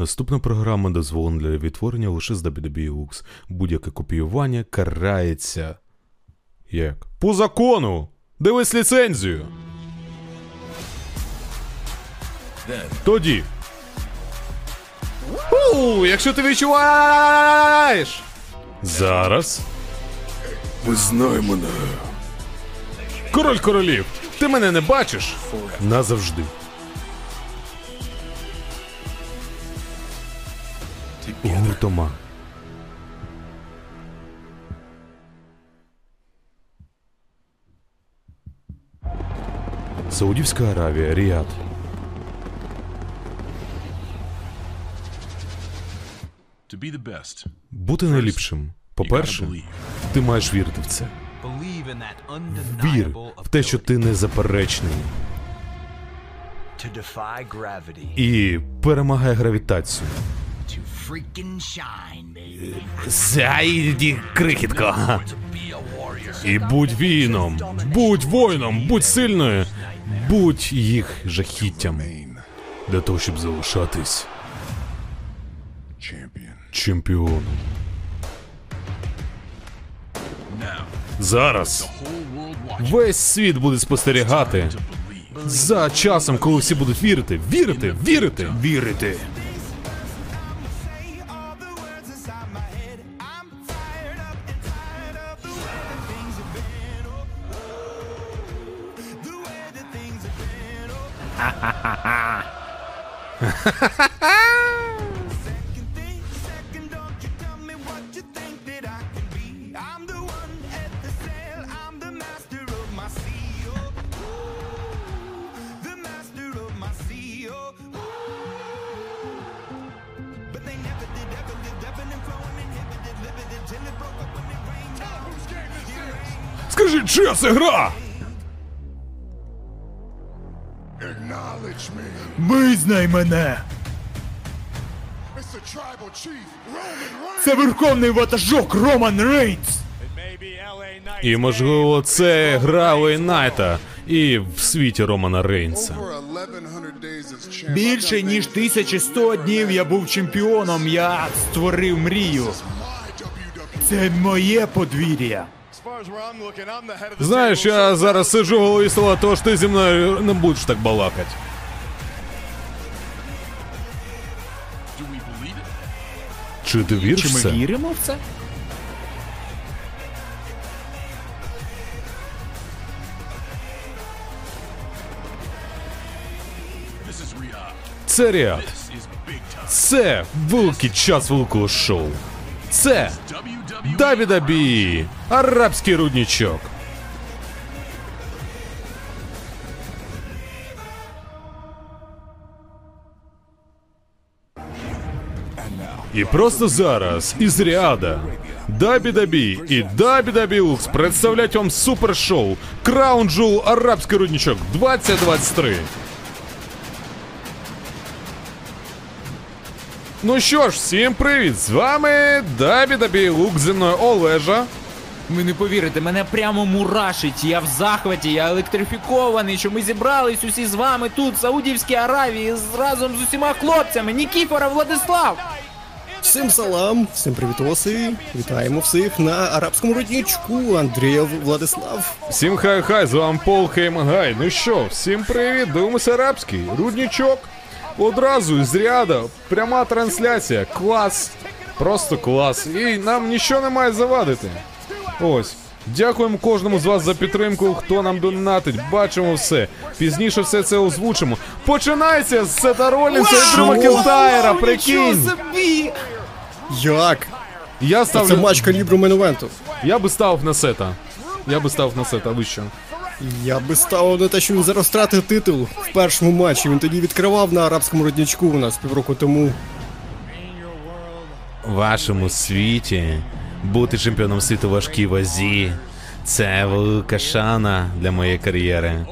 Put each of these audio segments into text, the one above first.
Наступна програма дозволена для відтворення лише з WWX. Будь-яке копіювання карається. Як? По закону! Дивись ліцензію! Тоді. У, якщо ти відчуваєш! Зараз. Визнай мене. Король королів, ти мене не бачиш? Назавжди. Гуртома. Саудівська Аравія, Ріад. To be the best, Бути найліпшим. По-перше, ти маєш вірити в це. Believe in that Вір в те, що ти незаперечний. І перемагай гравітацію. Зайді, крихітко. To be a warrior. І будь війном, будь воїном, будь сильною, будь їх жахіттям. Для того, щоб залишатись чемпіоном. Зараз весь світ буде спостерігати за часом, коли всі будуть вірити, вірити, вірити, вірити. Скажи, чия це гра? Визнай мене! Це верховний ватажок Роман Рейнс! І можливо, це гра Найта і в світі Романа Рейнса. Over 1100 days as champ. Більше ніж 1100 днів я був чемпіоном, я створив мрію. Це моє подвір'я. Знаєш, я зараз сиджу в голові села, тож ти зі мною не будеш так балакати. Чи ти віриш Чи ми віримо в це? Це time. Це великий час великого шоу. Це. Давіда Бі, арабський руднічок. І просто зараз із Ріада Дабі Дабі і Дабі Дабі Лукс представляють вам супершоу Краун Джул Арабський руднічок 2023. Ну що ж, всім привіт! З вами Дабі Дабі Лук зі мною Олежа. Ви не повірите, мене прямо мурашить. Я в захваті, я електрифікований, що ми зібрались усі з вами тут, в Саудівській Аравії, разом з усіма хлопцями. Нікіфора Владислав! Всім салам, всім привітоси. Вітаємо всіх на арабському роднічку Андрієв Владислав. Всім хай-хай, з вами Пол Хеймгай. Ну що, всім привіт, дивимося арабський, руднічок. Одразу з Ріяда, пряма трансляція, клас, просто клас. І нам нічого не має завадити. Ось. Дякуємо кожному з вас за підтримку, хто нам донатить. Бачимо все. Пізніше все це озвучимо. Починається з Сета Ролінса і Дрю Макентайра, прикинь. собі! Як? Я Це матч калібру мейн-евенту. Я би ставив на Сета. Я би ставив на Сета, ви що? Я би ставив на те, що він зараз втратив титул в першому матчі. Він тоді відкривав на арабському роднічку у нас півроку тому. В вашому світі бути чемпіоном світу важкій вазі. Це велика шана для моєї кар'єри.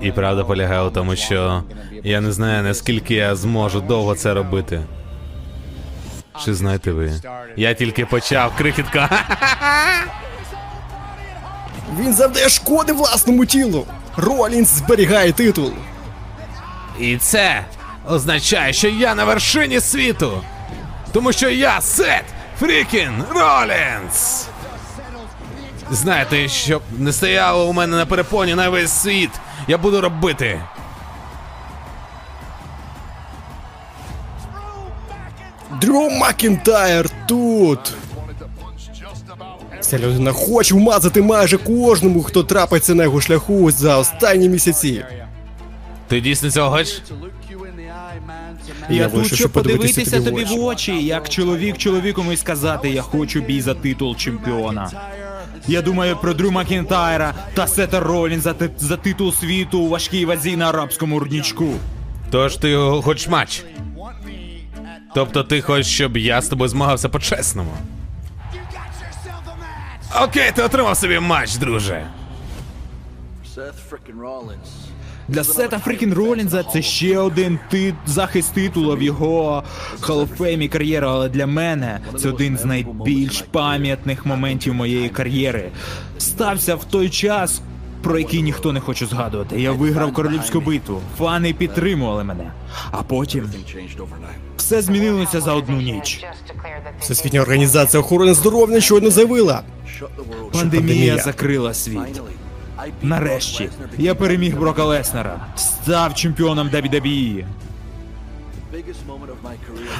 І правда полягає у тому, що я не знаю наскільки я зможу довго це робити. Чи знаєте ви? Я тільки почав крихітка. Він завдає шкоди власному тілу. Ролінс зберігає титул. І це означає, що я на вершині світу. Тому що я Сет Фрікін Ролінс. Знаєте, щоб не стояло у мене на перепоні на весь світ, я буду робити. Дрю Макінтайр тут! Ця людина хоче вмазати майже кожному, хто трапиться на його шляху за останні місяці. Ти дійсно цього хочеш? Я Я щоб подивитися тобі в очі, як чоловік чоловікому і сказати, я хочу бій за титул чемпіона. Я думаю про Дрю Макінтайра та Сета Ролінза за титул світу у важкій вазі на арабському руднічку. Тож ти хочеш матч. Тобто ти хочеш, щоб я з тобою змагався по-чесному. Окей, ти отримав собі матч, друже. Для Сета Фрікін Ролінза це ще один ти... захист титула в його Hall of кар'єри, але для мене це один з найбільш пам'ятних моментів моєї кар'єри. Стався в той час, про який ніхто не хоче згадувати. Я виграв королівську битву, фани підтримували мене. А потім все змінилося за одну ніч. Всесвітня організація охорони здоров'я щойно заявила. Пандемія пандемія. закрила світ. Нарешті я переміг Брока Леснера, став чемпіоном WWE.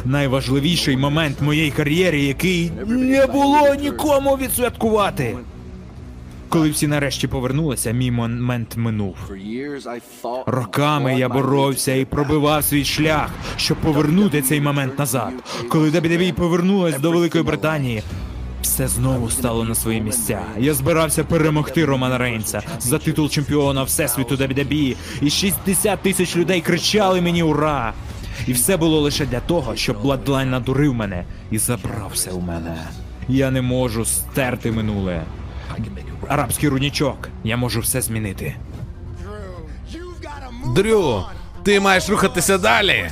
Найважливіший момент моєї кар'єри, який не було нікому відсвяткувати. Коли всі нарешті повернулися, мій момент минув. Роками я боровся і пробивав свій шлях, щоб повернути цей момент назад. Коли WWE повернулась до Великої Британії, все знову стало на свої місця. Я збирався перемогти Романа Рейнса за титул чемпіона Всесвіту WWE, і 60 тисяч людей кричали мені ура! І все було лише для того, щоб Bloodline надурив мене і забрав все у мене. Я не можу стерти минуле. Арабський рунічок, я можу все змінити. Дрю, ти маєш рухатися далі.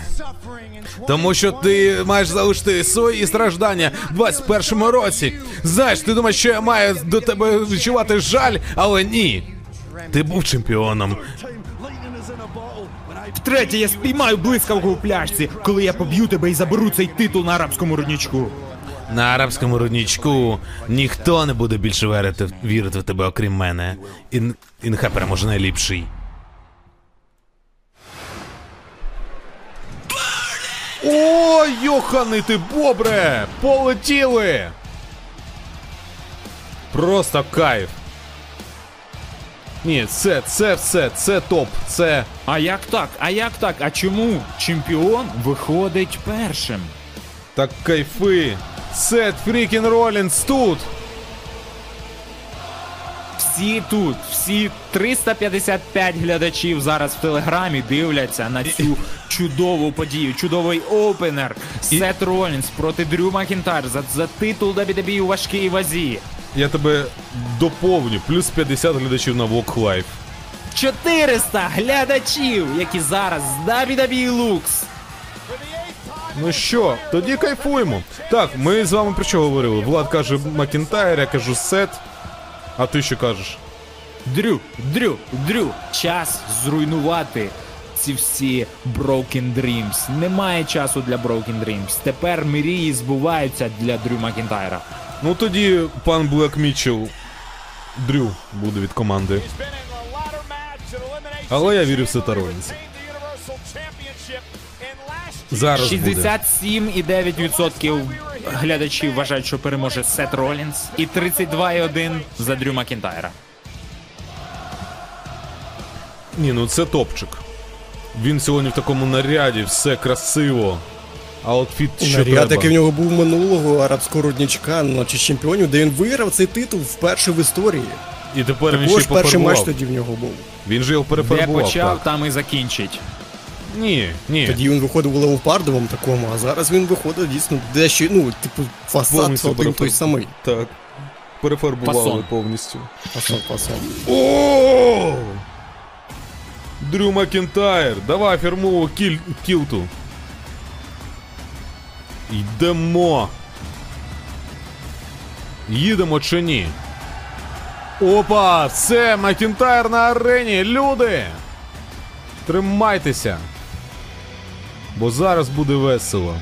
Тому що ти маєш залишити свої страждання в 21-му році. Знаєш, ти думаєш, що я маю до тебе відчувати жаль, але ні. Ти був чемпіоном. Втретє, я спіймаю блискавку у пляшці, коли я поб'ю тебе і заберу цей титул на арабському руднічку. На арабському руднічку ніхто не буде більше вірити, вірити в тебе, окрім мене. І, і переможе найліпший. О, йоханий ти бобре! Полетіли! Просто кайф. Ні, це, це все, це топ, це. А як так? А як так? А чому чемпіон виходить першим? Так кайфи. Сет Freakin Ролінс тут. Всі тут, всі 355 глядачів зараз в телеграмі дивляться на цю чудову подію, чудовий опенер. Сет Ролінс проти Дрю Макінтайра за титул WWE у важкій вазі. Я тебе доповню. Плюс 50 глядачів на Walk Life. 400 глядачів, які зараз з WWE Lux. Ну що, тоді кайфуємо. Так, ми з вами про що говорили? Влад каже Макінтайр, я кажу Сет. А ти що кажеш? Дрю, Дрю, Дрю, час зруйнувати ці всі Broken Dreams. Немає часу для Broken Dreams. Тепер мрії збуваються для Дрю Макінтайра. Ну тоді пан Блек Мітчелл Дрю буде від команди. Але я вірю в Сета Ролінса. Зараз буде. 67,9% глядачів вважають, що переможе Сет Ролінс, і 32,1% за Дрю Макінтайра. Ні, ну це топчик. Він сьогодні в такому наряді, все красиво. Outfit що Наряд, треба. який в нього був минулого арабського руднічка на ночі чемпіонів, де він виграв цей титул вперше в історії. І тепер він ще й Також перший матч тоді в нього був. Він же його Де перефарбував. почав, Так. там і закінчить. Ні, ні. Тоді він виходив у леопардовому такому, а зараз він виходить дійсно дещо, ну, типу, фасад Повністю один той самий. Так. Перефарбували Фасон. повністю. Фасон, фасон. О! Дрю Макінтайр, давай фірмову кіль... кілту. Йдемо. Їдемо чи ні? Опа! Все, Макінтайр на арені! Люди! Тримайтеся! Бо зараз буде весело.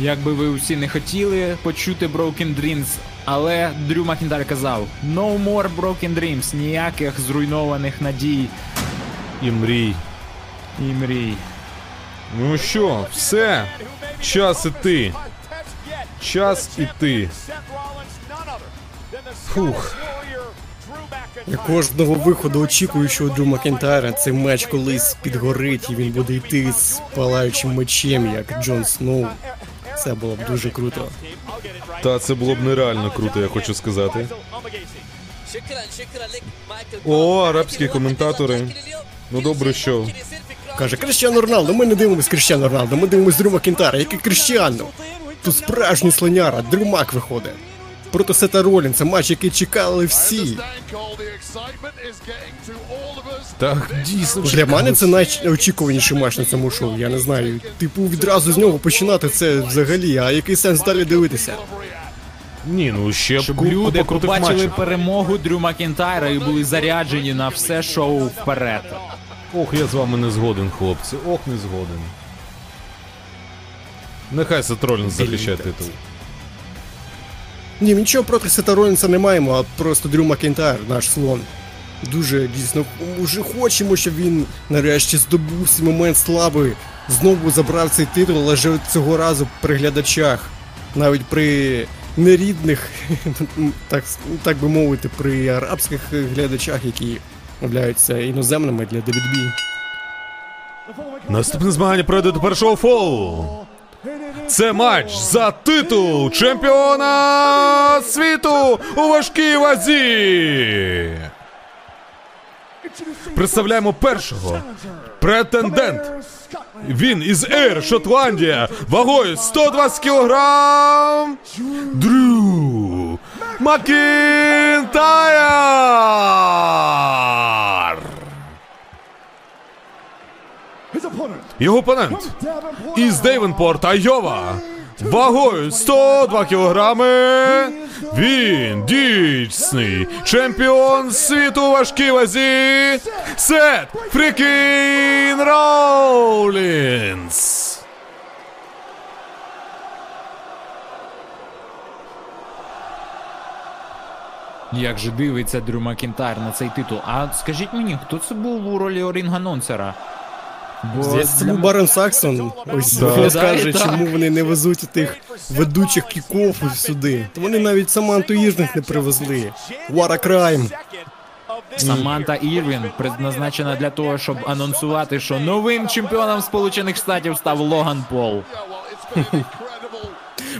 Як би ви усі не хотіли почути Broken Dreams, але Дрю Макінтайр казав: No more Broken Dreams, ніяких зруйнованих надій І мрій. і мрій. Ну що, все. Час іти. Час іти. Фух. Я кожного виходу очікую, що у Дрю Макентайра цей меч колись підгорить, і він буде йти з палаючим мечем, як Джон Сноу. Це було б дуже круто. Та це було б нереально круто, я хочу сказати. О, арабські коментатори. Ну добре, що каже Крещану Роналду. Ми не дивимось Крещану Роналду, ми дивимось Дрю Макентайра. Який Крещану? Тут справжній слоняра, Дрю Мак виходить. Проти Сета Ролінса, матч, який чекали всі. Так, дійсно. Для мене це найочікуваніший матч на цьому шоу. Я не знаю. Типу, відразу з нього починати це взагалі, а який сенс далі дивитися? Ні, ну ще б Щоб люди побачили матчів. перемогу Дрю Макінтайра і були заряджені на все шоу вперед. Ох, я з вами не згоден, хлопці. Ох, не згоден. Нехай Сетролін захищає титул. Ні, нічого проти Сета Ролінса не маємо, а просто Дрю Макентайр, наш слон. Дуже дійсно уже хочемо, щоб він нарешті здобув свій момент слави, знову забрав цей титул, але вже цього разу при глядачах, навіть при нерідних, так, так би мовити, при арабських глядачах, які являються іноземними для WB. Наступне змагання пройде до першого фолу. Це матч за титул чемпіона світу у важкій вазі. Представляємо першого претендент. Він із Ейр Шотландія вагою 120 кілограм. Дрю Макінтайр. Його опонент із Дейвенпорта, Айова. Вагою 102 кілограми. Він дійсний чемпіон світу у важкій вазі. Сет Freakin Роулінс. Як же дивиться Дрю Макінтайр на цей титул? А скажіть мені, хто це був у ролі ринг-анонсера? Бо Здається, це був Байрон Сакстон. Ось Да. скаже, і так. чому вони не везуть тих ведучих kickoff сюди. То вони навіть Саманту Ірвін не привезли. What a crime. Саманта Ірвін предназначена для того, щоб анонсувати, що новим чемпіоном Сполучених Штатів став Логан Пол.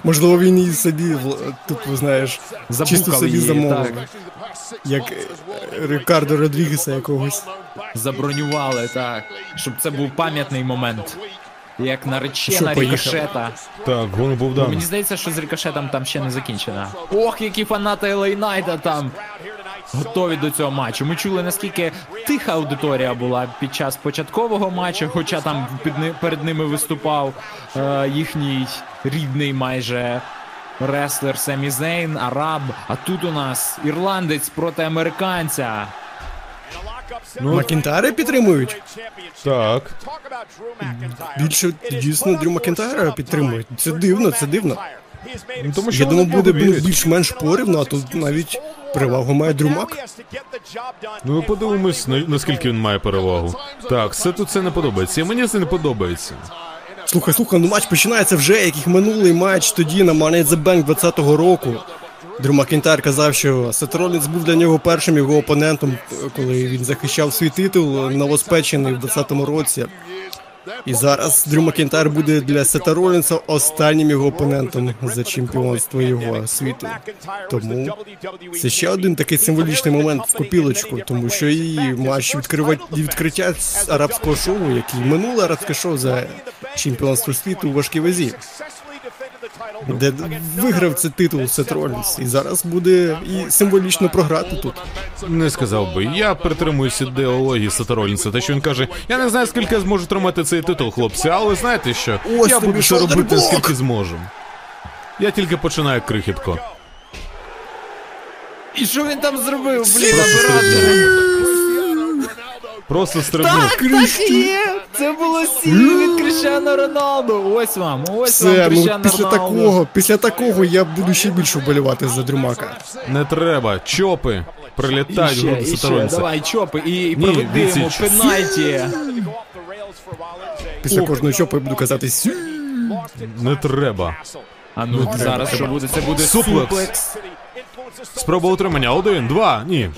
Можливо, він її собі, типу, знаєш, Забукав чисто собі замовив. так. Як е, Рикардо Родрігеса якогось. Забронювали так, щоб це був пам'ятний момент. Як наречена Що, рікошета. Так, гон був дан. Мені здається, що з рікошетом там ще не закінчено. Ох, які фанати LA Найта там готові до цього матчу. Ми чули, наскільки тиха аудиторія була під час початкового матчу, хоча там під перед ними виступав е, їхній рідний майже реслер Семі Зейн, араб. А тут у нас ірландець проти американця. Ну, Макінтайра підтримують? так. Більше дійсно Дрю Макінтайра підтримують. Це дивно, це дивно. Ну, тому що Я вони буде більш-менш порівно, а тут навіть перевагу має Дрю Мак. Ну, ми подивимось, на- наскільки він має перевагу. Так, Сету це не подобається. І мені це не подобається. Слухай, слухай, ну матч починається вже, як і минулий матч тоді на Money in the Bank 20-го року. Дрю Макінтайр казав, що Сет Ролінс був для нього першим його опонентом, коли він захищав свій титул новоспечений в 20-му році. І зараз Дрю Макінтайр буде для Сета Ролінса останнім його опонентом за чемпіонство його світу. Тому це ще один такий символічний момент в копілочку, тому що і матч відкриття арабського шоу, як і минуле арабське шоу за чемпіонство світу у важкій вазі, де виграв цей титул Сет Ролінс. І зараз буде і символічно програти тут. Не сказав би. Я притримуюся ідеології Сета Ролінса. Те, що він каже, я не знаю, скільки я зможу тримати цей титул, хлопці, але знаєте що? Ось я буду це робити, скільки зможу. Я тільки починаю крихітко. І що він там зробив? Блін, оператор? Просто стрибнув. Так, так є! Це було сі від Кріщано Роналду. Ось вам, ось вам Все, ну Кріщано після Роналду. такого, після такого я буду ще більше вболівати за Дрюмака. Не треба. Чопи прилітають в Саторинця. давай, чопи, і, і Ні, проведи йому відсіч. пенальті. Після кожного чопу я буду казати сю. Не треба. А ну, зараз що буде? Це буде Суплекс. суплекс. Спроба утримання. Один, два, ні.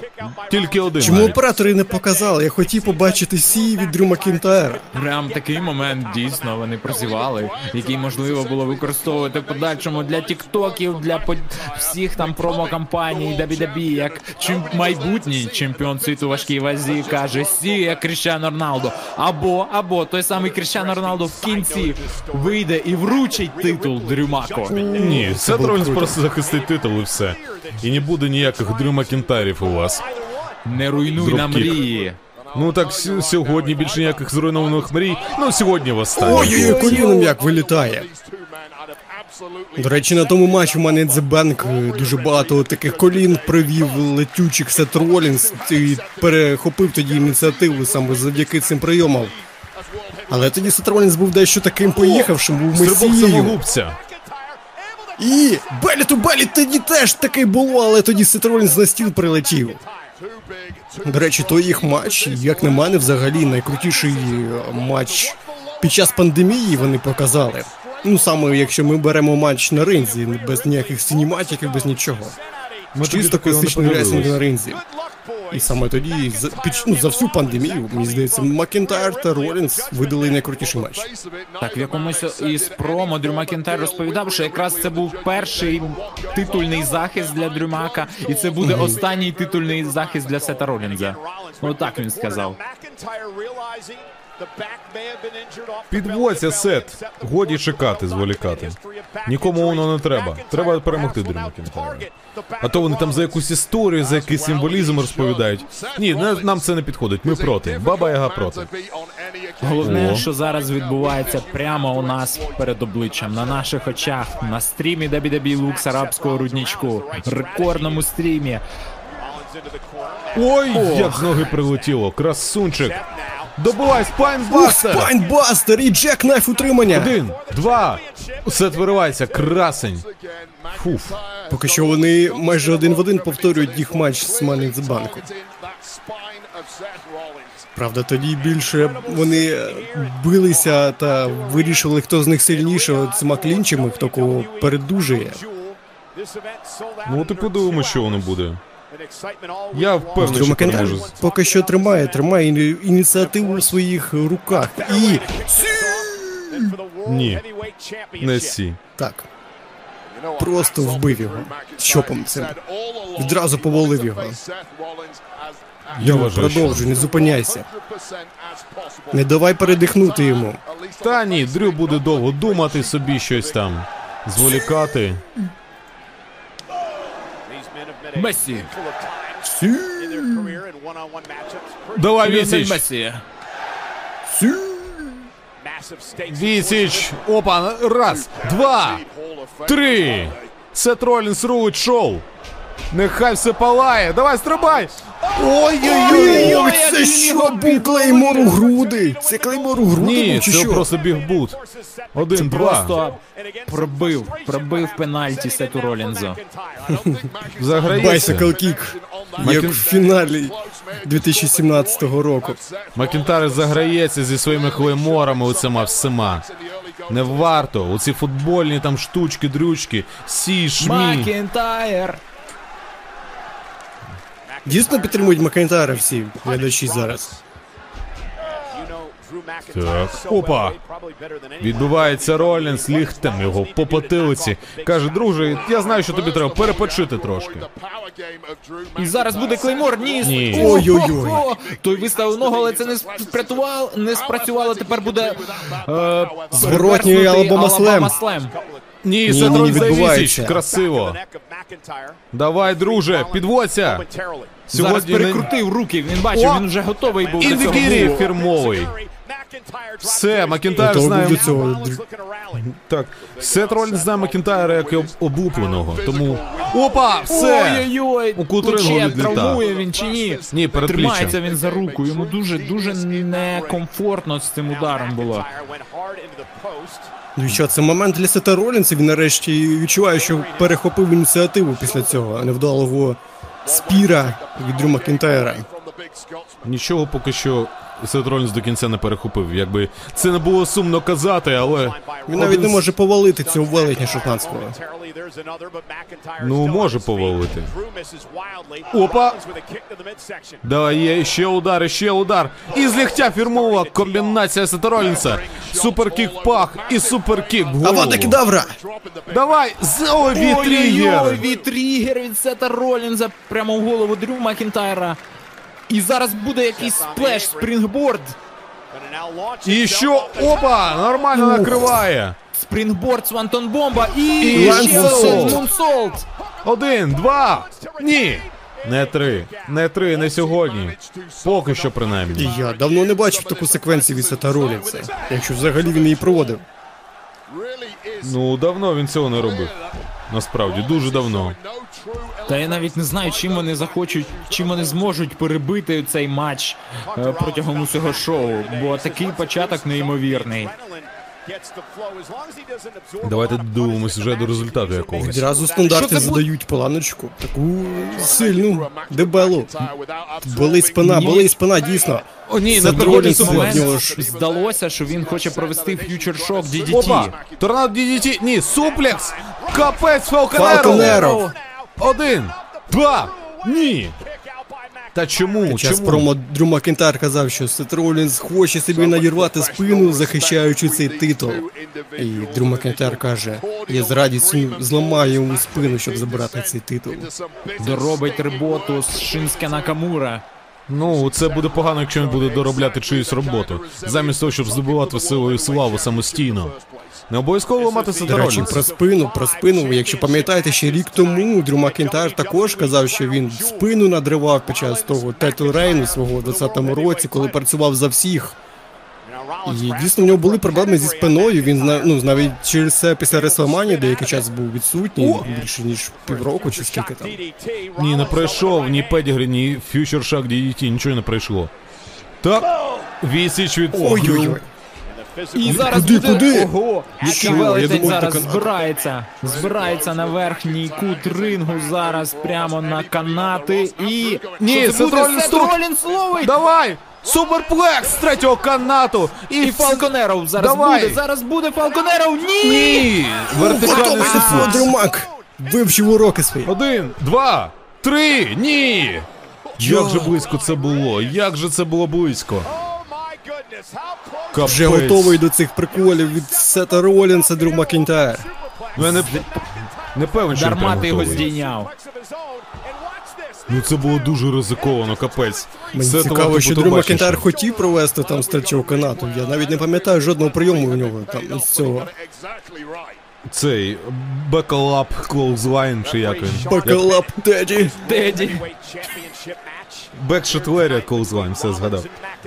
Тільки один. Чому навіть. оператори не показали? Я хотів побачити сі від Дрю Макінтайра. Прям такий момент дійсно вони прозівали, який можливо було використовувати в подальшому для тіктоків, для по- всіх там промо-кампаній WWE, як чим... майбутній чемпіон світу важкій вазі каже Сі Кріщано Роналдо. Або, або той самий Кріщано Роналдо в кінці вийде і вручить титул Дрюмако. Ні, Сет було просто захистить титул і все. І не буде ніяких Дрю Макінтарів у вас. Не руйнуй на Dropkick. мрії. Ну так сьогодні більше ніяких зруйнованих мрій. Ну сьогодні востаннє. Ой-ой-ой, коліном як вилітає. До речі, на тому матчі Money in The Bank е, дуже багато таких колін провів летючих Сет Ролінс і перехопив тоді ініціативу саме завдяки цим прийомам. Але тоді Сет Ролінс був дещо таким поїхавшим, був Стрибок месією. самогубця. І belly to belly тоді теж таке було, але тоді Сет Ролінс на стіл прилетів. До речі, той їх матч, як на мене, взагалі найкрутіший е, матч під час пандемії вони показали. Ну саме якщо ми беремо матч на ринзі, без ніяких синематиків, без нічого. Ми Чисто класичний реслінг на ринзі. І саме тоді за, під, ну, за всю пандемію, мені здається, Макінтайр та Ролінс видали найкрутіший матч. Так, в якомусь із промо Дрю Макінтайр розповідав, що якраз це був перший титульний захист для Дрюмака, і це буде останній титульний захист для Сета Ролінза. Отак він сказав. Підводься, Сет. Годі чекати, зволікати. Нікому воно не треба. Треба перемогти Дрю Макінтайра. А то вони там за якусь історію, за якийсь символізм розповідають. Ні, не- нам це не підходить. Ми проти. Баба Яга проти. Головне, О. що зараз відбувається прямо у нас перед обличчям, на наших очах, на стрімі WWE Lux арабського руднічку, рекордному стрімі. Ой, як з ноги прилетіло. Красунчик. Добивай spinebuster! Spinebuster і jackknife утримання! Один, два. Сет виривається, красень. Фуф. Поки що вони майже один в один повторюють їх матч з in. Правда, тоді більше вони е, билися та вирішували, хто з них сильніше цими клінчами, хто кого передужує. Ну от і подивимося, що воно буде. Я впевнений, що Макентайр переможе. поки що тримає, тримає ініціативу у своїх руках. І Ні, не сі. так, просто вбив його щопом цим. Відразу повалив його. Я вважаю, що. Продовжуй, не зупиняйся. Не давай передихнути йому. Та ні, Дрю буде довго думати собі щось там. Зволікати. Месі. Давай Ліонель відсіч. Месі. Відсіч. Опа, раз, два, три. Сет Ролінс рулить шоу. Нехай все палає. Давай, стрибай. Ой-ой-ой. Це що був клеймор у груди? Це клеймор у груди Ні, був чи це що? просто бігбут. Один, два. Просто пробив, пробив пенальті Сету Ролінзу. Заграється. Bicycle Kick, як Макін- в фіналі 2017 року. Макінтар заграється зі своїми клейморами оцима всіма. Не варто. Оці футбольні там штучки, дрючки, сі, шмі. Макінтайр. Дійсно підтримують Макентайра всі глядачі зараз. Так, опа. Відбувається Ролінс ліктем його по потилиці. Каже, друже, я знаю, що тобі треба перепочити трошки. І зараз буде клеймор. Ні. Ні. Ой-ой-ой. Той виставив ногу, але це не спрацювало. Не спрацювало. Тепер буде е, Зворотній реверснутий Alabama Slam. Alabama Slam. Ні, Ні, Сет ні, відбувається. Красиво. Давай, друже, підводься. Зараз Сьогодні не... перекрутив руки. Він бачив, О! він вже готовий був до цього фірмовий. Все, Макінтайр Готовий знає. до цього. Так, Сет Ролінс знає Макінтайра як об- облупленого. Тому. Опа! Все! Ой-ой-ой, У плече відлітав. травмує він чи ні? Ні, перед Тримається пліччям. він за руку, йому дуже дуже некомфортно з цим ударом було. Ну що, це момент для Сета Ролінса, він нарешті відчуває, що перехопив ініціативу після цього невдалого спіра від Дрю Макінтайра. Нічого поки що Сет Ролінс до кінця не перехопив. Якби це не було сумно казати, але. Він навіть не може повалити цього велетня шотландського. Ну, може повалити. Опа! Да, є ще удар, ще удар. І з ліктя фірмова комбінація Сета Ролінса. Superkick пах і superkick в голову. Авада кедавра! Давай! Ой, V-Trigger! V-Trigger від Сета Ролінза прямо в голову Дрю Макінтайра. І зараз буде якийсь splash, springboard. І що? Опа! Нормально накриває. Springboard, Swanton Бомба і, І ще Moonsault. один Moonsault. Один, два. Ні. Не три. Не три, не сьогодні. Поки що принаймні. І я давно не бачив таку секвенцію від Сета Ролінса, якщо взагалі він її проводив. Ну, давно він цього не робив. Насправді, дуже давно. Та я навіть не знаю, чим вони захочуть, чим вони зможуть перебити цей матч е, протягом усього шоу, бо такий початок неймовірний. Давайте дивимось вже до результату якогось. Відразу стандарти задають планочку. Таку сильну, дебелу. Болить спина, болить спина, дійсно. О, ні, момент. нього ж. Здалося, що він хоче провести фьючер шок Опа! DDT. Tornado DDT! Ні, суплекс! Капець Falcon Arrow! Falcon Arrow! Один! Два! Ні! Та чому? Під час Чому? промо Дрю Макінтар казав, що Сет Ролінс хоче собі надірвати спину, захищаючи цей титул. І Дрю Макінтар каже, я з радістю зламаю йому спину, щоб забрати цей титул. Доробить роботу з Шинське Накамура. Ну, це буде погано, якщо він буде доробляти чиюсь роботу. Замість того, щоб здобувати силу і славу самостійно. Не обов'язково мати До речі, Сет Ролінс. про спину, про спину. Якщо пам'ятаєте, ще рік тому Дрю Макінтар також казав, що він спину надривав під час того title reign у свого у 20-му році, коли працював за всіх. І дійсно в нього були проблеми зі спиною. Він ну, навіть через це після Реслеманії деякий час був відсутній, більше ніж півроку чи скільки там. Ні, не пройшов ні Pedigree, ні Future Shock DDT, нічого не пройшло. Так, відсіч від Ой-ой-ой. І зараз Куди, буде... куди? Ого, який? Я велетень думав, зараз така- збирається. Збирається на верхній кут рингу зараз прямо на канати і... Ні, Що це Сет буде? Сет тут. Ролінс ловить! Давай! Суперплекс з третього канату! І, І Фалконеров зараз Давай! буде, зараз буде Фалконеров, ні! Ні! Вертикальний Готовий до суплекс. Вивчив уроки свої. Один, два, три, ні! Як же близько це було? Як же це було близько? Капець. Вже готовий до цих приколів від Сета Ролінса Дрю Макінтайр. Ну, я не, не певен, що він Дарма прям ти його готовий. здійняв. Ну це було дуже ризиковано, капець. Мені Це цікаво, що Дрю побачити. Макінтайр хотів провести там з третього канату. Я навіть не пам'ятаю жодного прийому у нього там з цього. Цей buckle up clothesline, чи як він? Buckle up Daddy. Daddy. Backshot з вами все згадав.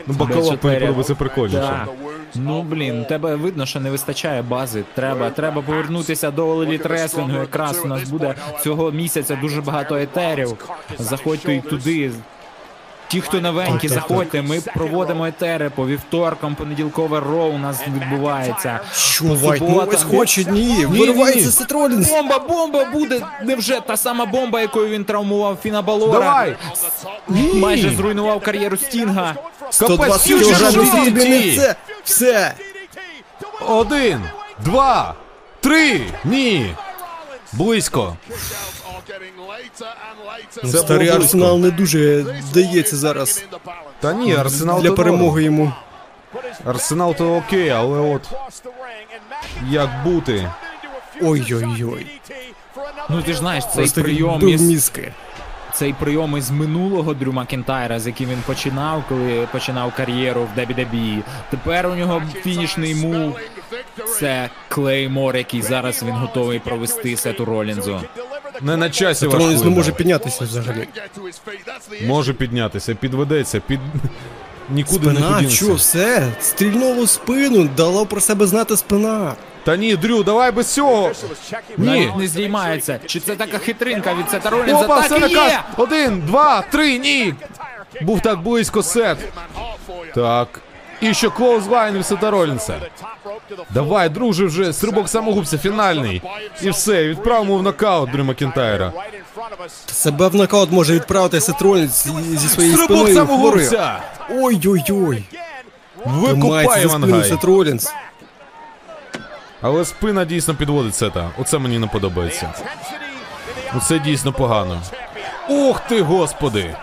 Ну buckle up мені подобається прикольніше. Так. Ну блін, тебе видно, що не вистачає бази. Треба, треба повернутися до Elite Wrestling. Якраз у нас буде цього місяця дуже багато етерів. Заходьте і туди. Ті, хто новенькі, заходьте. Ми проводимо етери по вівторкам, понеділкове Raw у нас відбувається. Що Вайт суботам. Нойс хоче? Ні, ні. виривається Сет Ролінс. Бомба, бомба буде! Невже та сама бомба, якою він травмував Фіна Балора? Давай! Майже зруйнував кар'єру Стінга. 120 кілограмів Шок! тобі не це. Все. Один, два, три, ні. Близько. Ну, Це Старий було арсенал не дуже дається зараз Та ні, Арсенал для то перемоги йому. Арсенал то окей, але от як бути? Ой-ой-ой. Ну ти ж знаєш, цей Просто прийом із мізки. Цей прийом із минулого Дрю Макінтайра, з яким він починав, коли починав кар'єру в WWE. Тепер у нього фінішний мув. Це Клеймор, який зараз він готовий провести Сету Ролінзу. Не на часі Ролінс не може піднятися взагалі. Може піднятися, підведеться, під. Нікуди не Спина, що, все? Стрільнуло в спину, дало про себе знати спина. Та ні, Дрю, давай без цього. Ні. Не здіймається. Чи це така хитринка від Сета Ролінза? Опа, Так все і наказ. є! Один, два, три, ні. Був так близько сет. Так. І ще clothesline від Сета Ролінса. Давай, друже, вже стрибок самогубця фінальний. І все, відправимо в нокаут Дрю Макінтайра. Себе в нокаут може відправити Сет Ролінс зі своєю Стрибок спиною самогубця! Ой-ой-ой. Викупає Тримається за спину Вангай. Сет Ролінс. Але спина дійсно підводить сета. Оце мені не подобається. Оце дійсно погано. Ух ти, господи!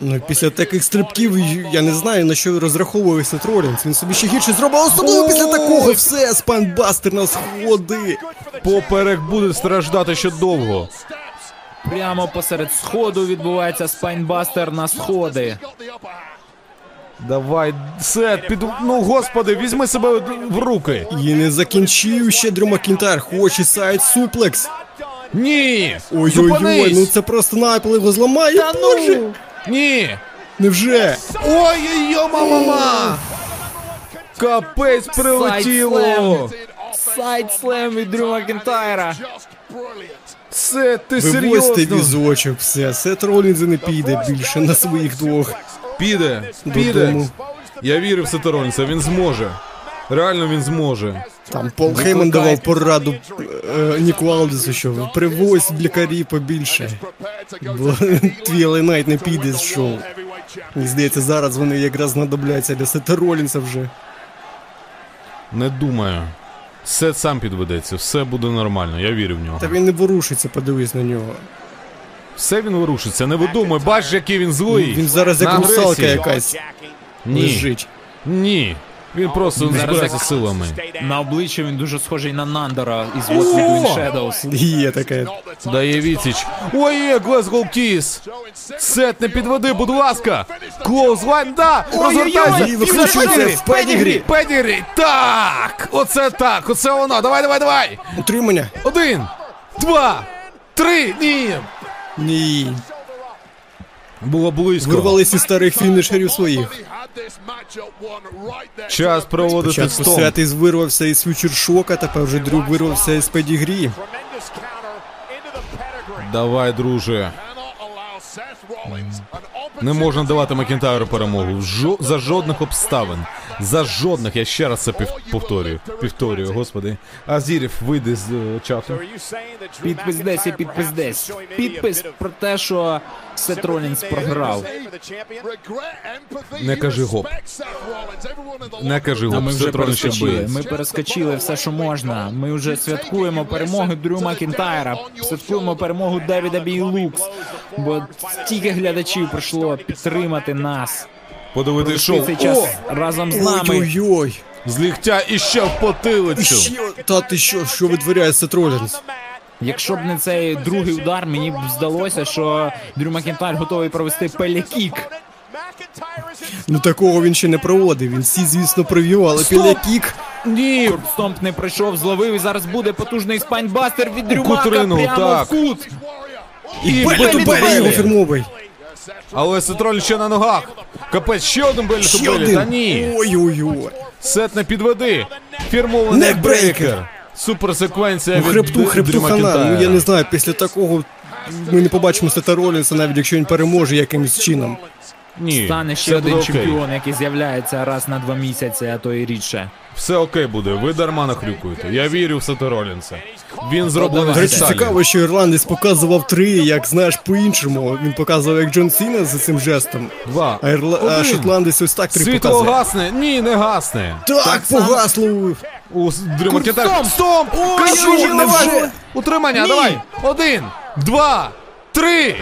Ну, після таких стрибків я не знаю на що розраховує Сет Ролінс. Він собі ще гірше зробив, особливо після такого. Все, spinebuster на сходи. Поперек буде страждати ще довго. Прямо посеред сходу відбувається spinebuster на сходи. Давай, сет, під. Ну господи, візьми себе в руки. І не закінчив ще Дрю Макінтайр. Хоче side suplex. Ні! Ой-ой-ой, ну це просто найпел його зламає. Та Боже! Ні! Невже? Ой-ой-ой, мама! Капець прилетіло! Side slam від Дрю Макінтайра. Сет, ти Вивозьте серйозно? візочок, все. Сет Ролінза не піде більше на своїх двох. Піде, піде. Додому. Я вірю в Сета Ролінса, він зможе. Реально він зможе. Там Пол Хейман давав пораду е, Ніку Алдису, що привозь лікарі побільше. Бо твій Найт не піде з шоу. Мені здається, зараз вони якраз знадобляться для Сета Ролінса вже. Не думаю. Сет сам підведеться, все буде нормально, я вірю в нього. Та він не ворушиться, подивись на нього. Все він ворушиться, не видумай, бачиш, який він злий. Він зараз як русалка якась Ні, лежить. ні. Він просто не збирається силами. На обличчі він дуже схожий на Нандера із in Shadows. Є таке. Дає відсіч. Ой, є, Glasgow Kiss. Сет, не підведи, будь ласка. Clothesline, да, розвертайся. Ой, викручується в pedigree. Pedigree, так. Оце так, оце воно. Давай, давай, давай. Утримання? Один, два, три, ні. Ні. Було близько. Вирвались із старих фінішерів своїх. Час проводити Спочатку стом. Із вирвався із фьючершока, тепер вже Дрю вирвався із педігрі. Давай, друже. Не можна давати Макінтайру перемогу. Жо- за жодних обставин. За жодних, я ще раз це повторюю. Повторюю, господи. Азірів, вийде з е. Підпис десь підпис десь. Підпис про те, що Сет Ролінс програв. Не кажи гоп. Не кажи А гоп, ми вже ще перескочили. боїться. Ми перескочили все, що можна. Ми вже святкуємо перемоги Дрю Макінтайра. Святкуємо перемогу Девіда Бій Лукс. Бо стільки глядачів прийшло підтримати нас. Подивитись шоу. Цей час О! разом з нами. Ой-ой-ой. З ліктя і ще в потилицю. Ще, та ти що, що витворяє Сет Ролінс? Якщо б не цей другий удар, мені б здалося, що Дрю Макінтайр готовий провести Pele Kick. Ну такого він ще не проводив. Він всі, звісно, провів, але Pele Kick. Ні, Stomp не пройшов, зловив і зараз буде потужний spinebuster від Дрю Макінтайра, прямо так. в кут. і Беллі його фірмовий. Але Сетроль ще на ногах. Капець, ще один Ще один. Та ні. Ой-ой-ой. Сет не підведи. Фірмований Некбрейкер. Брейкер. Супер секвенція Ну, від хребту, хребту хана. Ну я не знаю, після такого ми не побачимо Сета Ролінса, навіть якщо він переможе якимось чином. Ні, Стане ще все один буде окей. чемпіон, який з'являється раз на два місяці, а то і рідше. Все окей буде, ви дарма нахрюкуєте. Я вірю в Сета Ролінса. Він зроблений До речі, з цікаво, що ірландець показував три, як знаєш, по-іншому. Він показував як Джон Сіна за цим жестом. Два. А, ірла... а Один. шотландець ось так три Світло показує. гасне? Ні, не гасне. Так, погасло. У с- Дрю Макінтайр. Стомп! Стомп! Ой, Кажу, ой, давай! невже? Утримання, Ні. давай! Один, два, три!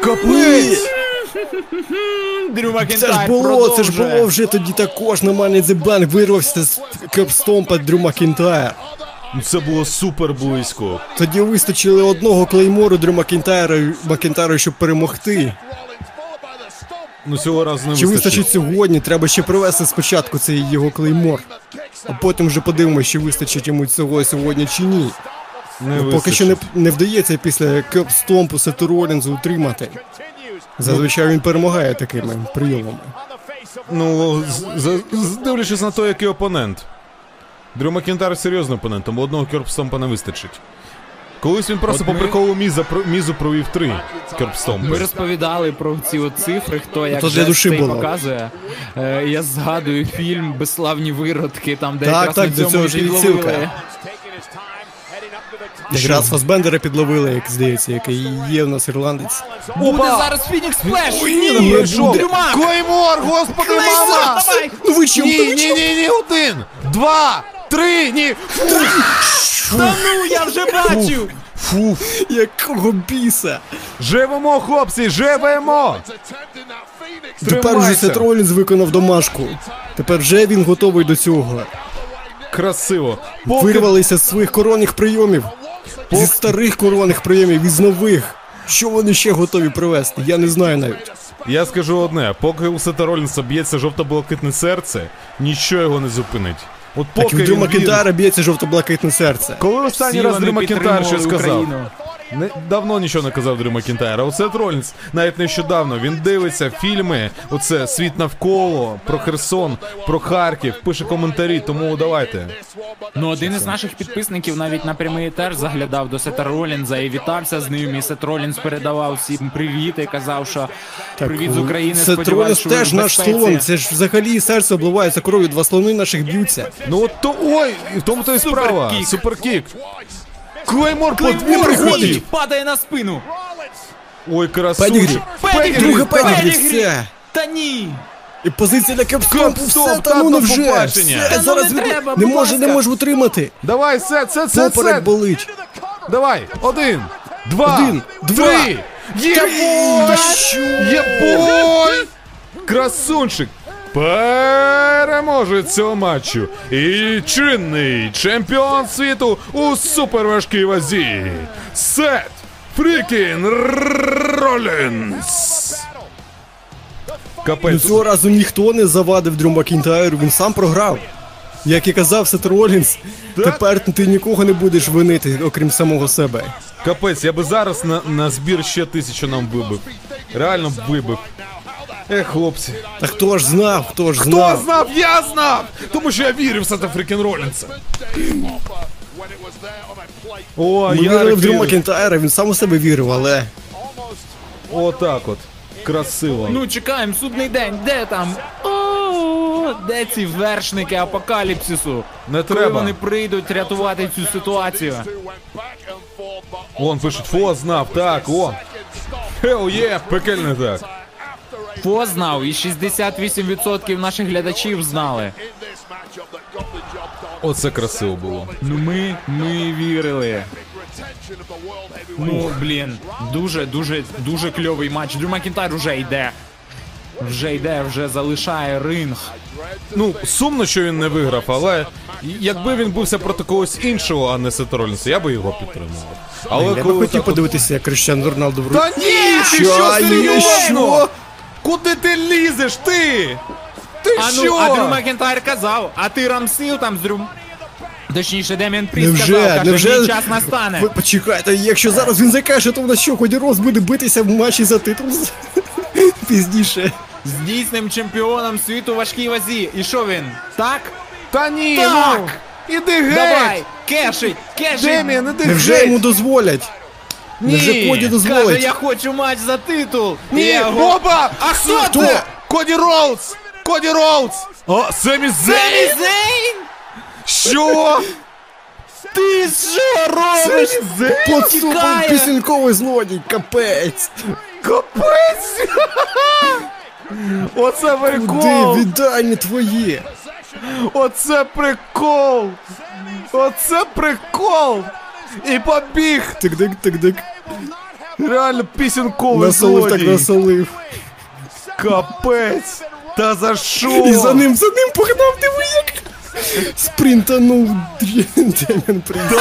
Капець! Дрю Це ж Макінтайр було, це ж було вже тоді також на Money the Bank вирвався з curb stomp а Дрю Макінтайр. Це було супер близько. Тоді вистачили одного Claymore у Дрю Макінтайра, Макінтайра, щоб перемогти. Ну цього разу не Чи вистачить. вистачить сьогодні? Треба ще привести спочатку цей його Claymore. А потім вже подивимося, чи вистачить йому цього сьогодні чи ні. Не Ну, Поки що не, не вдається після curb stomp у Сету Ролінзу утримати. Зазвичай він перемагає такими прийомами. Ну, з- дивлячись на те, який опонент. Дрю Макінтар серйозний опонент, тому одного керпстомпа не вистачить. Колись він просто От по ми- приколу міза, про- мізу провів три керпстомпи. Ми розповідали про ці от цифри, хто як То для душі цей було. показує. Е, я згадую фільм Безславні виродки, там де Так, якраз так, на до цьому цього і ж і підловили. відсилка. Якраз Фасбендера підловили, як здається, який є в нас ірландець. Буде зараз Фінікс пройшов. Дрюмак! Клеймор, господи, мама! Давай! Ну ви чим? Ні, ні, ні, ні, один, два, три, ні. Та ну, я вже бачив! Фу, Якого біса? живемо, хлопці, живемо! Тепер вже. Сет Ролінс виконав домашку. Тепер вже він готовий до цього. Красиво. Вирвалися з своїх коронних прийомів. Зі старих коронних прийомів і з нових. Що вони ще готові привезти? Я не знаю навіть. Я скажу одне, поки у Сета Ролінса б'ється жовто-блакитне серце, нічого його не зупинить. От Так і поки в Дрю він б'ється жовто-блакитне серце. Коли останній Всі раз вони Дрю Макінтайр щось сказав? Україну. Не, давно нічого не казав Дрю Макінтайр, а у Сет Ролінс навіть нещодавно він дивиться фільми, оце світ навколо, про Херсон, про Харків, пише коментарі, тому давайте. Ну, один із наших підписників навіть на прямий етер заглядав до Сета Ролінза і вітався з ним. І Сет Ролінз передавав всім привіт і казав, що привіт з України. Сет Ролінс теж наш слон. Це ж взагалі серце обливається кров'ю, два слони наших б'ються. Ну от то ой, в тому то і справа. Superkick. Superkick. Claymore Claymore подвійний приходить. Падає на спину. Ой, Педігрі. красунчик. Pedigree. Друге pedigree, Pedigree. все. Та ні. І позиція для кепстомпу, все, Кепстоп, та ну не вже. побачення. Все, Та ну зараз не треба, не може, не може утримати. Давай, сет, сет, сет, Поперек сет. болить. Давай, один, два, Один, два. три. Єбой! Єбой! Красунчик! Переможець цього матчу і чинний чемпіон світу у суперважкій вазі. Сет Фрікін Ролінс. Ну Капець. цього разу ніхто не завадив Дрю Макінтайру, він сам програв. Як і казав Сет Ролінс, тепер ти нікого не будеш винити, окрім самого себе. Капець, я би зараз на, на збір ще тисячу нам вибив. Реально вибив. Ех, хлопці. Та хто ж знав, хто ж знав? Хто знав? Я знав! Тому що я вірив в Сета Freakin Ролінса. О, Ми вірили Ярик в Дрю вірив. Макінтайра, він сам у себе вірив, але Отак от. Красиво. Ну, чекаємо, судний день, де там? О, де ці вершники апокаліпсису? Не Коли треба. вони прийдуть рятувати цю ситуацію? Вон пишуть, фо знав, так, о. Hell yeah, пекельне так. Фо знав, і 68% наших глядачів знали. Оце красиво було. Ну ми, ми вірили. Ну, блін, дуже, дуже, дуже кльовий матч. Дрю Макінтайр вже йде. Вже йде, вже залишає ринг. Ну, сумно, що він не виграв, але якби він бився проти когось іншого, а не Сета Ролінса, я би його підтримував. Але я би коли хотів так от- подивитися, як Кріштіану Роналду в Та ні, ти що, серйозно? Куди ти лізеш, ти? Ти А що? ну, а Дрю Макінтайр казав, а ти рамсив там з Дрю... Точніше, Дем'ян Пріс Невже, сказав, каже, невже... мій час настане. Ви почекайте, якщо зараз він закешить, то в нас що, Коді Роудс буде битися в матчі за титул пізніше. З дійсним чемпіоном світу важкій вазі. І що він? Так? Та ні, Так! ну, іди геть! Давай! Кешить! Кешить! Дем'ян, іди Невже геть! йому дозволять? Невже Коді Каже, дозволить? я хочу матч за титул! Ні, його- Боба! А хто Хто? це? Коді Роудс! Коді Роудс! О, Семі Зейн! Семі Зейн! Що? Ти що робиш? Подступом Тікає! пісеньковий злодій, капець! Капець! Оце Куди прикол! віддання твої? Оце прикол! Оце прикол! І побіг! Тик-дик, тик-дик. Реально пісенковий Насолив так насолив. Капець! Та за що? І за ним, за ним погнав, диви як! Спринтанув Дем'ян Принц.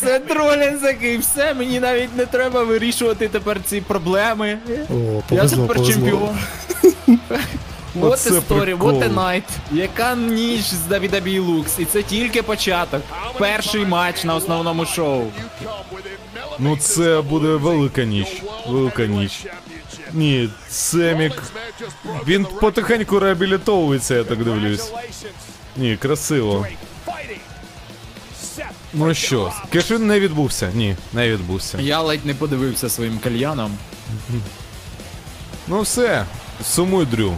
Це Ролінс який, все, мені навіть не треба вирішувати тепер ці проблеми. О, Я повезло, тепер повезло. чемпіон. Вот Оце історія, вот a night. Яка ніч з WWE Лукс, і це тільки початок. Перший матч на основному шоу. Ну це буде велика ніч. Велика ніч. Ні, Семік Він потихеньку реабілітовується, я так дивлюсь. Ні, красиво. Ну що, кешин не відбувся. Ні, не відбувся. Я ледь не подивився своїм кальяном. Ну все, сумуй, Дрю.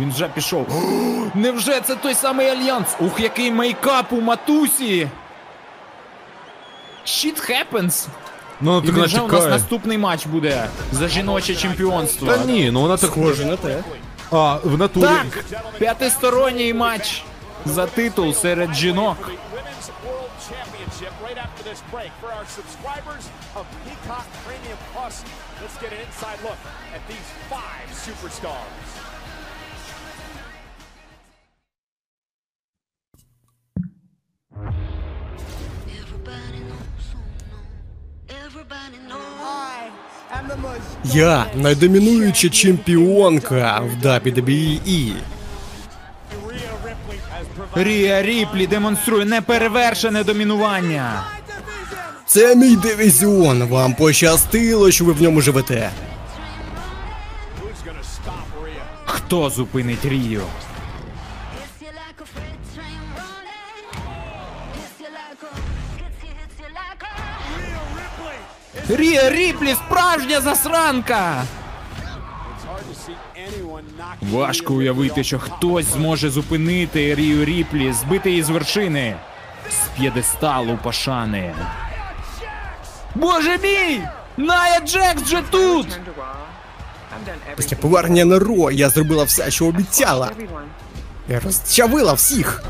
Він вже пішов. О, Невже це той самий альянс? Ух, який мейкап у матусі! Shit happens! Ну, І так невже у нас наступний матч буде за жіноче чемпіонство? Та ні, ну вона так. Схоже на те. А, в натурі. Так! П'ятисторонній матч за титул серед жінок. Women's World Championship right after this break. For our subscribers of Peacock Premium Plus, let's get an inside look at these five superstars. Я найдомінуюча чемпіонка в WWE. Рія Ріплі демонструє неперевершене домінування. Це мій дивізіон. Вам пощастило, що ви в ньому живете. Хто зупинить Рію? Рія Ріплі справжня засранка! Важко уявити, що хтось зможе зупинити Рію Ріплі, збити її з вершини. З п'єдесталу пошани. Боже мій! Ная Джекс же тут! Після повернення на Ро я зробила все, що обіцяла. Я розчавила всіх.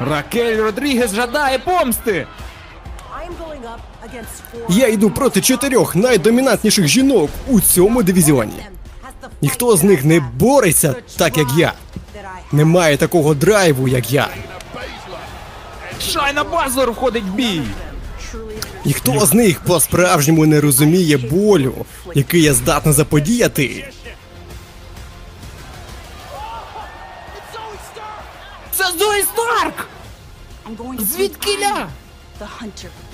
Ракель Родрігес жадає помсти! Я йду проти чотирьох найдомінантніших жінок у цьому дивізіоні. Ніхто з них не бореться так, як я. Немає такого драйву, як я. Шайна Базлер входить в бій! Ніхто з них по-справжньому не розуміє болю, який я здатна заподіяти. Це Зої Старк! Звідкиля?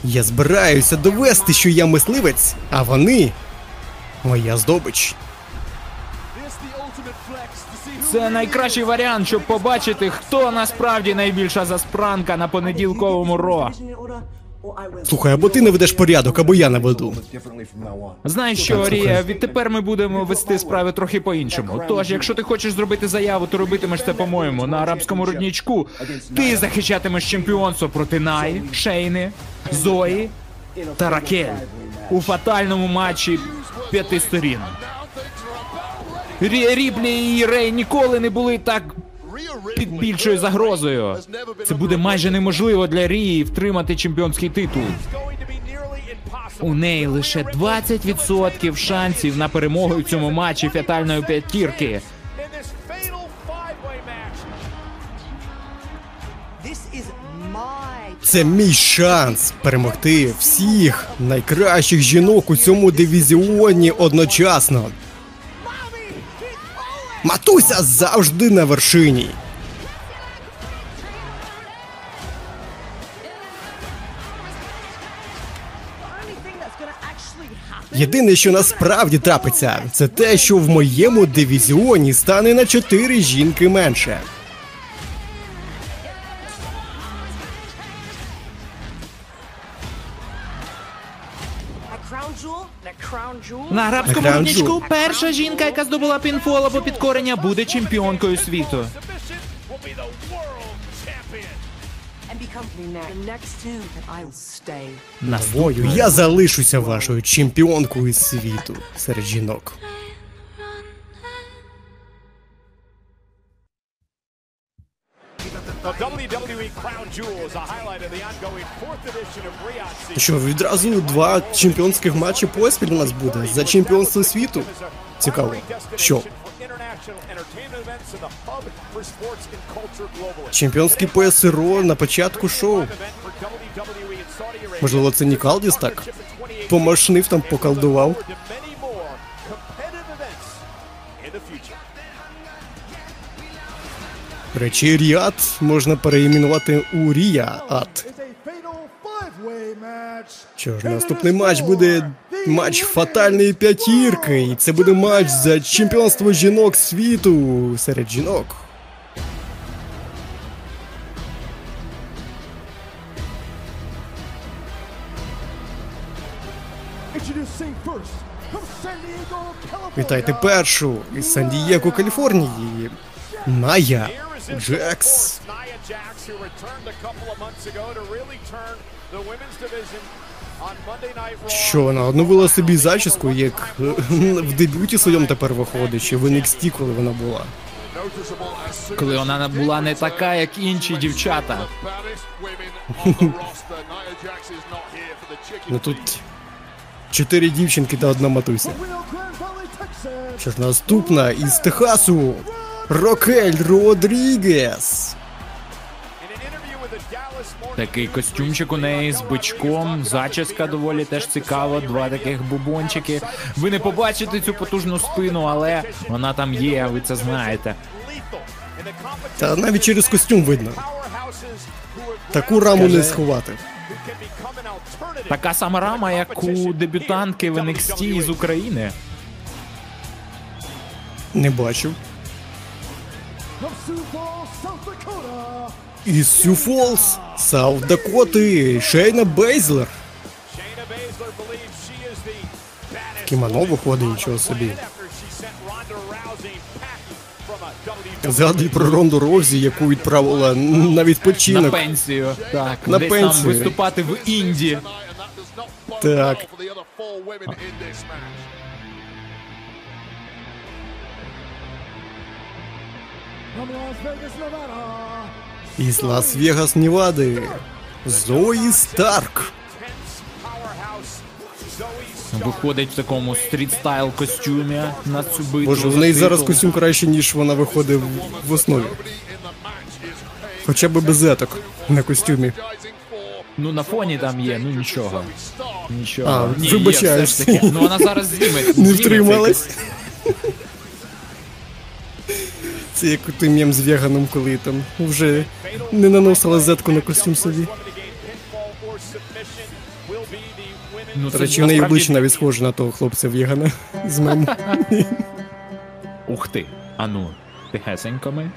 Я збираюся довести, що я мисливець, а вони моя здобич. Це найкращий варіант, щоб побачити, хто насправді найбільша заспранка на понеділковому ро. Слухай, або ти не ведеш порядок, або я наведу. Знаєш що, Рія, відтепер ми будемо вести справи трохи по-іншому. Тож, якщо ти хочеш зробити заяву, то робитимеш це, по-моєму, на арабському роднічку. Ти захищатимеш чемпіонство проти Най, Шейни, Зої та Ракель у фатальному матчі п'яти сторін. Рі Ріплі і Рей ніколи не були так під більшою загрозою. Це буде майже неможливо для Рії втримати чемпіонський титул. У неї лише 20% шансів на перемогу в цьому матчі фатальної п'ятірки. Це мій шанс перемогти всіх найкращих жінок у цьому дивізіоні одночасно. Матуся завжди на вершині. Єдине, що насправді трапиться, це те, що в моєму дивізіоні стане на 4 жінки менше. На арабському рудничку перша жінка, яка здобула пінфол або підкорення, буде чемпіонкою світу. Вою, я залишуся вашою чемпіонкою світу серед жінок. Що відразу два чемпіонських матчі поспіль у нас буде за чемпіонство світу. Цікаво. Що? Чемпіонський пояс Ро на початку шоу. Можливо, це Нікалдіс так? Помашнив там, поколдував. До Речі, Ріад можна переіменувати у Рія Ат. It's a fatal five-way match. Що ж, наступний матч буде матч фатальної п'ятірки. І це буде матч за чемпіонство жінок світу серед жінок. Вітайте першу із Сан-Дієго, Каліфорнії. Ная Джекс. Nia Jax, who returned a couple of months ago to really turn the women's division. Що вона одновила собі зачіску, як е, в дебюті своєму тепер виходить, чи в NXT, коли вона була. Коли вона була не така, як інші дівчата. Jax. Ну тут чотири дівчинки та одна матуся. Що ж наступна із Техасу Рокель Родрігес. Такий костюмчик у неї з бичком, зачіска доволі теж цікава, два таких бубончики. Ви не побачите цю потужну спину, але вона там є, ви це знаєте. Та навіть через костюм видно. Таку раму не сховати. Така сама рама, як у дебютантки в NXT з України. Не бачив. From Sioux Falls, Із Сю Фолс, Саут Дакоти, Шейна Бейзлер. Packing from a WWE Згадуй про Ронду Роузі, яку відправила на На пенсію. Так, На десь пенсію. там виступати в Інді. Tonight, and that does not bode Так. Із Лас-Вегас, Невади. Зої Старк. Виходить в такому street-style костюмі на цю битву. Боже, в неї зараз костюм краще, ніж вона виходить в- основі. Хоча б без еток на костюмі. Ну на фоні там є, ну нічого. Нічого. А, Ні, є все ж таки. Ну вона зараз зніме. Не зніме цей втрималась. Це як той мєм з веганом, коли там вже не наносила зетку на костюм собі. Ну, До речі, в неї обличчя навіть схоже на того хлопця вегана з мем. Ух ти. А ну, тихесенько ми.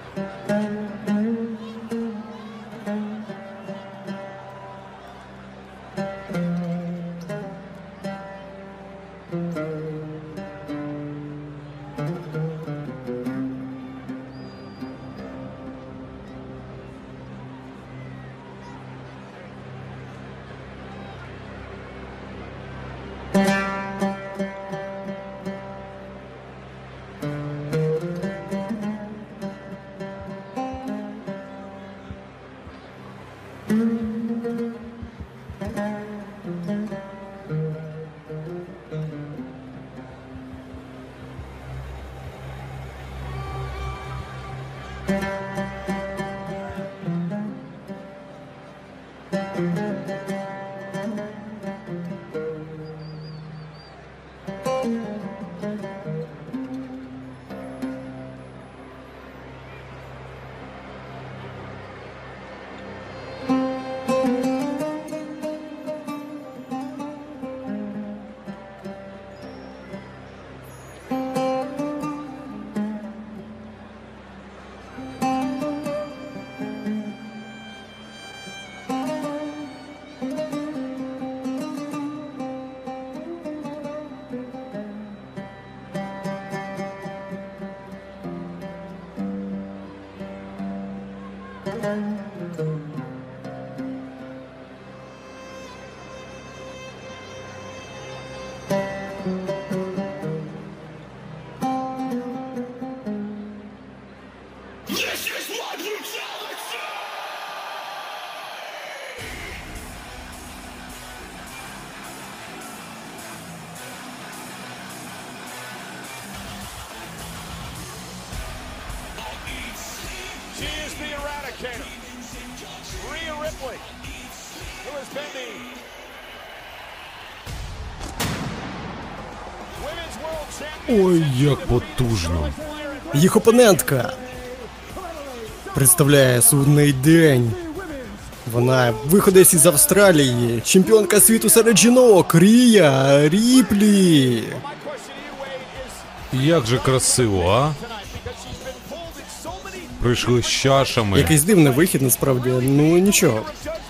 Ой, як потужно. Їх опонентка представляє судний день Вона виходить із Австралії, чемпіонка світу серед жінок, Рія Ріплі. Як же красиво, а? Прийшли з чашами. Якийсь дивний вихід, насправді, ну нічого.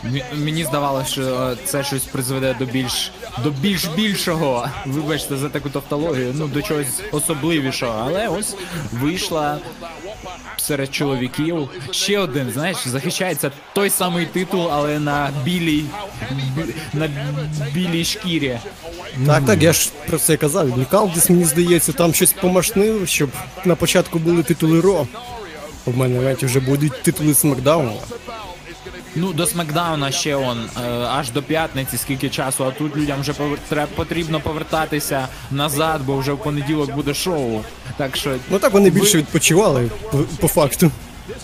Мі- Мені здавалося, що е, це щось призведе до більш до більш більшого. Вибачте за таку тавтологію, ну до чогось особливішого. Але ось вийшла серед чоловіків. Ще один, знаєш, захищається той самий титул, але на білій бі- на білій шкірі. Так, так, я ж про це казав. Мікалдіс, мені здається, там щось помашнив, щоб на початку були титули Ро. У мене навіть вже будуть титули Смакдауну. Ну, до Смакдауна ще он е, аж до п'ятниці, скільки часу, а тут людям вже потрібно повертатися назад, бо вже в понеділок буде шоу. Так що Ну так вони більше відпочивали по, по факту.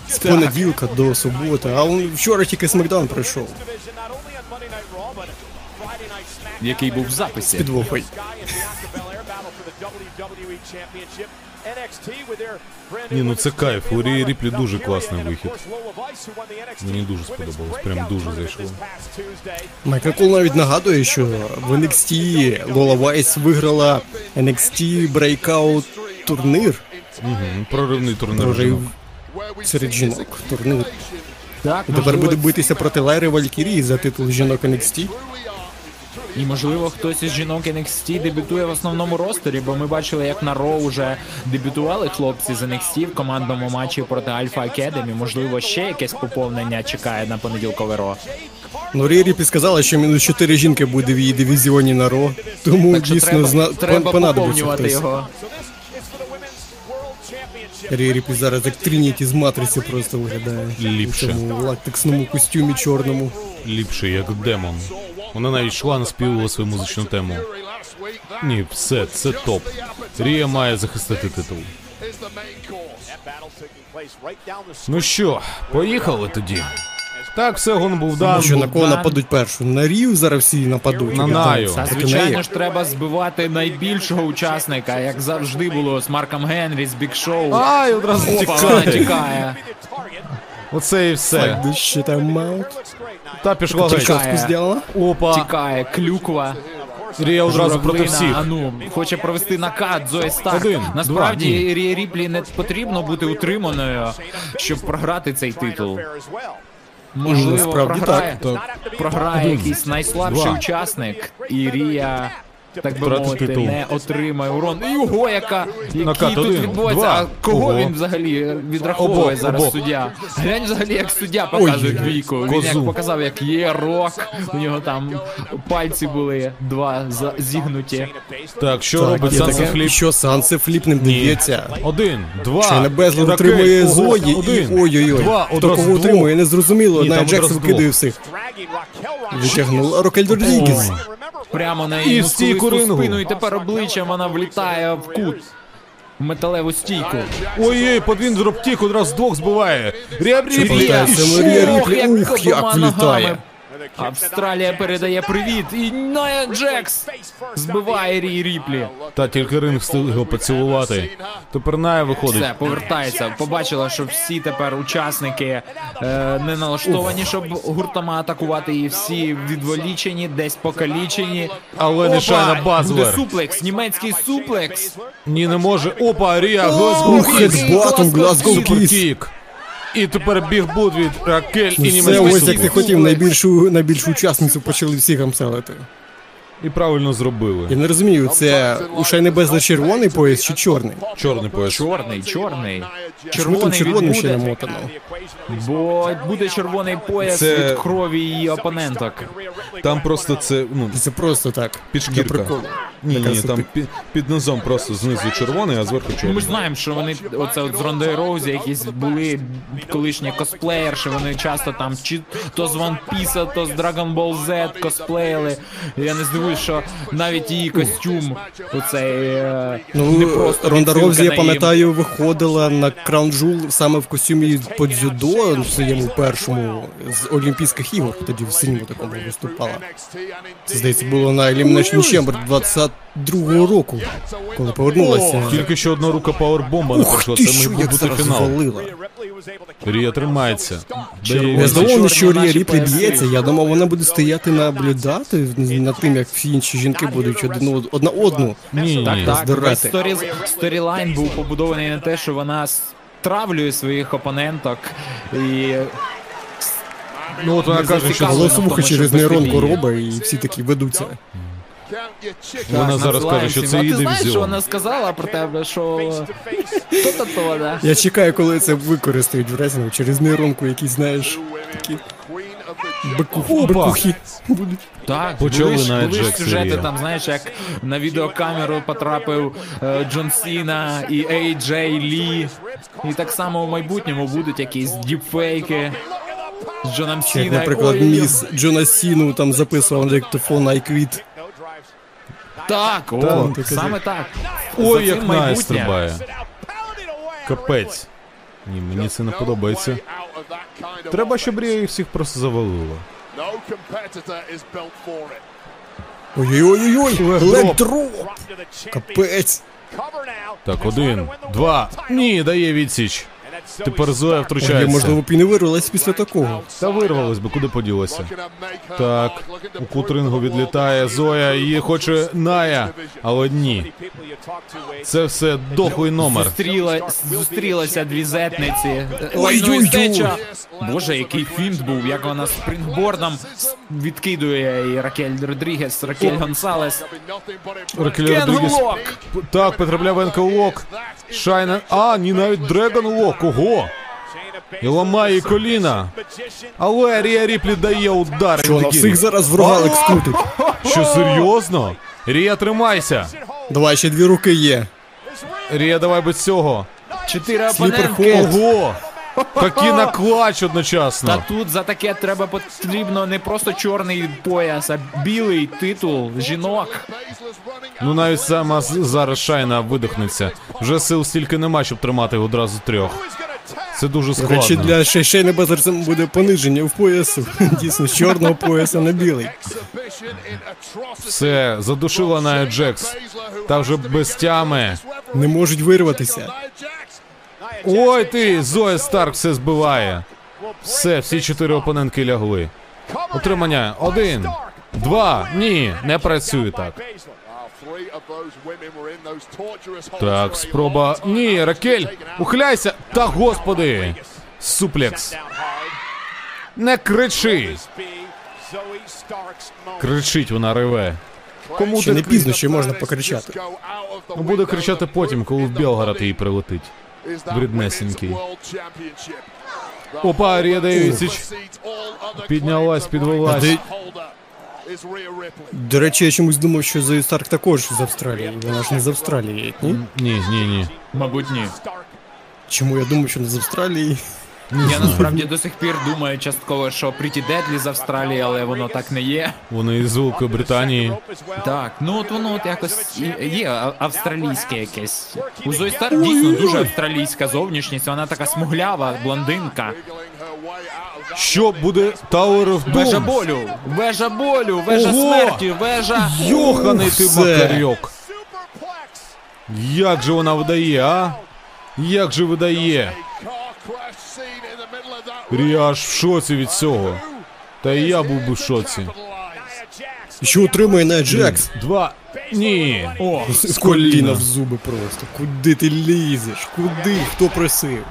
З понеділка до суботи, а он вчора тільки Смакдаун пройшов. Який був в записі. Підвохой. Ні, ну це кайф. У Рії Ріплі дуже класний вихід. Мені дуже сподобалось, прям дуже зайшло. Майкл Кол навіть нагадує, що в NXT Лола Вайс виграла NXT Breakout турнір. Мгм, Проривний турнір. Прорив серед жінок. Турнір. Так, І тепер буде битися проти Лайри Валькірії за титул жінок NXT. І можливо хтось із жінок NXT дебютує в основному ростері, бо ми бачили, як на Raw вже дебютували хлопці з NXT в командному матчі проти Alpha Academy. Можливо, ще якесь поповнення чекає на понеділкове Raw. Ну, Рія Ріплі сказала, що мінус 4 жінки буде в її дивізіоні на Raw. Тому Так що дійсно треба, зна... треба понадобиться хтось. його. Рія Ріплі зараз як Трініті з матриці просто виглядає. Ліпше. У цьому латексному костюмі чорному. Ліпше, як демон. Вона навіть йшла наспівувала свою музичну тему. Ні, все, це топ. Рія має захистити титул. Ну що, поїхали тоді. Так, все, гон був дан. Що на кого нападуть першу? На Рію зараз всі нападуть. На Наю. Та звичайно ж треба збивати найбільшого учасника, як завжди було з Марком Генрі, з Бік Шоу. Ай, одразу Опа, вона тікає. Оце і все. Так, там? Та пішла геть. Тікає. Зробила? Опа. Тікає, клюква. Рія одразу проти Журавлина, всіх. А ну, хоче провести накат Зої Старк. Один, Насправді два. Рі Ріплі не потрібно бути утриманою, щоб програти цей титул. Можливо, насправді програє, так, програє якийсь найслабший Два. учасник, і Рія. Так би мовити, титул. не отримає урон. І Його яка, який тут один, відбувається. два. А кого Ого. він взагалі відраховує Обох, зараз обох. суддя? Глянь взагалі, як суддя показує двійку. Він козу. як показав, як є рок. У нього там пальці були два за- зігнуті. Так, що Так, робить є Санса таке. Фліп? Що Сансе Фліп не вдається? Один, два. Шайна Безлер Ракель, утримує ого, Зої і один, ой-ой-ой. Два, Хто одразу кого двох. утримує, не зрозуміло. Ні, Навіть Джексон одразу двох. всіх. Витягнула Рокель Родрігес. Прямо на її стійку спину, і тепер обличчям вона влітає в кут. В металеву стійку. Ой-ой, подвін дроптік одразу двох збиває. Рія Ріплі. Повертається І Марія що? Ріплі. як Ух, як влітає. Австралія передає привіт. І Ная Джекс збиває Рі Ріплі. Та тільки ринг встиг його поцілувати. Тепер Ная виходить. Все, повертається. Побачила, що всі тепер учасники е, не налаштовані, щоб гуртома атакувати, і всі відволічені, десь покалічені. Але не! Шайна Буде суплекс, німецький суплекс. Ні, не може. Опа, Рія, Glasgow Ух, headbutt ом, Glasgow Kiss. Superkick. І тепер big boot від Ракель і Ну, Це ось як ти хотів, найбільшу, найбільшу учасницю почали всі гамселити. І правильно зробили. Я не розумію, це у Шайни Безлер червоний пояс чи чорний? Чорний пояс. Чорний, чорний. Чому там Червоний червоним ще намотано? бо буде червоний пояс Це- від крові її опоненток. Там просто це, ну, Це просто так. Під для шкірка. приколу. ні, ні, там під, під низом просто знизу червоний, а зверху Ну, ми чорний. ж знаємо, що вони оце от з Рондою Роузі якісь були колишні косплеєрші, вони часто там чи то з One Piece, то з Dragon Ball Z косплеїли. Я не здивуюсь, що навіть її костюм оцей е, не Ну, просто Ронда Роузі, я пам'ятаю, виходила на Crown Jewel саме в костюмі по дзюдо в своєму першому з Олімпійських ігор. Тоді в синьому такому виступала. Це здається було на Elimination Chamber 20, 22-го року, коли повернулася. Тільки що одна рука powerbomb а не пройшла. Це що, міг як бути зараз фінал. звалила. Рія тримається. Я Дає що Рія Ріплі б'ється. Я думав, вона буде стояти наблюдати над тим, як всі інші жінки будуть один од- одна одну. Ні, ні. Так, так. Здирати. Весь story, storyline був побудований на те, що вона стравлює своїх опоненток і Ну от вона каже, що. Голосовуха через нейронку робить, і всі такі ведуться. Вона зараз каже, що це А її ти знаєш, що вона сказала про тебе, що то-то то, да? Я чекаю, коли це використають в резному через нейронку, якісь, знаєш, такі беку- бекухи будуть. Так, Почали були на були ж сюжети, там, знаєш, як на відеокамеру потрапив е, Джон Сіна і Ей Джей Лі. І так само в майбутньому будуть якісь діпфейки з Джоном як, Сіна. наприклад, Ой, міс Джона Сіну там записував на диктофон I quit. Так, о, Так, таке саме так. Ой, як цим Най майбутнє. стрибає. Капець. Ні, мені це не подобається. Треба, щоб Рія їх всіх просто завалила. Ой-ой-ой-ой, ледроп! Капець. Капець. Так, один, два. Ні, дає відсіч. Тепер Зоя Ой, втручається. можливо, б і не вирвалась після такого. Та вирвалась би, куди поділася. Так, у кутрингу відлітає Зоя, її хоче Ная, але ні. Це все дохлий номер. Зустріла, зустрілася дві зетниці. Ой, Ну стеча. Боже, який фінт був, як вона спрингбордом відкидує і Ракель Родрігес, Ракель Гонсалес. Ракель Родрігес. Так, потрапляє Енка Лок. Шайна. А, ні, навіть Дрегон Лок. Ого! І ламає коліна. Але Рія Ріплі дає удар. Що, на всіх зараз в рогалик скрутить? Що, серйозно? Рія, тримайся. Давай, ще дві руки є. Рія, давай без цього. Чотири опонентки. Ого! Такі на клач Та одночасно. тут за таке треба потрібно не просто чорний пояс, а білий титул жінок. Ну навіть сама зараз Шайна видихнеться. Вже сил стільки нема, щоб тримати одразу трьох. Це дуже До речі, для Шейшейна Безерцем буде пониження в поясу. Дійсно, з чорного пояса на білий. Все, задушила Ная Джекс. Та вже без тями. Не можуть вирватися. Ой ти, Зоя Старк все збиває. Все, всі чотири опонентки лягли. Утримання. Один, два. Ні, не працює так. Так, спроба. Ні, Ракель, ухиляйся! Та господи! Суплекс. Не кричи! Кричить вона реве. Кому Ще ти не пізно, ще можна покричати. Ну, буде кричати потім, коли в Білгород їй прилетить. Бріднесенький. Опа, Рія Дейвіціч. Піднялась, підвелась. Ти- До речі, я чомусь думав, що Зою Старк також з Австралії. Вона ж не з Австралії, ні? Ні, ні, ні. Мабуть, ні. Чому я думаю, що не з Австралії? Я насправді до сих пір думаю частково, що Pretty Deadly з Австралії, але воно так не є. Вони із Великої Британії. Так, ну от воно от якось є австралійське якесь. У Зої Старк дійсно дуже австралійська зовнішність, вона така смуглява, блондинка. Що буде Tower of Вежа болю, вежа болю, вежа Ого! смерті, вежа. Йоханий ти Все. макарьок. Як же вона видає, а? Як же видає? Рія аж в шоці від цього. Та і я був би в шоці. Що отримує на Джекс? Два. Ні. О, З коліна в зуби просто. Куди ти лізеш? Куди? Хто просив?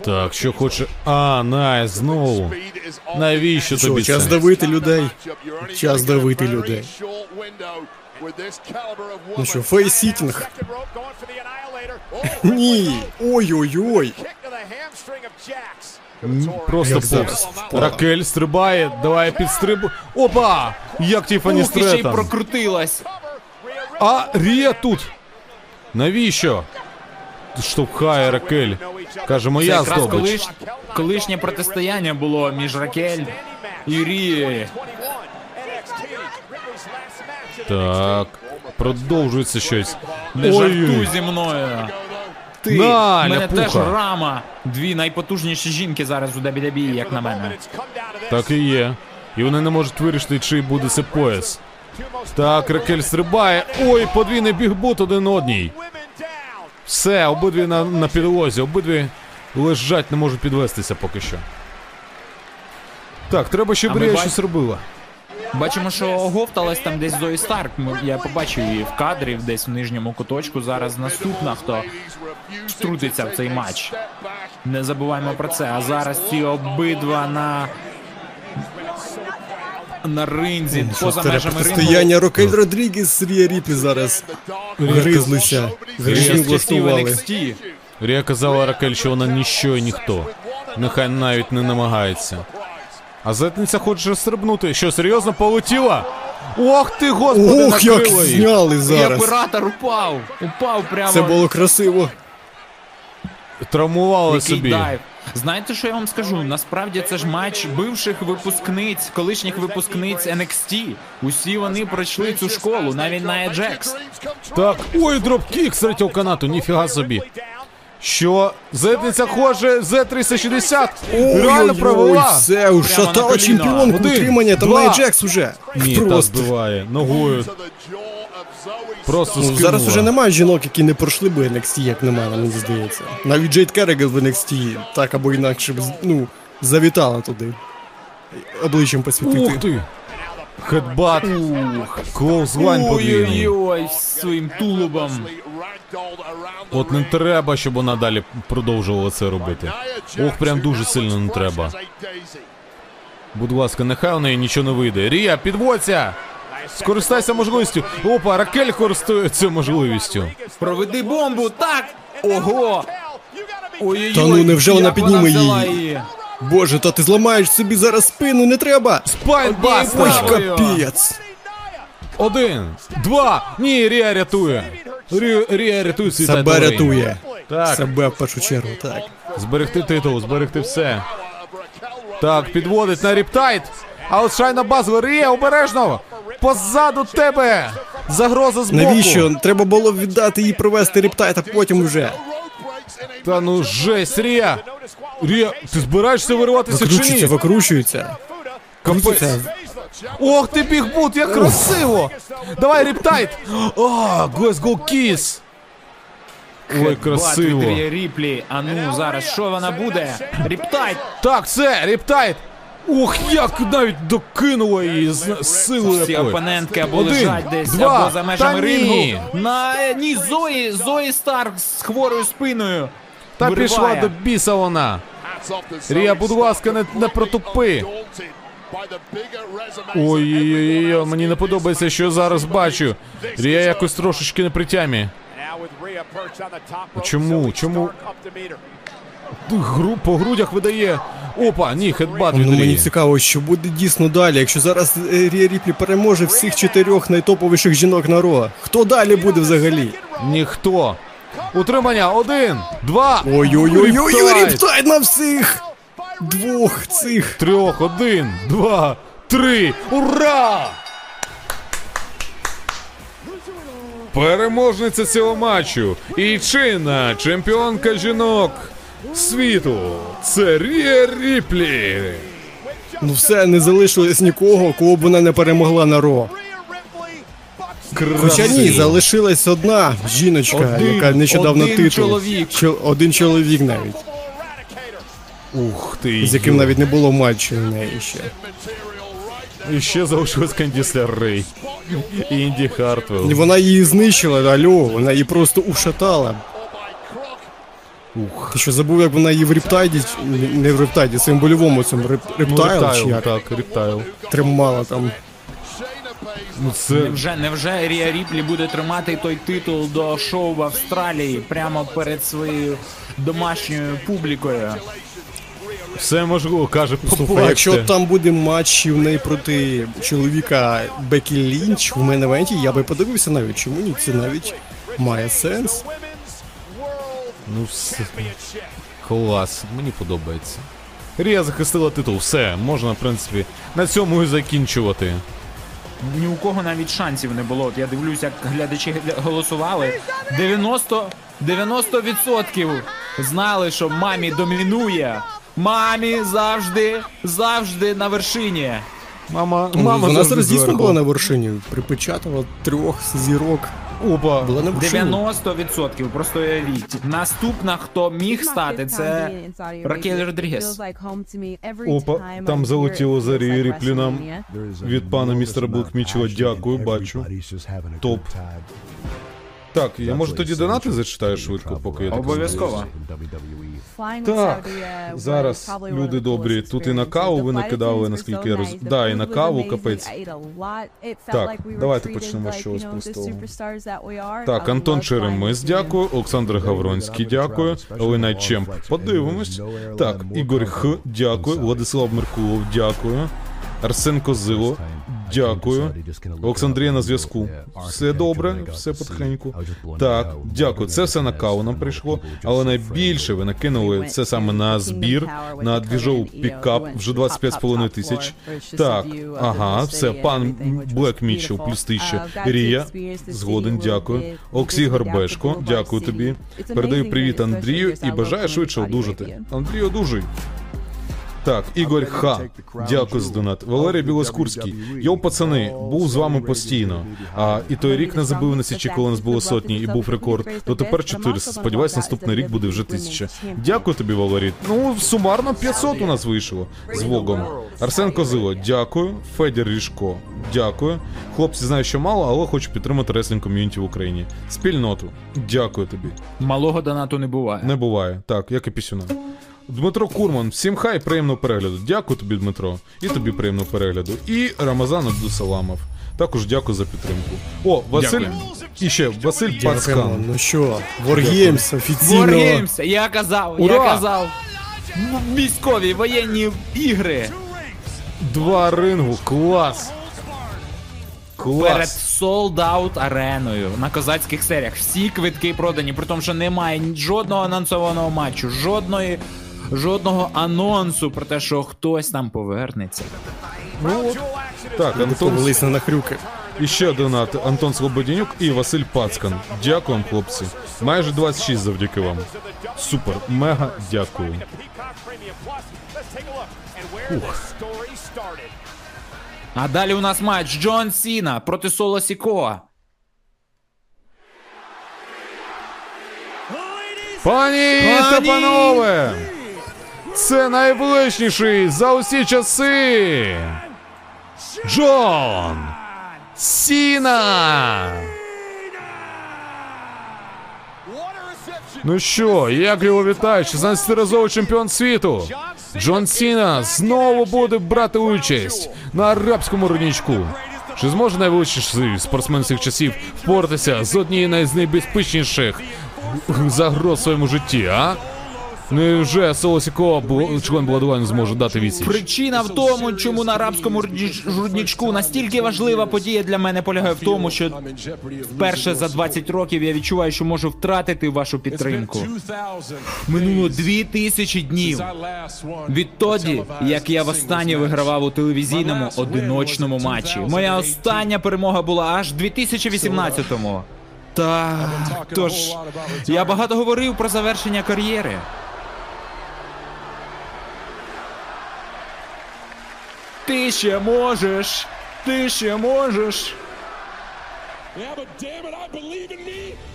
Так, що хоче. А, Най, знову. Навіщо Що, тобі час давити людей? Час давити людей. Ну що, фейсітінг? Ні. Ой-ой-ой. Просто повз. Ракель стрибає, давай підстрибу. Опа! Як Тіфані ух, і ще й Стретон. прокрутилась. А Рія тут. Навіщо? Штовхає Ракель. Каже, Це моя якраз здобич. колиш... колишнє протистояння було між Ракель і Рією. Так, продовжується щось. Не жартуй зі мною. Ти, На, мене ляпуха. теж рама. Дві найпотужніші жінки зараз у WWE, як на мене. Так і є. І вони не можуть вирішити, чи буде це пояс. Так, Ракель стрибає. Ой, подвійний бігбут один одній. Все, обидві на, на підлозі, обидві лежать, не можуть підвестися поки що. Так, треба, щоб Рія бач- щось робила. Бачимо, що оговталась там десь Зої Старк. Я побачив її в кадрі десь в нижньому куточку. Зараз наступна, хто втрутиться в цей матч. Не забуваємо про це. А зараз ці обидва на. На ринзі, поза межами протистояння Рокель Родрігес, Рія Ріплі зараз гризлися. Влаштували. Рія казала Ракель, що вона ніщо і ніхто. Нехай навіть не намагається. Азетниця хоче стрибнути. Що, серйозно полетіла? Ох ти, господи, Ох, як накрила її. зняли І зараз. оператор упав. Упав прямо. Це було красиво. Травмувала Який собі. dive. Знаєте, що я вам скажу? Насправді це ж матч бивших випускниць, колишніх випускниць NXT. Усі вони пройшли цю школу, навіть Ная Джекс. Так, ой, dropkick з третього канату, ніфіга собі. Що? Зетниця хоже, З360. Реально провела. все, ушатала чемпіонку Один, утримання, там два. Найя Джекс уже. Ні, та Просто. збиває. Ногою. Просто Ну, скинула. зараз уже немає жінок, які не пройшли би NXT, як на мене, мені здається. Навіть Джейд Керриган в NXT так або інакше б, ну, завітала туди. Обличчям посвітити. Ух ти. Headbutt. Clothesline подвійний. Ой-ой-ой, своїм тулубом. От не треба, щоб вона далі продовжувала це робити. Ох, прям дуже сильно не треба. Будь ласка, нехай у неї нічого не вийде. Рія, підводься! Скористайся можливістю. Опа, Ракель користується можливістю. Проведи бомбу, так! Ого! Ой-ой-ой, Та ну, невже вона підніме її? Боже, та ти зламаєш собі зараз спину, не треба! Ой, Спайнбастер! капець! Один, два. Ні, Рія рятує. Рі, Рія рятує свій Себе title reign. рятує. Так, Себе в першу чергу, так. зберегти титул, зберегти все. Так, підводить на Riptide. А от Шайна Базлер, Рія, обережно! Позаду тебе! Загроза збоку! Навіщо? Треба було віддати їй провести Riptide, а потім вже. Та ну жесть, Рія! Рія, ти збираєшся вириватися чи Викручується, ні? викручується. Капець. Крутиться. Ох ти бігбут, як красиво! Давай ріптайт! О, let's go kiss! Ой, красиво. Ріплі. А ну зараз що вона буде? Ріптайт! Так, це, ріптайт! Ух, як навіть докинула її з силою Всі опонентки або Один, лежать десь, два, або за межами та ні. рингу. На ні, Зої, Зої Старк з хворою спиною. Та Вириває. пішла до біса вона. Рія, будь ласка, не, не протупи. Ой-ой-ой, мені не подобається, що я зараз бачу. Рія якось трошечки не при тямі. Чому? Чому? Гру, по грудях видає. Опа, ні, хедбат від Ну, мені цікаво, що буде дійсно далі. Якщо зараз е, Рія Ріплі переможе всіх чотирьох найтоповіших жінок на Ро, хто далі буде взагалі? Ніхто. Утримання, один, два. Ой-ой-ой, Riptide. Riptide на всіх! Двох цих. Трьох, один, два, три. Ура! Переможниця цього матчу і чинна чемпіонка жінок світу. Це Рія Ріплі. Ну все, не залишилось нікого, кого б вона не перемогла на Ро. Хоча ні, залишилась одна жіночка, Один, яка нещодавно один титул. чоловік. Чо- один чоловік навіть, Ух ти. з яким навіть не було матчу в неї ще. І ще залишилась Кандісля Рей. Інді Хартвелл. І вона її знищила, алло, вона її просто ушатала. Ух. Ти що забув, як вона її в рептайді, не в рептайді, своєму больовому цьому реп, Ну, рептайл, чи як так, рептайл. тримала там. Ну це Невже, невже Рія Ріплі буде тримати той титул до шоу в Австралії прямо перед своєю домашньою публікою? Все можливо, каже Слухай, якщо там буде матч в неї проти чоловіка Бекі Лінч в мене евенті, я би подивився навіть, чому ні, це навіть має сенс. Ну все. Клас, мені подобається. Рія захистила титул, все, можна, в принципі, на цьому і закінчувати. Ні у кого навіть шансів не було. От я дивлюся, як глядачі голосували. 90, 90% знали, що мамі домінує. Мамі завжди, завжди на вершині. Мама, мама Вона завжди зараз дійсно була на вершині. Припечатала трьох зірок. Опа. Була на вершині. 90% просто уявіть. Наступна, хто міг стати, це Ракель Родрігес. Опа, там залетіло за Ріплі нам від пана містера Блокмічела. Дякую, бачу. Топ. Так, я може тоді донати зачитаю швидко, поки я так Обов'язково. Так, зараз люди добрі. Тут і на каву ви накидали, наскільки я роз... Да, і на каву капець. Так, давайте почнемо з чогось простого. Так, Антон Черемис, дякую. Олександр Гавронський, дякую. Олена Чемп, подивимось. Так, Ігор Х, дякую. Владислав Меркулов, дякую. Арсен Козило, дякую. Олександрія на зв'язку. Все добре, все потихеньку. Так, дякую. Це все на каву нам прийшло. Але найбільше ви накинули це саме на збір на двіжову пікап вже 25,5 тисяч. Так, ага, все, пан Блек Мітчел, плюс тисяча. Рія, згоден, дякую. Олексій Горбешко, дякую тобі. Передаю привіт Андрію і бажаю швидше одужати. Андрію, одужуй. Так, Ігор Х. Дякую за донат. Валерій Білоскурський. Йоу, пацани, був з вами постійно. А і той рік не забив на січі, коли нас було сотні, і був рекорд. То тепер 400. Сподіваюсь, наступний рік буде вже тисяча. Дякую тобі, Валерій. Ну, сумарно 500 у нас вийшло з Вогом. Арсен Козило, дякую. Федір Ріжко, дякую. Хлопці, знаю, що мало, але хочу підтримати реслінг ком'юніті в Україні. Спільноту. Дякую тобі. Малого донату не буває. Не буває. Так, як і пісюна. Дмитро Курман, всім хай, приємного перегляду. Дякую тобі, Дмитро. І тобі приємного перегляду. І Рамазан Абдусаламов. Також дякую за підтримку. О, Василь. Дякую. І ще Василь. Пацкан. Ну що, Wargames офіційно. Wargames, я казав, я казав. Військові воєнні ігри Два рингу, клас. перед Клас. sold-out ареною на козацьких серіях. Всі квитки продані, при тому, що немає жодного анонсованого матчу, жодної. Жодного анонсу про те, що хтось там повернеться. Ну, от. Так, Антон. Повелись на нахрюки. І ще донат Антон Слободянюк і Василь Пацкан. Дякую вам, хлопці. Майже 26 завдяки вам. Супер, мега дякую. Started. А далі у нас матч Джон Сіна проти Соло Сікоа. Пані та панове! Це найвеличніший за усі часи! Джон Сіна! Ну що, як його вітають, 16-разовий чемпіон світу. Джон Сіна знову буде брати участь на арабському руднічку. Чи зможе найвеличніший спортсмен всіх часів впоратися з однією з найбезпечніших загроз в своєму житті, а? Невже Соло Сікова, бу- член Бладлайн, зможе дати відсіч? Причина в тому, чому на арабському руднічку настільки важлива подія для мене полягає в тому, що вперше за 20 років я відчуваю, що можу втратити вашу підтримку. Минуло 2000 днів відтоді, як я востаннє вигравав у телевізійному одиночному матчі. Моя остання перемога була аж 2018-му. Так, тож я багато говорив про завершення кар'єри. Ти ще можеш. Ти ще можеш.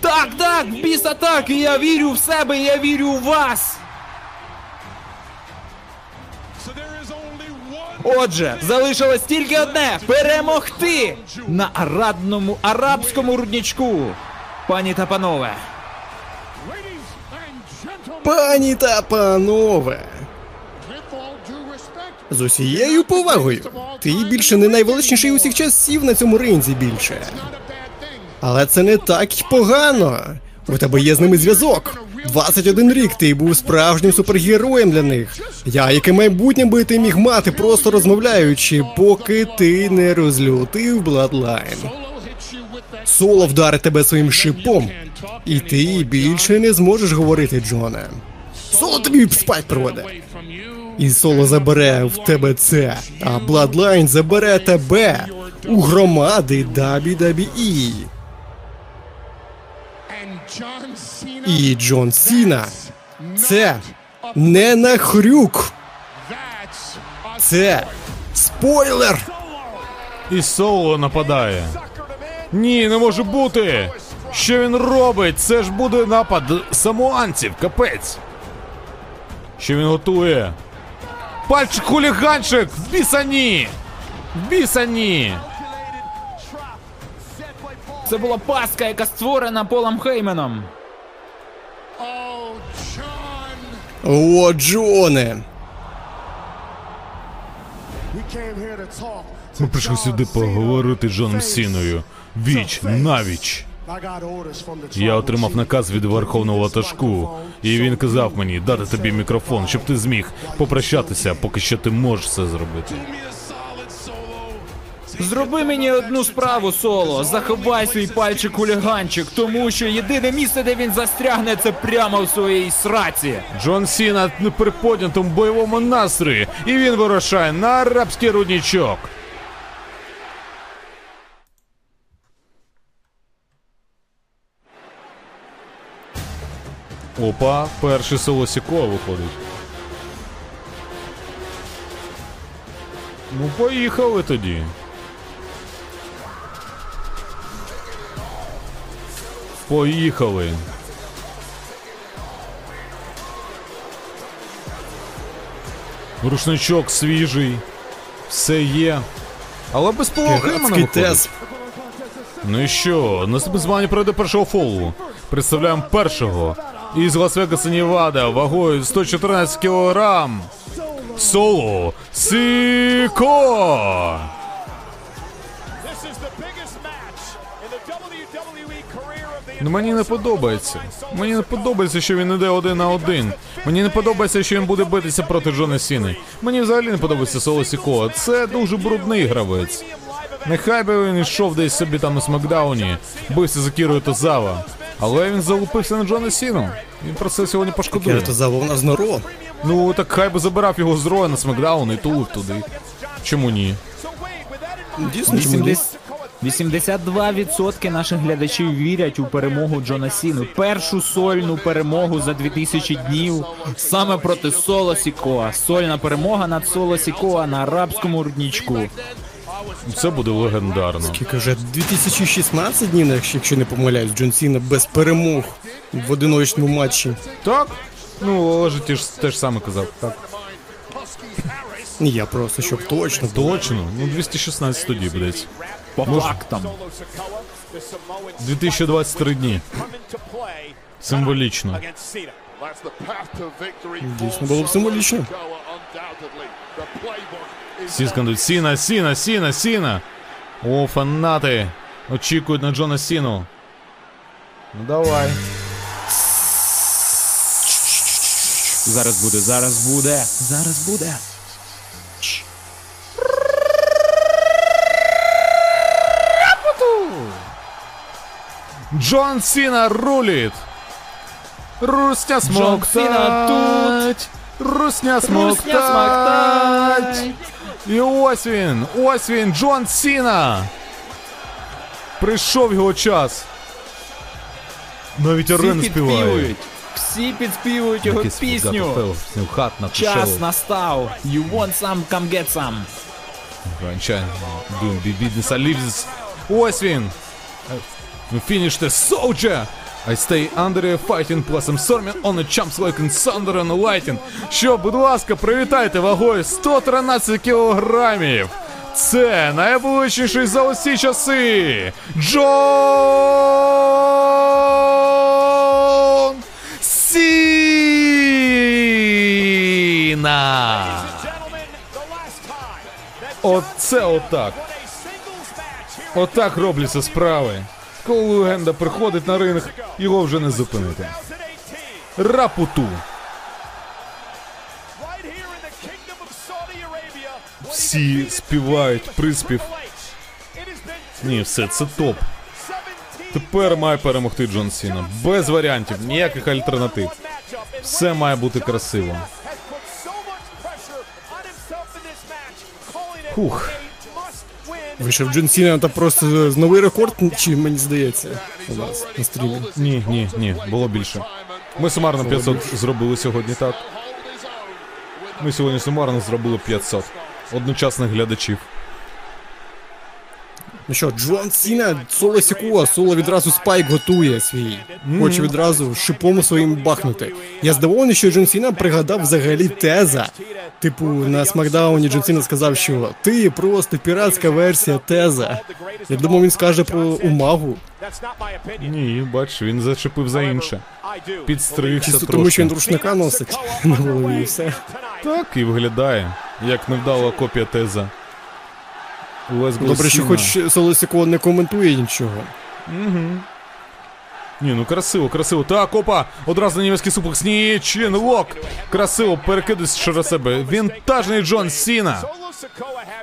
Так, так, так, і я вірю в себе, я вірю в вас. Отже, залишилось тільки одне перемогти на арадному арабському руднічку. Пані та панове. Пані та панове. З усією повагою. Ти більше не найвеличніший усіх часів на цьому ринзі більше. Але це не так погано. У тебе є з ними зв'язок. 21 рік ти був справжнім супергероєм для них. Я, яке майбутнє би ти міг мати, просто розмовляючи, поки ти не розлютив Bloodline. Соло вдарить тебе своїм шипом, і ти більше не зможеш говорити, Джоне. Соло тобі спать проведе. І соло забере в тебе це, а Bloodline забере тебе у громади WWE. І Джон Сіна це не нахрюк. Це спойлер. І соло нападає. Ні, не може бути. Що він робить? Це ж буде напад самуанців, капець. Що він готує? Пальчик хуліганчик! В бісані! В бісані! Це була паска, яка створена Полом Хейменом. О, Джоне! Ми прийшли сюди поговорити з Джоном Сіною. Віч навіч. Я отримав наказ від верховного ватажку, і він казав мені дати тобі мікрофон, щоб ти зміг попрощатися, поки що ти можеш це зробити. Зроби мені одну справу, соло. Заховай свій пальчик хуліганчик, тому що єдине місце, де він застрягне, це прямо в своїй сраці. Джон Сіна на приподнятому бойовому настрої, і він вирушає на арабський руднічок. Опа, перший соло Сікова виходить. Ну, поїхали тоді. Поїхали. Рушничок свіжий. Все є. Але без Піратський тез. Ну і що, наступне змагання пройде першого фолу. Представляємо першого. Із Лас-Вегаса, Невада, вагою 114 кілограм. Соло the Ну мені не подобається. Мені не подобається, що він іде один на один. Мені не подобається, що він буде битися проти Джона Сіни. Мені взагалі не подобається Соло Сіко. Це дуже брудний гравець. Нехай би він йшов десь собі там на Смакдауні, бився за Кірою Тозава. Але він залупився на Джона Сіну. Він про це сьогодні пошкодує. Кіра Тозава у нас на Ро. Ну так хай би забирав його з Роя на Смакдаун і тулив туди. Чому ні? Дійсно, чому ні? 82% наших глядачів вірять у перемогу Джона Сіну. Першу сольну перемогу за 2000 днів саме проти Соло Сікоа. Сольна перемога над Соло Сікоа на арабському руднічку. Це буде легендарно. Скільки вже 2016 днів, якщо- якщо не помиляюсь, Джон Сіна без перемог в одиночному матчі. Так? Ну, але ж ти ж теж саме казав. Так. Ні, я просто щоб точно було. Точно. Ну 216 тоді будеться. По фактам. 2023 дні. Символічно. Дійсно було б символічно. Goa, undoubtedly. The playbook is Всі скандують Сіна, Сіна, Сіна, Сіна. О, фанати. Очікують на Джона Сіну. Ну давай. Зараз буде, зараз буде, зараз буде. Джон Сіна рулить. Русня смоктать. Русня смоктать. І ось він, ось він, Джон Сіна. Прийшов його час. Навіть Всі арени співає. підспівують. Всі підспівують його пісню. Хат Час настав. You want some, come get some. Ранча, doing big business, I leave this. Ось він. Ну, Finish the soldier. I stay under a fighting plus I'm storming on the chumps like thunder and lightning. Що, будь ласка, привітайте вагою 113 кілограмів. Це найвеличніший за усі часи. Джон Сіна. Оце отак. a Отак робляться справи. Коли легенда приходить на ринг, його вже не зупинити. Рапуту. Всі співають приспів. Ні, все, це топ. Тепер має перемогти Джон Сіна. Без варіантів, ніяких альтернатив. Все має бути красиво. Фух. Вийшов Джон Сіна, та просто новий рекорд, чи мені здається, у нас на стрімі. Ні, ні, ні, було більше. Ми сумарно 500 зробили сьогодні, так. Ми сьогодні сумарно зробили 500 одночасних глядачів. Ну що, Джон Сіна, Соло Сікоа, соло відразу спайк готує свій. Хоче відразу шипом своїм бахнути. Я здивований, що Джон Сіна пригадав взагалі теза. Типу, на Смакдауні Джон Сіна сказав, що ти просто піратська версія теза. Я думав, він скаже про Умагу. Ні, бач, він зачепив за інше. Підстригся Чисто тому, що він рушника носить на голові і все. Так і виглядає, як невдала копія теза. Лесго Добре, що хоч соло не коментує нічого. Ні, ну красиво, красиво. Так, опа! Одразу на німецький суплекс. Ні, чин, лок. Красиво, перекидусь через себе. Вінтажний Джон Сіна.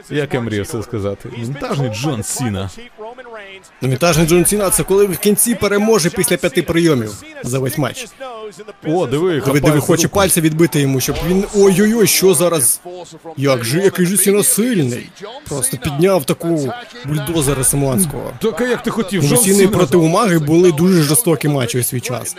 Як я мріяв це сказати. Вінтажний Джон Сіна. Ну, Вінтажний Джон Сіна це коли в кінці переможе після п'яти прийомів за весь матч. О, диви, Диви, диви, хоче пальця відбити йому, щоб він. Ой-ой-ой, що зараз? Як же, який же Сіна сильний. Просто підняв таку бульдозера Самуанського. Так, а як ти хотів? У Джон Сіни проти Умаги були дуже жорстокі матчі у свій час.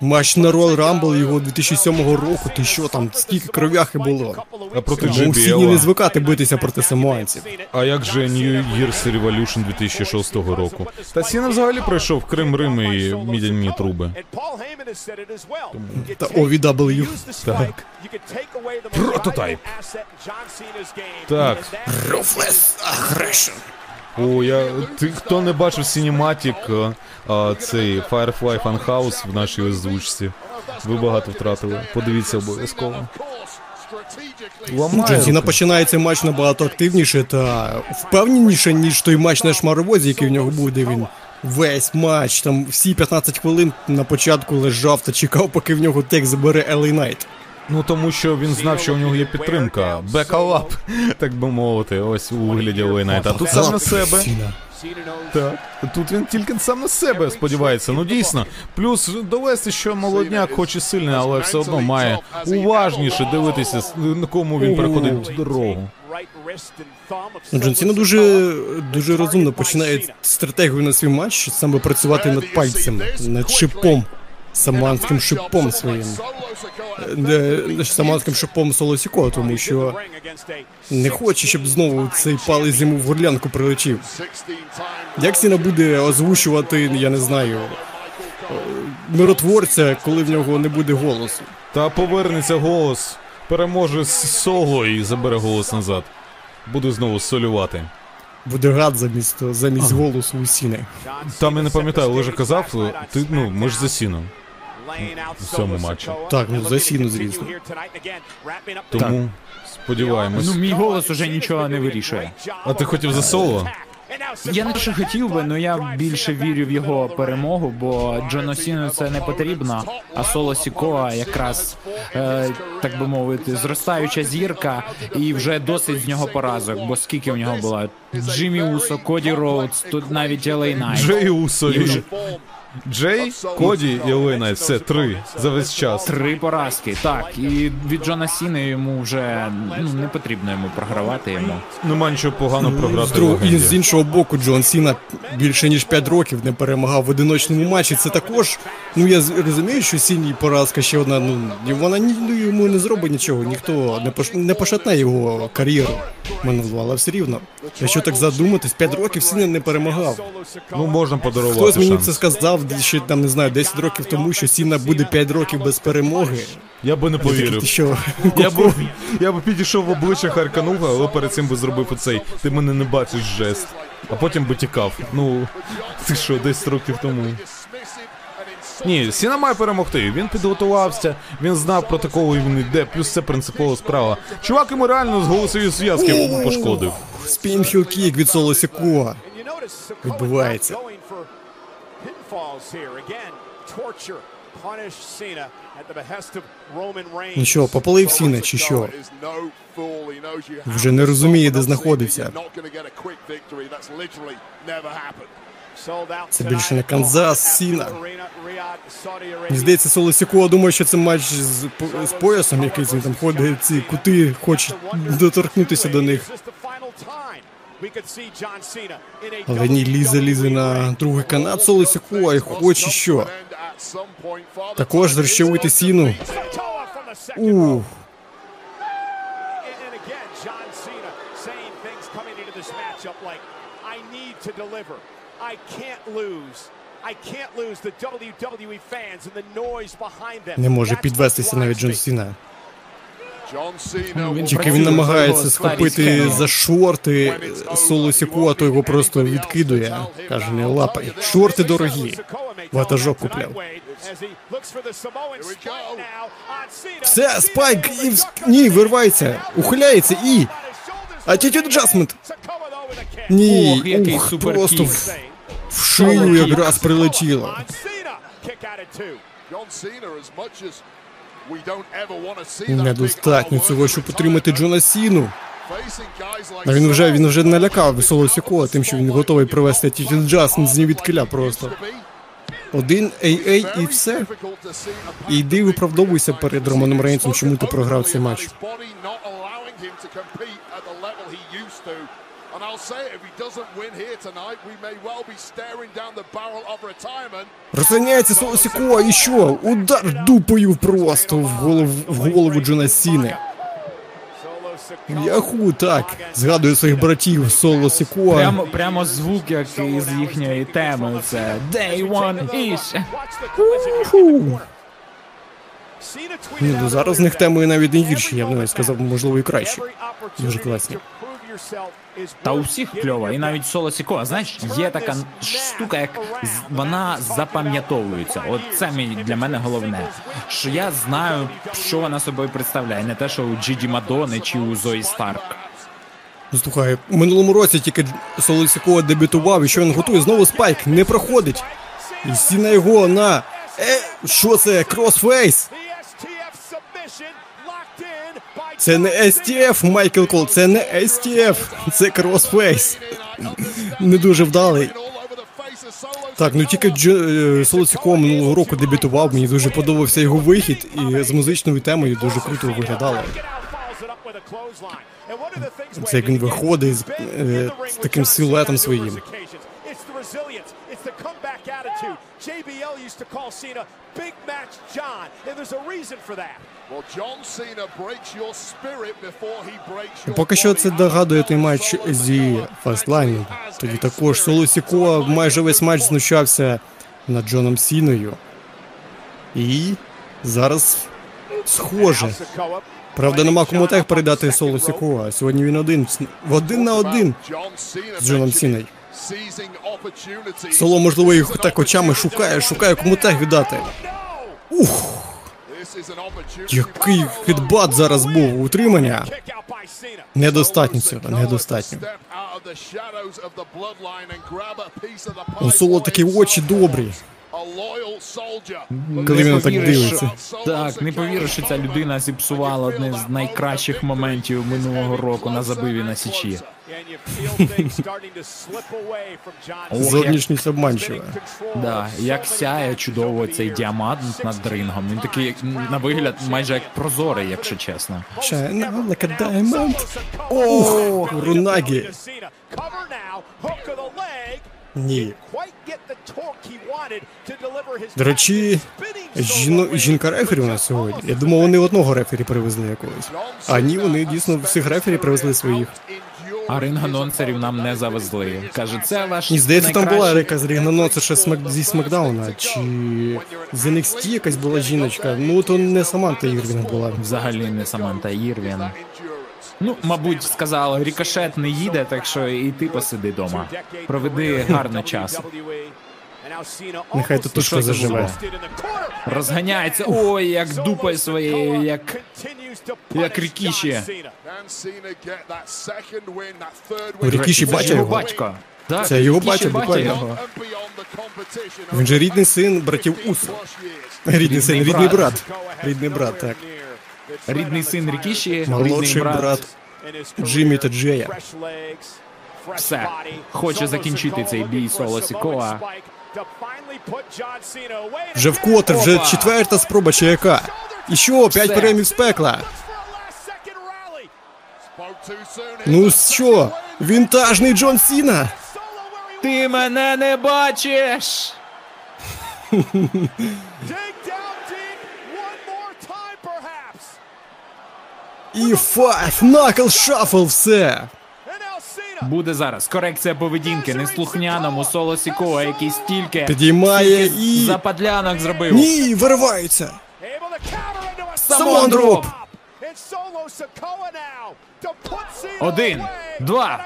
Матч на Royal Rumble його 2007 року. Ти що там, стільки кров'яхи було. А проти Сіні не звикати битися проти самуанців. А як же New Year's Revolution 2006 року? Та Сіна взагалі пройшов Крим, Рим і мідяні труби. Та OVW. Так. Прототайп. Так. Ruthless Aggression. О, я. Ти хто не бачив Cinematic, а, а, цей Firefly Funhouse в нашій озвучці? Ви багато втратили. Подивіться обов'язково. Ламає Джон Сіна починає цей матч набагато активніше та впевненіше, ніж той матч на шмаровозі, який в нього буде. Він весь матч, там всі 15 хвилин на початку лежав та чекав, поки в нього тек забере LA Knight. Ну тому що він знав, що у нього є підтримка. Бекалап, так би мовити, ось у вигляді Лейнайта. А тут сам на себе. Так. Тут він тільки сам на себе сподівається. Ну дійсно. Плюс довести, що молодняк, хоч і сильний, але все одно має уважніше дивитися, с- на кому він переходить дорогу. Ну, Джон Сіна дуже, дуже розумно починає стратегію на свій матч саме працювати над пальцями, над шипом, саманським шипом своїм. Не саманським шипом Солосіко, тому що не хоче, щоб знову цей палець йому в горлянку прилетів. Як Сіна буде озвучувати, я не знаю, е, миротворця, коли в нього не буде голосу? Та повернеться голос, переможе Соло і забере голос назад. Буде знову солювати. Буде гад замість, замість голосу у Сіни. Там я не пам'ятаю, Олежа казав, ти ну ми ж за Сіну. В цьому матчі. Так, ну, за Сіну, звісно. Тому сподіваємось. Ну, мій голос уже нічого не вирішує. А ти хотів за Соло? Я не що хотів би, але я більше вірю в його перемогу, бо Джону Сіну це не потрібно. А Соло Сікоа якраз, е, так би мовити, зростаюча зірка, і вже досить з нього поразок. Бо скільки в нього було? Джиммі Усо, Коді Роудс, тут навіть Ел Ей Найт. Джей Усо І вже- Джей, Коді і Лейна. Все, три за весь час. Три поразки, так. І від Джона Сіни йому вже ну, не потрібно йому програвати йому. Нема нічого поганого З, програти. другого, і з іншого боку, Джон Сіна більше ніж 5 років не перемагав в одиночному матчі. Це також. Ну я розумію, що Сіні поразка ще одна. Ну вона ні- ну, йому не зробить нічого. Ніхто не пош, не пошатне його кар'єру минулу, але все рівно. Якщо так задуматись, 5 років Сіна не перемагав. Ну можна подарувати Хтось мені шанс. це сказав ще там не знаю 10 років тому, що Сіна буде 5 років без перемоги. Я би не повірив. Ти що? Я б, я б підійшов в обличчя харканув, але перед цим би зробив оцей. Ти мене не бачиш жест. А потім би тікав. Ну, ти що, 10 років тому. Ні, Сіна має перемогти. Він підготувався, він знав проти кого він йде, плюс це принципова справа. Чувак йому реально з голосові зв'язки пошкодив. Spin heel kick від Соло Сікуа. Відбувається. Ну що, попалив Сіна чи що? Вже не розуміє, де знаходиться. Це більше не Канзас, Сіна. Мені здається, Соло Сікуа думає, що це матч з, з поясом, якийсь він там ходить, ці кути хоче доторкнутися до них. Ні, лізе, лізе на другий канат Соло Сікуа і хоче що? Також зрощовуйте Сіну. Ух. Them. Не може підвестися навіть Джон. Сіна. John Cena Ну, він will Тільки він намагається схопити за шорти соло Сікуа, то його просто відкидує. Каже, не лапай. Шорти дорогі. Ватажок купляв. Все, спайк і вс- ні, вирвається, ухиляється і. Attitude adjustment. Ні, ух, просто в, в шию якраз прилетіло. Недостатньо цього, щоб отримати Джона Сіну. А він вже він вже налякав веселого сікола, тим, що він готовий привести Attitude Джастин з нівідкиля просто. Один AA і все. І йди виправдовуйся перед Романом Рейнсом, чому ти програв цей матч. Розганяється соло і що? Удар дупою просто в голову, в голову Джона Сіни. Яху, так. Згадую своїх братів соло Сікуа. Прямо, прямо звук, як із їхньої теми. Це Day One Ish. Ні, ну зараз з них темою навіть не гірші, я б навіть сказав, можливо, і кращі. Дуже класні. Та у всіх кльова, і навіть соло Сікоа. Знаєш, є така штука, як вона запам'ятовується. От це мій для мене головне. Що я знаю, що вона собою представляє, не те, що у Джиді Мадони чи у Зої Старк. Ну слухай, у минулому році тільки соло Сікуа дебютував, і що він готує, знову spike, не проходить. І його на. Е, що це? Crossface? Це не STF, Майкл Кол, це не STF, це crossface. Не дуже вдалий. Так, ну тільки Дж- е, Соло Сікуа минулого року дебютував, мені дуже подобався його вихід, і з музичною темою дуже круто виглядало. Це як він виходить з, е, з таким силуетом своїм. JBL used to call Cena Big Match John, and there's a reason for that. Поки що це догадує той матч зі Фастлайном. Тоді також Соло Сікуа майже весь матч знущався над Джоном Сіною. І зараз схоже. Правда, нема кому тег передати Соло Сікуа. Сьогодні він один в один на один з Джоном Сіною. Соло, можливо, їх так очами шукає, шукає кому тег віддати. Ух, який хедбат зараз був утримання. Недостатньо цього, недостатньо. У Соло такі очі добрі. A loyal soldier. Коли він так дивиться. Так, не повіриш, що ця людина зіпсувала одне з найкращих моментів минулого року на забиві на січі. Зовнішність обманчива. Да, як сяє чудово цей діамант над рингом. Він такий як, на вигляд майже як прозорий, якщо чесно. China like a diamond. Ох, Рунагі. Ні. До речі, жіно, жінка рефері у нас сьогодні. Я думав, вони одного рефері привезли якогось. А ні, вони дійсно всіх рефері привезли своїх. А ринг-анонсерів нам не завезли. Каже, це ваш Ні, здається, там була якась рігноносерша смак... зі Смакдауна, чи з NXT якась була жіночка. Ну, то не Саманта Ірвінг була. Взагалі не Саманта Ірвін. Ну, мабуть, сказала, рікошет не їде, так що і ти посиди дома. Проведи гарний час. Нехай тут це заживе. Розганяється. Ой, як дупою своєю, як як Рікіші. Рікіші Це його батько. Так, Це його батя, буквально. Він же рідний син братів plus. Рідний син, Рідний брат. Рідний брат, так. Рідний син Рікіші, Молодший брат. брат Джиммі та Джея. Все. Хоче закінчити цей бій Соло Сікоа. Вже вкотре, вже четверта спроба чи яка. І що, п'ять перемів з пекла. Ну що, вінтажний Джон Сіна. Ти мене не бачиш! І five knuckle shuffle, все. Буде зараз корекція поведінки неслухняному соло Сікоа, який стільки Підіймає і. западлянок зробив. Ні, вириваються. Able to counter into a Samoan drop. It's solo Sikoa now to put Cena Один, два.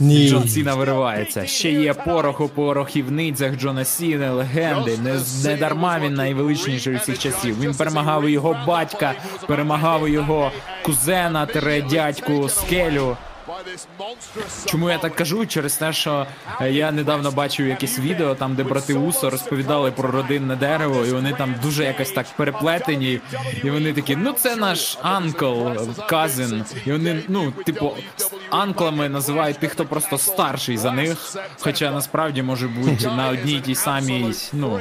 Ні. Джон Сіна виривається. Ще є порох у порохівницях Джона Сіни, легенди. Не, не дарма він найвеличніший у всіх часів. Він перемагав і його батька, перемагав і його кузена, тере дядьку, скелю. Чому я так кажу? Через те, що е, я недавно бачив якесь відео, там де брати Усо розповідали про родинне дерево, і вони там дуже якось так переплетені. І вони такі, ну це наш анкл, казин. І вони, ну, типу, анклами називають тих, хто просто старший за них. Хоча насправді може бути на одній тій самій, ну,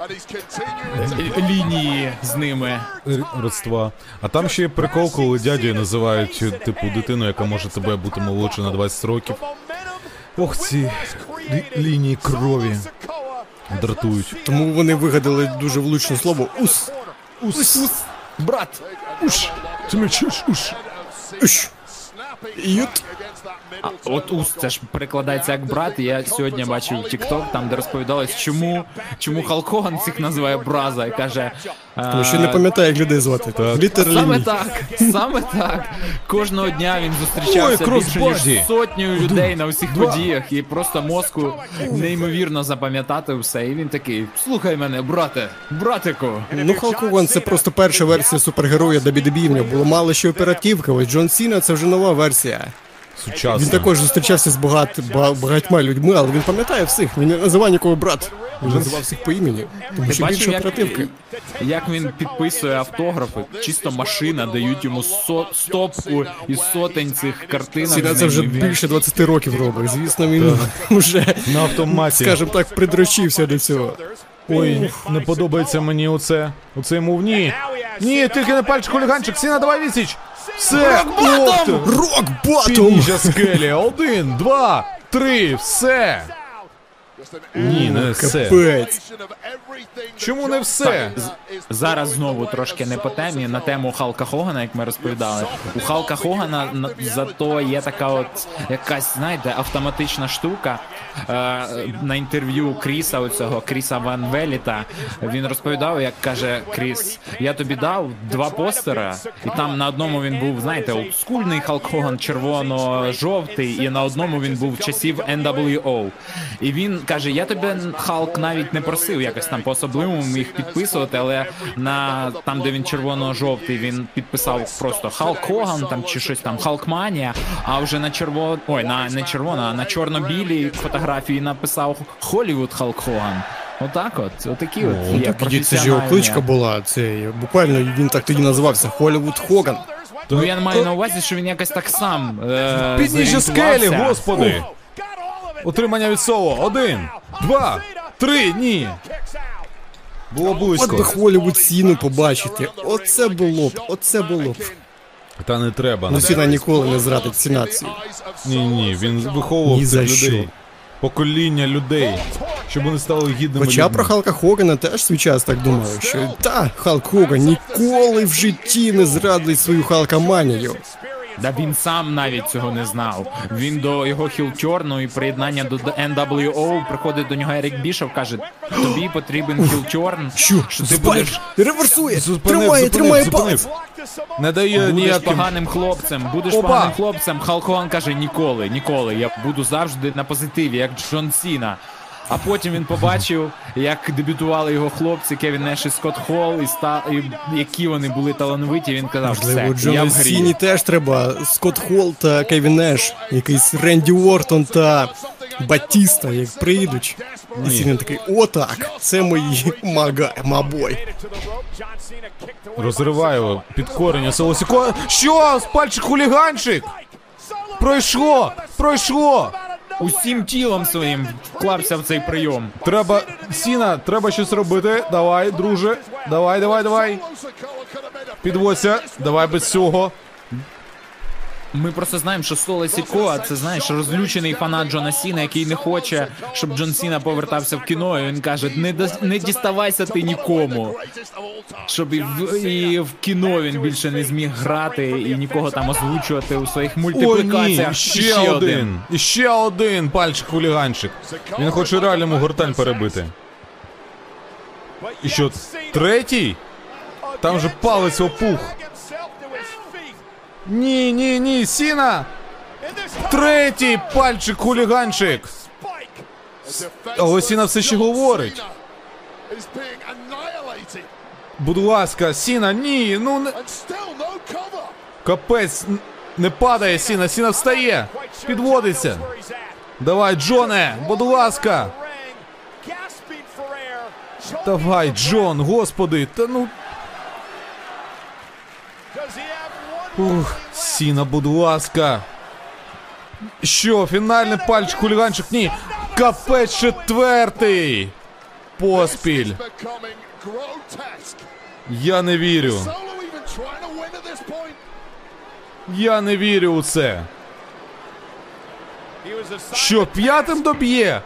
е, лінії з ними. Родства. А там ще є прикол, коли дядю називають, типу, дитину, яка може тебе бути молодше на 20 років. Ох, ці лі- лінії крові дратують. Тому вони вигадали дуже влучне слово ус. Ус, ус, брат, уш, ти мене чуєш, уш. Уш. Ют. А, От ус це ж перекладається як брат. Я сьогодні бачив TikTok, там де розповідалось, чому чому Халк Хоган всіх називає браза і каже. Тому що не пам'ятає, як людей звати. Літер Саме так, саме так. Кожного дня він зустрічався Ой, більше ніж сотнею людей на усіх подіях, і просто мозку неймовірно запам'ятати все. І він такий: слухай мене, брате, братику. Ну, Халк Хоган це просто перша версія супергероя WWE. В нього було мало ще оперативка. Ось Джон Сіна це вже нова версія. Сучасно. Він також зустрічався з багат, багатьма людьми, але він пам'ятає всіх. Він не називав нікого брат. Він називав всіх по імені. Тому що більше як, оперативки. як він підписує автографи? Чисто машина, дають йому со, стопку із сотень цих картинок. Сіна з це вже він- більше 20 років робить. Звісно, він вже, На автоматі. скажімо так, придрочився до цього. Ой, не подобається мені оце. Оце йому в ні. Ні, тільки не пальчик хуліганчик. Сіна, давай відсіч. Все, Рок-батом! Рок-батом! Підніжжя скелі. Один, два, три, все. Ні, не все. Капець. Чому не все? Зараз знову трошки не по темі на тему Халка Хогана, як ми розповідали. У Халка Хогана на- зато є така от якась, знаєте, автоматична штука. Е, на інтерв'ю Кріса, оцього Кріса Ван Веліта, він розповідав, як каже Кріс: Я тобі дав два постера, і там на одному він був, знаєте, олдскульний Халк Хоган червоно-жовтий, і на одному він був часів NWO. І він каже: Я тебе Халк навіть не просив якось там по-особливому їх підписувати, але на там, де він червоно-жовтий, він підписав просто Халк Хоган там чи щось там Халкманія. А вже на червоно, ой, на не червоно, а на чорно-білій фотографії написав Холівуд Халк Хоган. Отак, от, отакі от Ну, є тоді це ж його кличка була. Це буквально він так тоді називався Холівуд Хоган. Ну я маю на увазі, що він якось так сам е, Підніжжя скелі, господи. Утримання від соло. Один, два, три, ні. Було От би близько. Сіну побачити. Оце було б, оце було б. Та не треба. Ну Сіна ніколи не зрадить ці нації. Ні, ні, він виховував Ні за цих людей. що. Покоління людей, щоб вони стали гідними Хоча людьми. про Халка Хогана теж свій час так думаю, що та Халк Хоган ніколи в житті не зрадить свою Халкаманію. Да він сам навіть цього не знав. Він до його хілтьорну і приєднання до NWO приходить до нього Ерік Бішов, каже: тобі потрібен heel turn, Що? що ти Spike будеш, реверсує! Зупинив, Тримає, зупинив, тримає зупинив. палець! Не дає будеш ніяким. поганим хлопцем, будеш Опа! поганим хлопцем. Халк Хоган каже: ніколи, ніколи. Я буду завжди на позитиві, як Джон Сіна. А потім він побачив, як дебютували його хлопці Кевін Неш і Скотт Холл, і, ста... і які вони були талановиті. Він казав, Можливо, все, я в грі. Сіні теж треба Скотт Холл та Кевін Неш, якийсь Ренді Ортон та Батіста, як прийдуть. І Сіні такий, отак, це мої мага, мабой. Розриваю підкорення Солосіко. Що? З пальчик хуліганчик? Пройшло! Пройшло! Усім тілом своїм вклався в цей прийом. Треба. Сіна, треба щось робити. Давай, друже. Давай, давай, давай. Підводься. Давай без цього. Ми просто знаємо, що Соло Сікоа це знаєш розлючений фанат Джона Сіна, який не хоче, щоб Джон Сіна повертався в кіно. І він каже: не дос- не діставайся ти нікому. Щоб і в, і в кіно він більше не зміг грати і нікого там озвучувати у своїх Ой, ні, мультиплікаціях. ще, один. І ще один пальчик хуліганчик. Він хоче реально йому гортань перебити. І що, третій? Там же палець опух. Ні, ні, ні, Сіна! Третій пальчик хуліганчик. Але Сіна все ще говорить. Будь ласка, Сіна, ні, ну не. Капець, не падає Сіна, Сіна встає. Підводиться. Давай, Джоне, будь ласка. Давай, Джон, господи, та ну. Ух, Сіна, будь ласка. Що, фінальний пальчик хуліганчик? Ні. Капець четвертий. Поспіль. Я не вірю. Я не вірю у це. Що, п'ятим доб'є?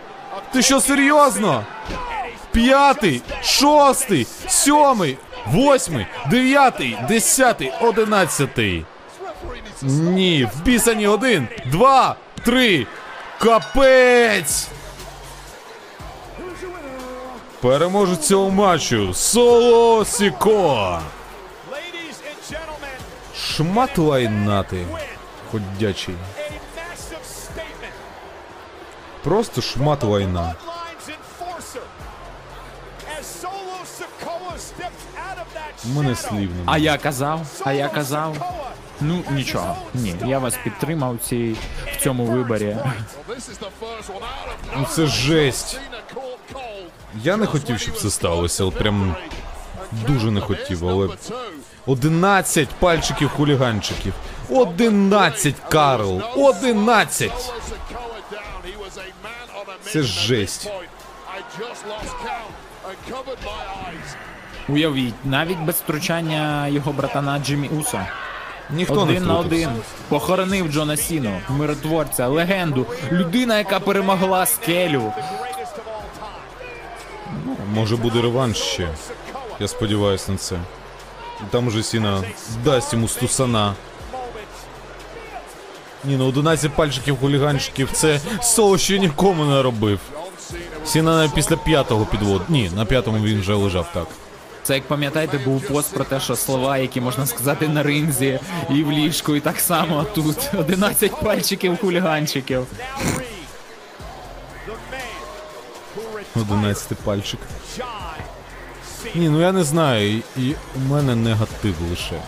Ти що, серйозно? П'ятий, шостий, сьомий, восьмий, дев'ятий, десятий, одинадцятий. Ні, вписані один, два, три. Капець! Переможець цього матчу Соло Сіко. Шмат лайнати. Ходячий. Просто шмат лайна. У мене слів немає. А я казав, а я казав. Ну нічого, ні, я вас підтримав цій, в цьому виборі. Ну це жесть. Я не хотів, щоб це сталося. От прям дуже не хотів, але. Two. 11 пальчиків хуліганчиків. 11, Карл. 11! Sikoa down. He was a man on a Це жесть. Уявіть, навіть без втручання його братана Джиммі Усо. Ніхто не один на один. Похоронив Джона Сіну, миротворця, легенду, людина, яка перемогла скелю. Може буде реванш ще. Я сподіваюся на це. Там уже Сіна дасть йому стусана. Ні, ну 11 пальчиків хуліганчиків це соло ще нікому не робив. Сіна після п'ятого підвод. Ні, на п'ятому він вже лежав так. Це як пам'ятаєте, був пост про те, що слова, які можна сказати на ринзі і в ліжку, і так само тут 11 пальчиків хуліганчиків. 11 пальчик. Ні, ну я не знаю, і, у мене негатив лише.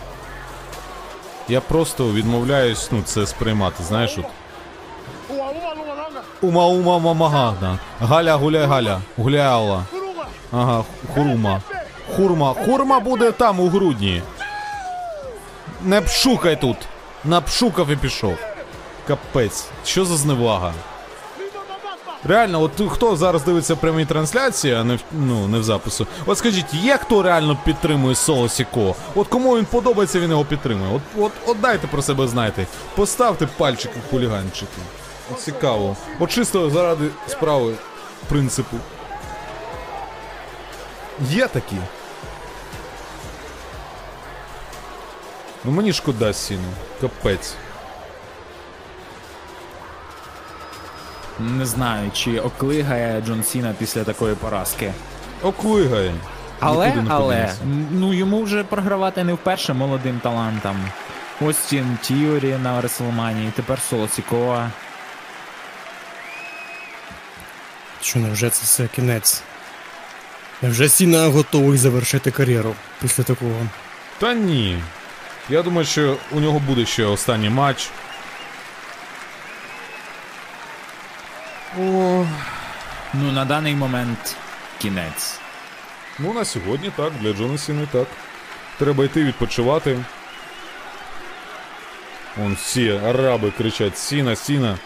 Я просто відмовляюсь, ну, це сприймати, знаєш, от. Ума ума мамагана. Галя гуляй Галя. Гуляй Алла. Ага, хурума. Хурма. Хурма буде там у грудні. Не пшукай тут. Напшукав і пішов. Капець. Що за зневага? Реально, от хто зараз дивиться прямі трансляції, а не в, ну, не в запису. От скажіть, є хто реально підтримує Соло Сіко? От кому він подобається, він його підтримує. От, от, от дайте про себе знайте. Поставте пальчики в хуліганчики. От цікаво. От чисто заради справи принципу. Є такі. Ну мені шкода сіну. Капець. Не знаю, чи оклигає Джон Сіна після такої поразки. Оклигає. Але, але, ну йому вже програвати не вперше молодим талантам. Остін Тіорі на Реслманії, тепер Соло Сікоа. Що невже це все кінець? Невже Сіна готовий завершити кар'єру після такого? Та ні. Я думаю, що у нього буде ще останній матч. О, Ну, на даний момент кінець. ну на сьогодні так, для Джона Сіни так. Треба йти відпочивати. Вон всі араби кричать Сіна, Сіна.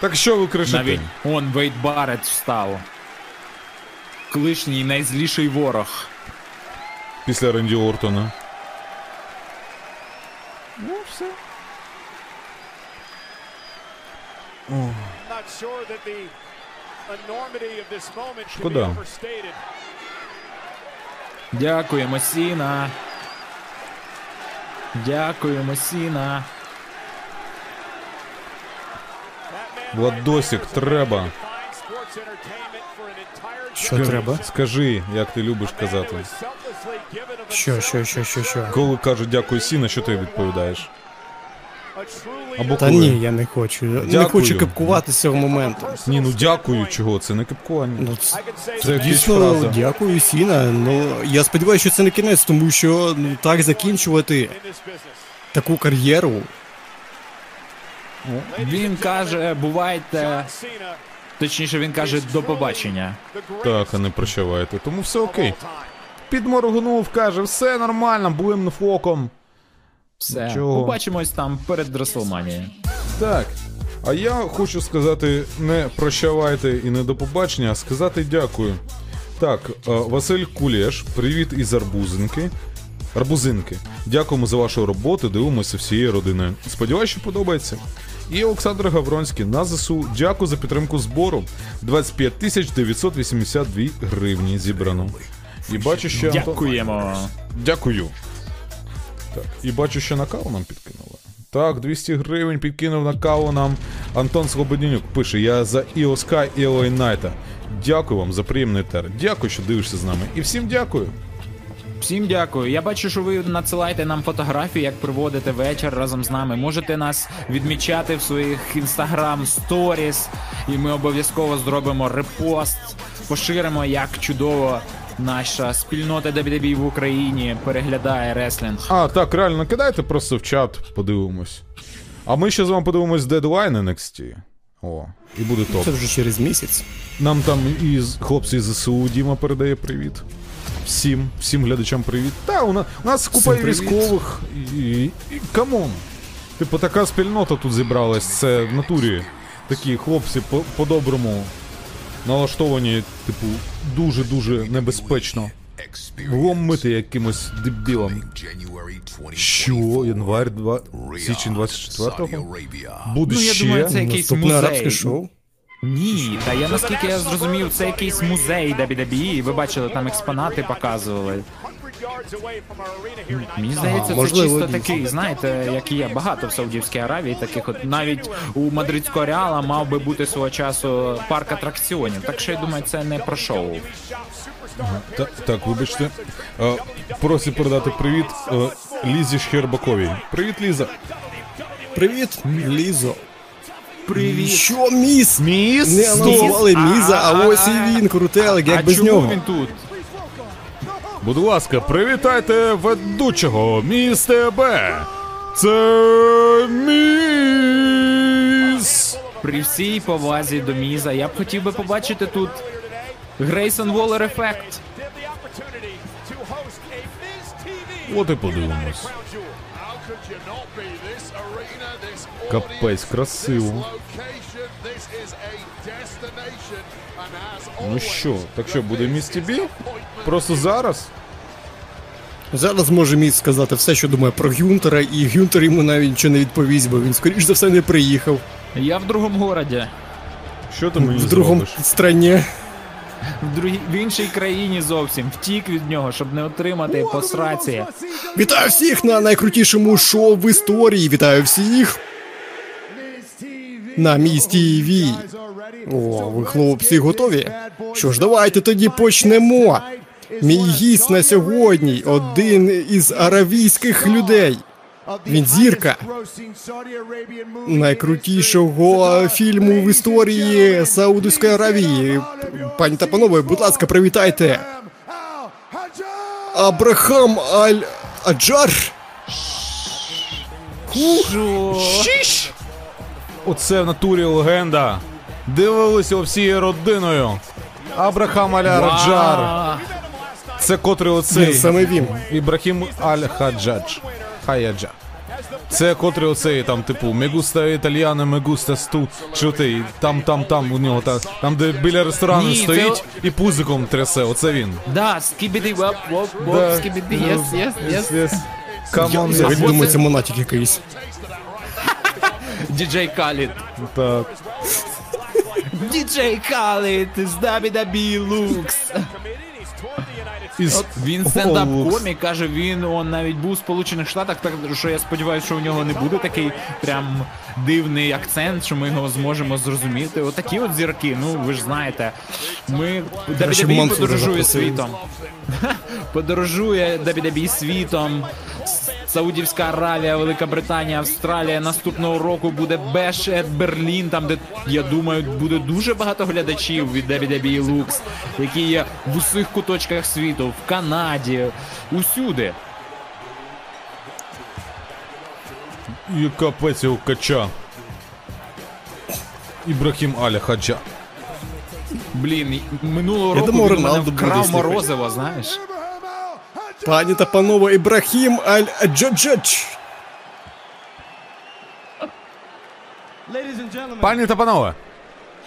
Так що ви кричите? Навіть он Вейт Барретт встав. Колишній найзліший ворог. Після Ренді Ортона. Can be Шкода. Дякуємо, Сіна. Дякуємо, Сіна. Владосик, треба. Що треба? Скажи, як ти любиш казати. Що, що, що, що, що? Коли кажуть дякую Сіна, що ти відповідаєш? Або Та коли? ні, я не хочу. Не Дякую. хочу кипкувати з цього моменту. Ні, ну дякую, чого? Це не кипкування. Ну, ц- Це Дійсно, фраза. дякую, Сіна. Ну я сподіваюся, що це не кінець, тому що ну, так закінчувати таку кар'єру. Він каже, бувайте. Точніше, він каже до побачення. Так, а не прощавайте. Тому все окей. Підморгнув, каже, все нормально, блимнув оком. Все. Чого? Побачимось там перед Реслманією. Так. А я хочу сказати не прощавайте і не до побачення, а сказати дякую. Так, е, Василь Кулєш, привіт із Арбузинки. Арбузинки. Дякуємо за вашу роботу, дивимося всією родиною. Сподіваюсь, що подобається. І Олександр Гавронський на ЗСУ. Дякую за підтримку збору. 25 тисяч 982 гривні зібрано. І бачу, що Дякуємо. Дякую. Так, і бачу, що на каву нам підкинули. Так, 200 гривень підкинув на каву нам Антон Слободінюк. Пише: Я за ІОСК і Найта. Дякую вам за приємний етер. Дякую, що дивишся з нами. І всім дякую. Всім дякую. Я бачу, що ви надсилаєте нам фотографії, як проводите вечір разом з нами. Можете нас відмічати в своїх інстаграм сторіс, і ми обов'язково зробимо репост, поширимо, як чудово наша спільнота WWE в Україні переглядає реслінг. А, так, реально, кидайте просто в чат, подивимось. А ми ще з вами подивимось Deadline NXT. О, і буде топ. Це вже через місяць. Нам там і хлопці з ЗСУ Діма передає привіт. Всім, всім глядачам привіт. Та, у нас, у нас купа Всім військових і, і, і come on. Типу, така спільнота тут зібралась. Це в натурі такі хлопці по- по-доброму налаштовані, типу, дуже-дуже небезпечно. Вломити якимось дебілом. Що? Январь 2... січень 24-го? Буде Ну, я ще? думаю, це якийсь Наступне арабське шоу. Ні, та я наскільки я зрозумів, це якийсь музей WWE, ви бачили, там експонати показували. 100 yards away from our arena here tonight. Мені здається, це можливо, чисто дійсно. такий, знаєте, як і є багато в Саудівській Аравії, таких от навіть у мадридського реала мав би бути свого часу парк атракціонів. Так що я думаю, це не про шоу. Так, так, вибачте. Е, просить передати привіт е, Лізі Щербаковій. Привіт, Ліза. Привіт, Лізо. Привіт. Що міс? Міс? Не анонсували Міза, а ось і він, крутелик, як а без чому нього. він тут? Будь ласка, привітайте ведучого Міс ТБ. Це Міс. При всій повазі до Міза, я б хотів би побачити тут Грейсон Воллер ефект. От і подивимось. And as Ну що, так що, буде the Міс Miz ТБ? is appointment Просто зараз? Зараз може міс сказати все, що думає про Гюнтера, і Гюнтер йому навіть нічого не відповість, бо він скоріш за все не приїхав. Я в другому городі, Що ти мені В другому зробиш? страні. в, другій, в іншій країні зовсім. Втік від нього, щоб не отримати по сраці. Вітаю всіх на найкрутішому шоу в історії. Вітаю всіх на Міс ТВ. О, ви хлопці готові? Що ж, давайте тоді почнемо. Мій гість на сьогодні один із аравійських людей. Він зірка найкрутішого фільму в історії Саудовської Аравії. Пані та панове, будь ласка, привітайте. Абрахам Аль Аджар. Шіш! Оце в натурі легенда. Дивилися всією родиною. Абрахам Аля Раджар. Це котрий Він оцей. саме він. Ібрахім Аль-Хаджадж. Хаяджа. Це котрий оцей там, типу, Мегуста Італіана, Мегуста Сту. Що ти? Там, там, там у нього та, там, де біля ресторану Ні, це- стоїть і пузиком трясе. Оце він. Да, скібіді воп, воп, воп, скібіді, єс, єс, єс. Come on, Взагалі yes. думаю, це монатік якийсь. Діджей Каліт. Так. Діджей Каліт з WWE Lux. Із От він стендап-комік, каже, він он навіть був у Сполучених Штатах, так що я сподіваюся, що у нього не буде такий прям дивний акцент, що ми його зможемо зрозуміти. Отакі от зірки, ну ви ж знаєте. Ми WWE Мансура подорожує світом. Подорожує WWE світом. Саудівська Аравія, Велика Британія, Австралія. Наступного року буде Бешет, Берлін, там де я думаю, буде дуже багато глядачів від WWE Lux, які є в усіх куточках світу, в Канаді, усюди. І капець у кача. Ібрахім Аля Хаджа. Блін, минулого Я року думав, він у мене Роналду буде вкрав слухати. морозиво, знаєш. Пані та панове, Ібрахім Аль-Джаджач. Ladies and gentlemen, Пані та панове,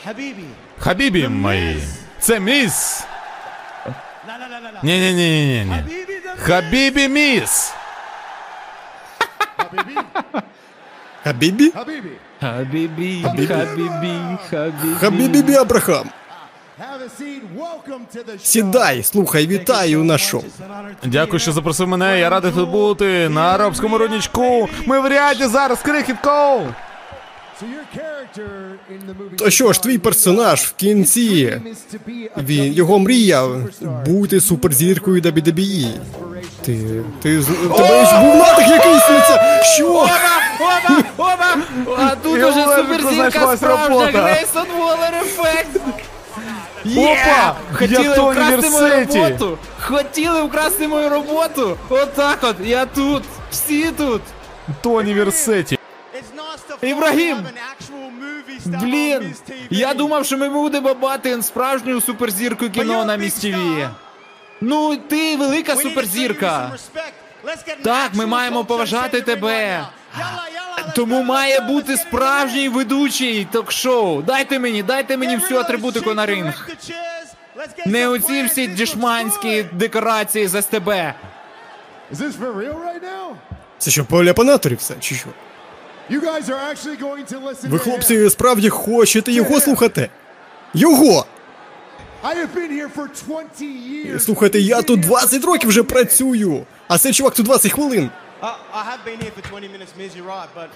Habibi. хабібі мої. Це міс. La la la la la. ні ні ні ні ні Habibi the Хабібі міс. Хабібі? Habibi, Хабібі, хабібі, хабібі. Хабібі Абрахам. Сідай, слухай, вітаю на шоу. Дякую, що запросив мене. Я радий тут бути на арабському родничку. Ми в ряді зараз, крихітко. So your character in the movie То що ж, твій персонаж в кінці, is to be a він його мріяв бути суперзіркою WWE. Ти, ти, з- тебе ж був натяк якийсь на це. Що? Опа, опа! А тут уже суперзірка справжня робота. Грейсон Волер ефект. Опа! Хотіли вкрасти мою роботу! Хотіли вкрасти мою роботу! Отак от, я тут! Всі тут! Тоні Версеті. Ібрагім! Блін! Я думав, що ми будемо бати справжню суперзірку кіно на місцеві. Ну, ти велика суперзірка. Так, ми маємо поважати тебе. Тому має бути справжній ведучий ток-шоу. Дайте мені, дайте мені всю атрибутику на ринг. Не оці всі дішманські декорації з СТБ. Це що, поля панаторів все, чи що? Ви, хлопці, справді хочете його слухати? Його! I have been here for 20 years. Слухайте, я тут 20 років вже працюю, а цей чувак тут 20 хвилин. I, I have been here for 20 minutes, Miz, you're right, but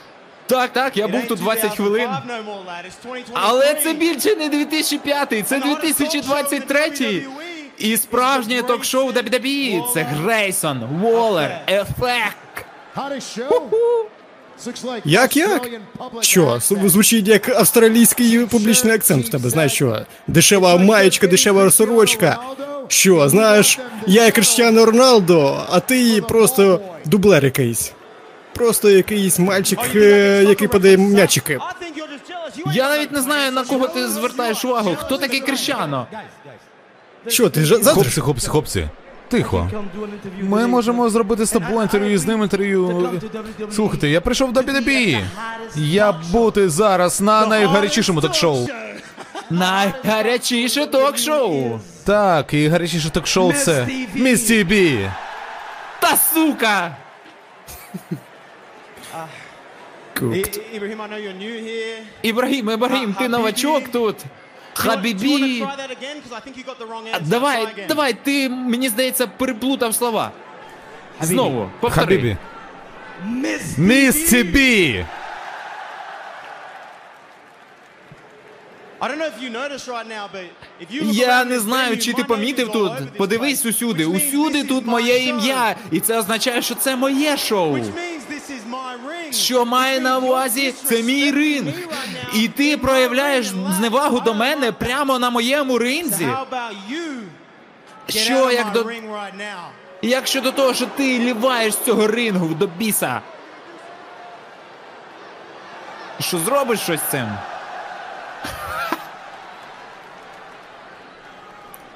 Так, так, я був тут 20 хвилин. 2005 no more, lad. It's 2023. Але це більше не 2005, це 2023. І справжнє ток-шоу WWE. Це Грейсон, Волер, Ефект. Як як? Що, звучить як австралійський публічний акцент в тебе, знаєш що? Дешева маєчка, дешева сорочка. Що, знаєш, я і Криштіано Роналдо, а ти просто дублер якийсь. Просто якийсь мальчик, е, який подає м'ячики. Я навіть не знаю, на кого ти звертаєш увагу. Хто такий Крещано? Що, ти ж завтра? Хлопці, хлопці, хлопці. Тихо. Ми можемо зробити з тобою інтерв'ю, з ним інтерв'ю. Слухайте, я прийшов до WWE. Я бути зараз на найгарячішому ток-шоу. Найгарячіше ток-шоу. Так, і гарячіше ток-шоу це Міс Бі. Та сука! I- Ibrahim, I know you're new here. Ібрагім, Ібрагім, ти новачок тут. Do you want to Хабібі. try that again? Because I think you got the wrong А, answer. Давай, Try again. давай, ти, мені здається, переплутав слова. Знову, повтори. Хабібі. Міс Бі. I don't know if you noticed right now, but if you look Я не знаю, чи ти помітив тут. Подивись усюди. Усюди тут моє ім'я. І це означає, що це моє шоу. Що має на увазі, це мій ринг. І ти проявляєш зневагу до мене прямо на моєму ринзі. Що як до як щодо того, що ти ліваєш з цього рингу до біса? Що зробиш щось з цим?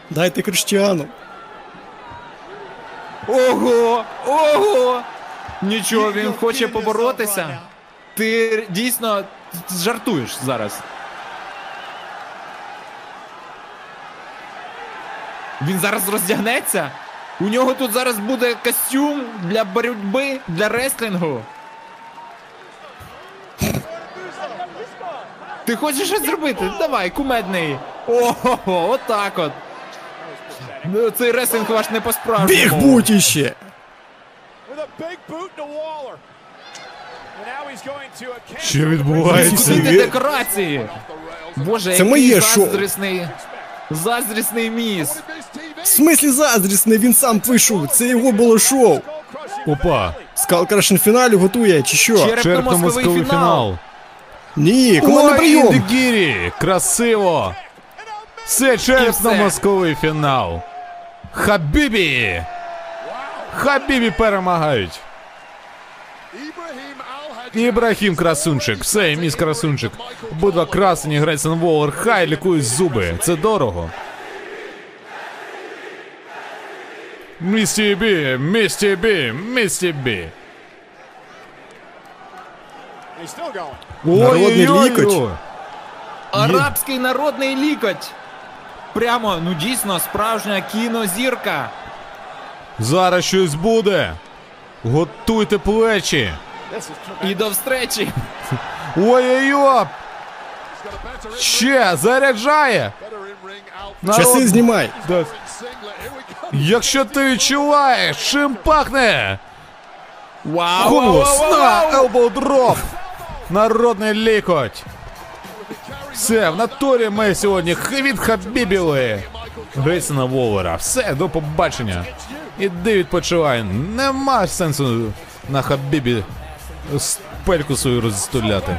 Дайте Криштіану. Ого! Ого! Нічого, він хоче поборотися. Ти дійсно жартуєш зараз. Він зараз роздягнеться? У нього тут зараз буде костюм для боротьби, для реслінгу. Ти хочеш щось зробити? Давай, кумедний. Ого, отак от. Ну, цей ресинг ваш не по-справжньому. Біг будь іще! Що відбувається? йти декорації? Боже, Це який моє шоу. заздрісний. Заздрісний міс. В смислі заздрісний, він сам вийшов, це його було шоу. Опа. Скал Крашен фіналі готує, чи що? Черепно-мозковий Черепно-мозковий фінал. фінал. Ні, командний прийом. Індигірі! Красиво! Це черепно-мозковий фінал. Хабібі! Хабібі перемагають. Ібрахім красунчик, все, Міз красунчик. Обидва красені Грейсон Воллер, хай лікують зуби. Це дорого. Mr. B, Mr. B, Mr. B. Народний лікоть. Арабський народний лікоть. Прямо, ну дійсно, справжня кінозірка. Зараз щось буде. Готуйте плечі. І до встречі. Ой-ой-ой! Ще заряджає! Часи знімай. Да. Якщо ти відчуваєш, чим пахне? Вау! Хумус на вау, вау. елбоу дроп! Народний лікоть! Все, в натурі ми сьогодні від Хабібіли. Грейсона Воллера. Все, до побачення. Іди відпочивай. Нема сенсу на Хабібі пельку свою розстуляти.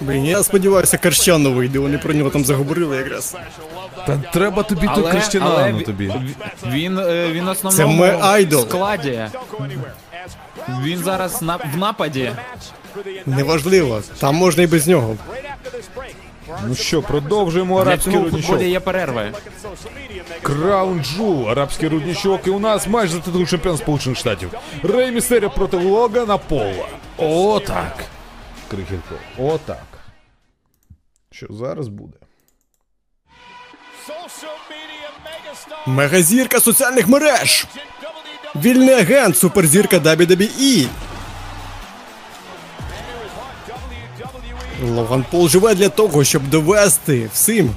Блін, я сподіваюся, Карщану вийде, вони про нього там заговорили якраз. Та треба тобі ту Але, але тобі. ві- він, е, він Це основному мій айдол. складі. Він зараз на, в нападі. Неважливо, там можна і без нього. Ну що, продовжуємо Для арабський цього в рудничок. футболі є перерви. Краун Джу, арабський рудничок, і у нас матч за титул чемпіон Сполучених Штатів. Рей Містеріо проти Логана Пола. Отак. Крихітко, отак. Що зараз буде? Мегазірка соціальних мереж. Вільний агент, суперзірка. WWE. Логан Пол живе для того, щоб довести всім,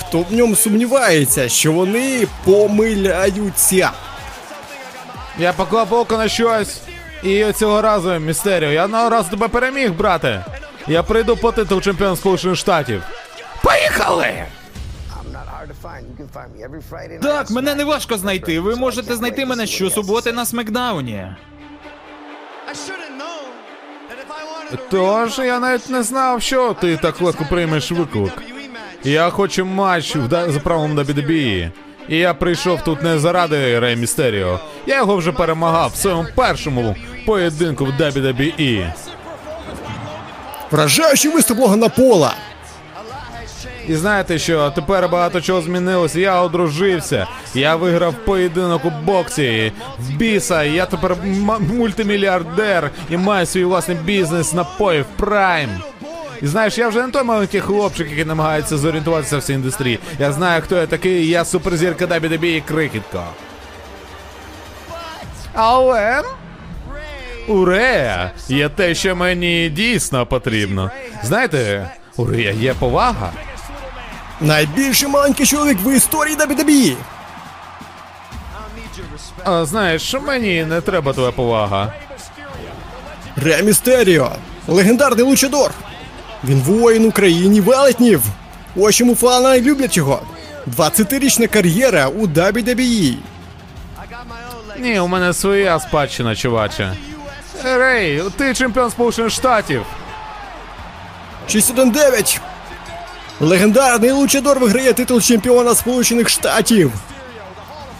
хто в ньому сумнівається, що вони помиляються. Я поклав око на щось. І цього разу, Містеріо, я одного разу тебе переміг, брате. Я прийду по титул чемпіон Сполучених Штатів. Поїхали! Так, мене не важко знайти. Ви можете знайти мене щосуботи на Смакдауні. Тож я навіть не знав, що ти так легко приймеш виклик. Я хочу матч в да- за правилом WWE. І я прийшов тут не заради Рей Містеріо. Я його вже перемагав в своєму першому поєдинку в WWE. Вражаючий виступ Логана Пола. І знаєте що, тепер багато чого змінилося. Я одружився, я виграв поєдинок у боксі в біса. Я тепер мультимільярдер і маю свій власний бізнес напоїв Прайм. І знаєш, я вже не той маленький хлопчик, який намагається зорієнтуватися в цій індустрії. Я знаю, хто я такий, я суперзірка WWE і крикітка. Але у є те, що мені дійсно потрібно. Знаєте, у є повага. Найбільший маленький чоловік в історії. WWE. А, знаєш, мені не треба твоя повага. Ре Містеріо. Легендарний лучадор. Він воїн Україні велетнів. Ось чому фани люблять його. 20-річна кар'єра у. WWE. Ні, у мене своя спадщина, чуваче. Рей, ти чемпіон Сполучених Штатів. 619. Легендарний лучадор виграє титул чемпіона Сполучених Штатів.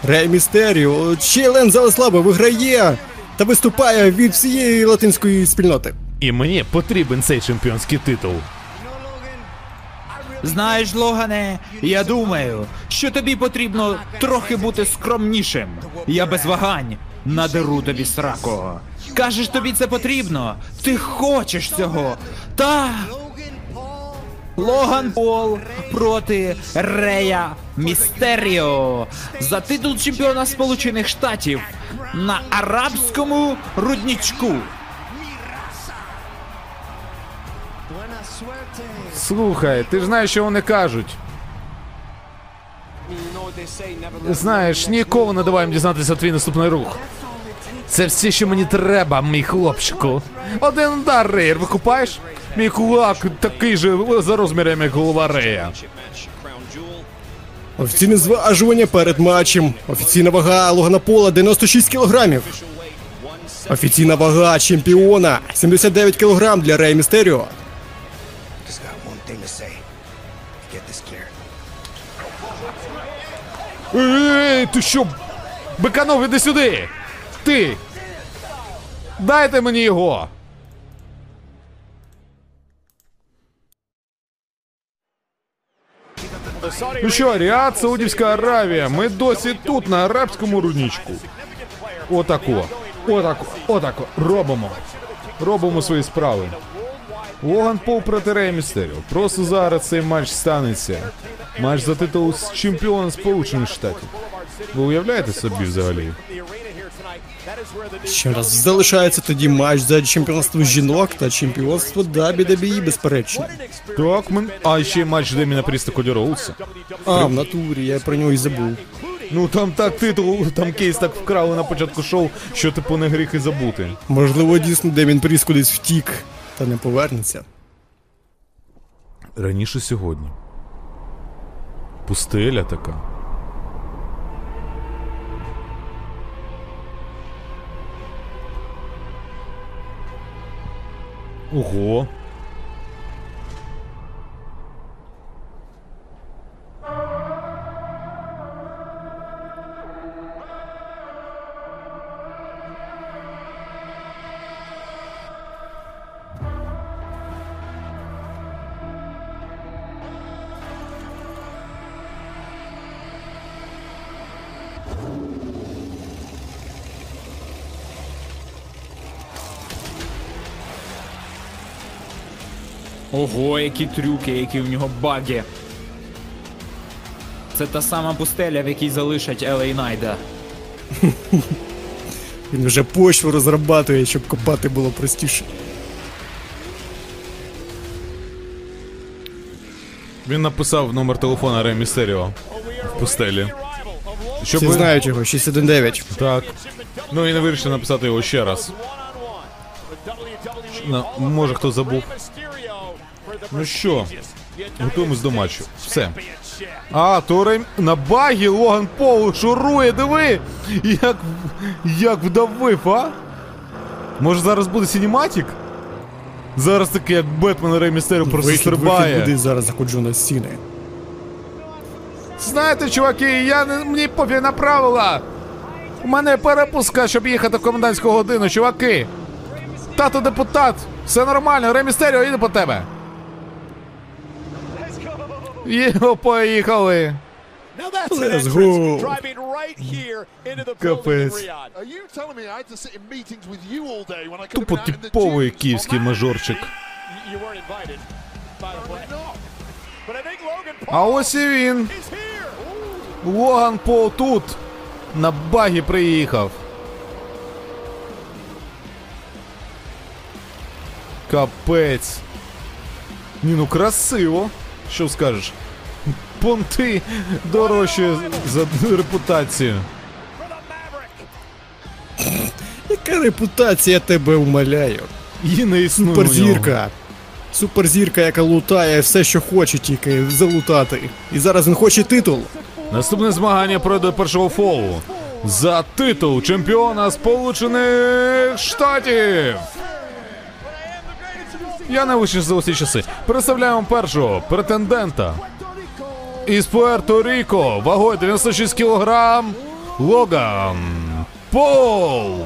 Рей Містеріо, член зали слави, виграє та виступає від всієї латинської спільноти. І мені потрібен цей чемпіонський титул. Знаєш, Логане, я думаю, що тобі потрібно трохи бути скромнішим. Я без вагань надеру тобі сраку. Кажеш, тобі це потрібно. Ти хочеш цього. Та. Логан Пол проти Рея Містеріо за титул чемпіона Сполучених Штатів на арабському руднічку. Слухай, ти ж знаєш, що вони кажуть. Знаєш, ніколи не давай дізнатися твій наступний рух. Це все, що мені треба, мій хлопчику. Один удар, Рейер, викупаєш? Мій кулак такий же за розміром, як голова Рея. Офіційне зважування перед матчем. Офіційна вага Логана Пола 96 кілограмів. Офіційна вага чемпіона 79 кілограм для Рея Містеріо. Ей, ти що? Биканов, іди сюди! Ти! Дайте мені його! Ну що, Ріад, Саудівська Аравія, ми досі тут, на арабському рудничку. Отако. Отако. Отако. Робимо. Робимо свої справи. Логан Пол проти Рея. Просто зараз цей матч станеться. Матч за титул з чемпіона Сполучених Штатів. Ви уявляєте собі взагалі? Ще раз залишається тоді матч за чемпіонство жінок та чемпіонство WWE, безперечно. Так, мен... а ще матч Деміна Пріста Коді Роудса. А, в натурі, я про нього і забув. Ну там так титул, там кейс так вкрали на початку шоу, що типу не гріх і забути. Можливо, дійсно Демін Пріс кудись втік, та не повернеться. Раніше сьогодні. Пустеля така. Ого. Ого, які трюки, які в нього баги. Це та сама пустеля, в якій залишать Елей Найда. Він вже почву розрабатує, щоб копати було простіше. Він написав номер телефона Ре Містеріо в пустелі. Щоб Всі знають його, 619. Так. Ну і не вирішив написати його ще раз. Ну, може хто забув. Ну що, готуємось до матчу. Все. А, то Рей... на багі Логан Пол шурує, диви! Як, як вдавив, а? Може зараз буде синематік? Зараз таке, як Бетмен Рей Містеріо просто Вихід, вихід стрибає. буде зараз заходжу на стіни. Знаєте, чуваки, я не мені пофіг на правила. У мене перепуска, щоб їхати в комендантську годину, чуваки. Тато депутат, все нормально, Ремістеріо їде по тебе. Йо, поїхали. Now that's an Let's entrance go. driving right here into the building in Капець. Riyadh. Are you telling me I had to sit in meetings with you all day when I could have Тупо типовий київський мажорчик. You weren't invited, by the way. But I think Logan А ось і він. Логан Пол тут. На багі приїхав. Капець. Ні, ну красиво. Що скажеш? Понти дорожче за репутацію. Яка репутація тебе умоляю? І не існує. Суперзірка. Суперзірка, яка лутає все, що хоче, тільки залутати. І зараз він хоче титул. Наступне змагання пройде першого фолу. За титул чемпіона Сполучених Штатів. Я не вище за усі часи. Представляємо першого претендента. Із Пуерто-Ріко, вагою 96 кілограм. Логан Пол.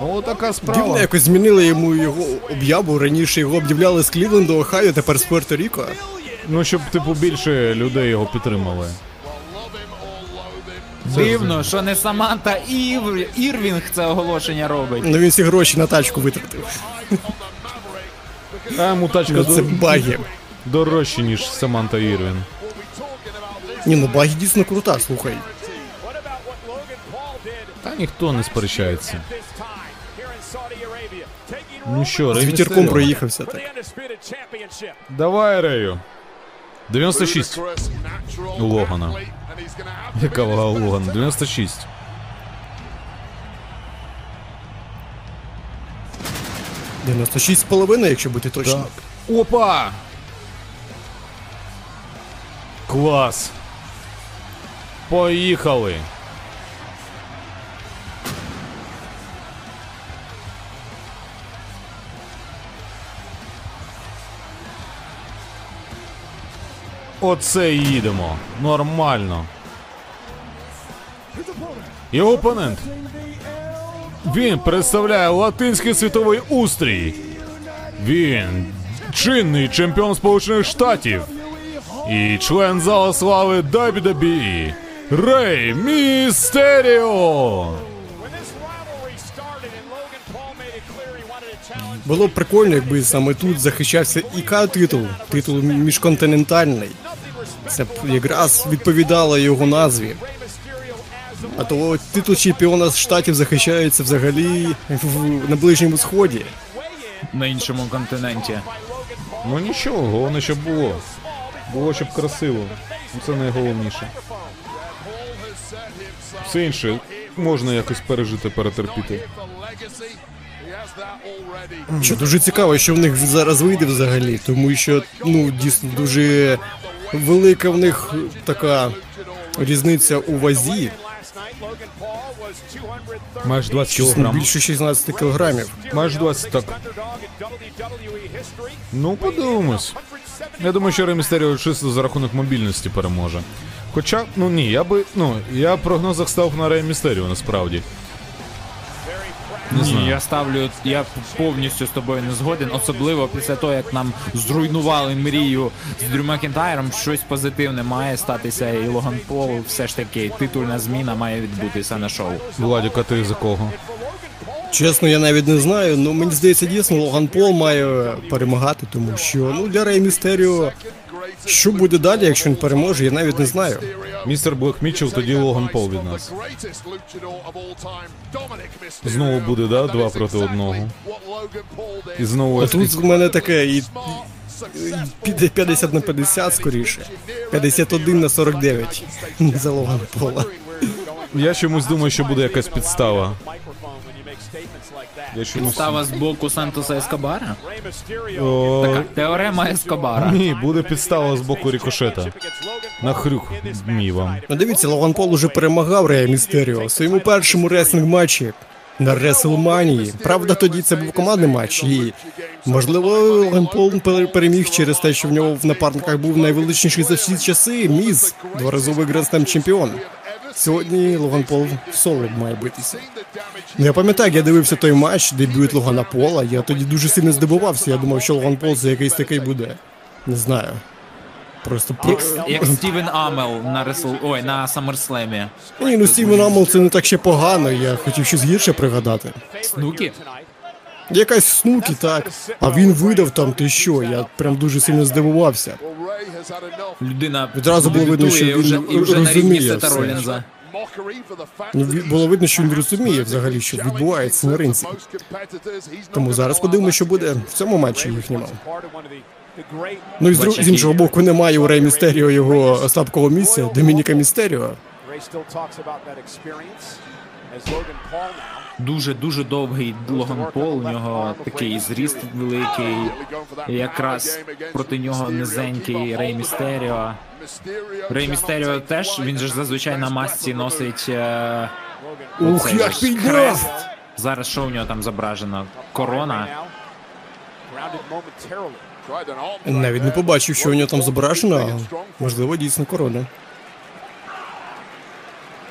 Ну, така Дивно справа. якось змінили йому його об'яву. Раніше його об'являли з Клівленду, Ohio, тепер з Пуерто-Ріко. Ну, щоб, типу, більше людей його підтримали. Дивно, що не Саманта Ів... Ірвінг це оголошення робить. Ну він всі гроші на тачку витратив. А йому тачка Ну, це дор- баги. дорожче, ніж Саманта Ірвін. Ні, ну баги дійсно крута, слухай. Та ніхто не сперечається. Ну що, З Рей вітірком Містеріо? проїхався так. Давай, Рею. 96 у Логана. Яка вага у Логана? 96. — 96,5, якщо бути точним. Опа! Клас. Поїхали. Оце і їдемо. Нормально. Його опонент. Він представляє латинський світовий устрій. Він чинний чемпіон Сполучених Штатів і член зала слави WWE Рей Містеріо. Було б прикольно, якби саме тут захищався ІК титул, титул міжконтинентальний. Це б якраз відповідало його назві. А то титул чемпіона штатів захищається взагалі в, на Ближньому Сході. На іншому континенті. Ну нічого, головне, щоб було. Було, щоб красиво. Ну, Це найголовніше. Все інше можна якось пережити, перетерпіти. Що дуже цікаво, що в них зараз вийде взагалі, тому що ну дійсно дуже велика в них така різниця у вазі. Маєш 20 Щось, ну, кілограм. більше 16 кілограмів. Майже 20 так. Ну, подивимось. Я думаю, що Ремістеріо чисто за рахунок мобільності переможе. Хоча, ну ні, я би. Ну, я в прогнозах став на Рей Містеріо насправді. Не Ні, знаю. я ставлю, я повністю з тобою не згоден, особливо після того, як нам зруйнували мрію з Дрю Макентайром, щось позитивне має статися, і Логан Пол все ж таки титульна зміна має відбутися на шоу. Владіка, ти за кого? Чесно, я навіть не знаю. Ну мені здається, дійсно Логан Пол має перемагати, тому що ну для Рей Містеріо, що буде далі, якщо він переможе, я навіть не знаю. Містер Блек Мітчелл, тоді Логан Пол від нас. Знову буде, да? Два проти одного. І знову А тут в мене таке і, піде 50 на 50 скоріше. 51 на 49 за Логана Пола. Я чомусь думаю, що буде якась підстава. Я чомусь... Підстава з боку Сантоса Ескобара? О, Така теорема Ескобара. Ні, буде підстава з боку рікошета. На хрюк мій вам. Ну дивіться, Логан Пол уже перемагав Рея Містеріо в своєму першому реслінг матчі на Реслманії. Правда, тоді це був командний матч, і можливо Логан Пол пере- переміг через те, що в нього в напарниках був найвеличніший за всі часи Міз, дворазовий грандстем чемпіон. Сьогодні Логан Пол в соло має битися. Ну, я пам'ятаю, як я дивився той матч, дебют Логана Пола. Я тоді дуже сильно здивувався. Я думав, що Логан Пол це якийсь такий буде. Не знаю. Просто про... Як, як Стівен Амел на Ресл... Ой, на Саммерслемі. Ні, ну Стівен Амел це не так ще погано, я хотів щось гірше пригадати. Снукі? Якась снуки, так. А він видав там ти що, я прям дуже сильно здивувався. Людина Відразу було видно, що він вже, розуміє все. Ну, було видно, що він розуміє взагалі, що відбувається на ринці. Тому зараз подивимося, що буде в цьому матчі їхньому. Ну і з, з іншого боку, немає у Рей Містеріо його слабкого місця, Домініка Містеріо. Ray still talks about that experience as Logan Paul now. Дуже дуже довгий Логан Пол. У нього такий зріст великий. Якраз проти нього низенький Рей Містеріо. Рей Містеріо теж він же зазвичай на масці носить. Е... Ух, оцей як ж хрест. Зараз що у нього там зображено? Корона. Навіть не побачив, що у нього там зображено. а Можливо, дійсно корона.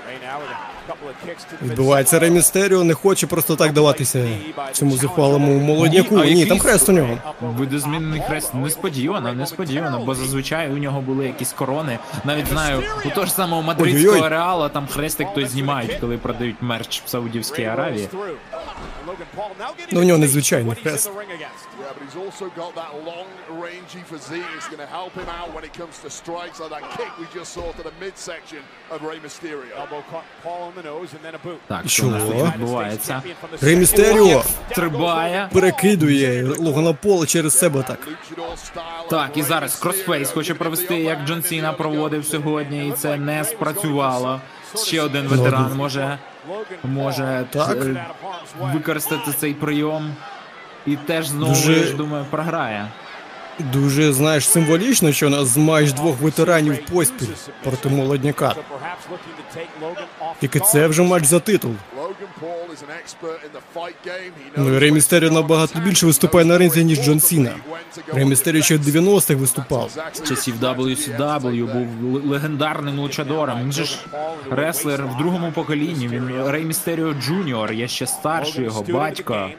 Ray now with a couple of kicks to the Відбувається Рей Містеріо, не хоче просто так даватися цьому зухвалому молодняку. Ні, там хрест у нього. Видозмінний хрест несподівано, несподівано, бо зазвичай у нього були якісь корони. Навіть знаю, у того ж самого мадридського реала там хрестик той знімають, коли продають мерч в Саудівській Аравії. Ну, у нього незвичайний хрест. He's also got that long rangey physique. It's going to help him out when it comes to strikes like that kick we just saw to the midsection of Rey Mysterio. Elbow caught Paul in the nose and then a boot. Так, Що? відбувається? Рей Містеріо Стрибає. перекидує Логана Пола через себе так. Так, і зараз кросфейс хоче провести, як Джон Сіна проводив сьогодні, і це не спрацювало. Ще один ветеран може, може Так. е, використати цей прийом. І теж знову, Дуже- я ж думаю, програє. Дуже, знаєш, символічно, що у нас майже двох ветеранів поспіль проти молодняка. Тільки це вже матч за титул. Ну і Рей Містеріо набагато більше виступає на ринзі, ніж Джон Сіна. Рей ще в 90-х виступав. З часів WCW був легендарним лучадором. Він же ж реслер в другому поколінні. Він Рей Містеріо Джуніор, є ще старший його батько.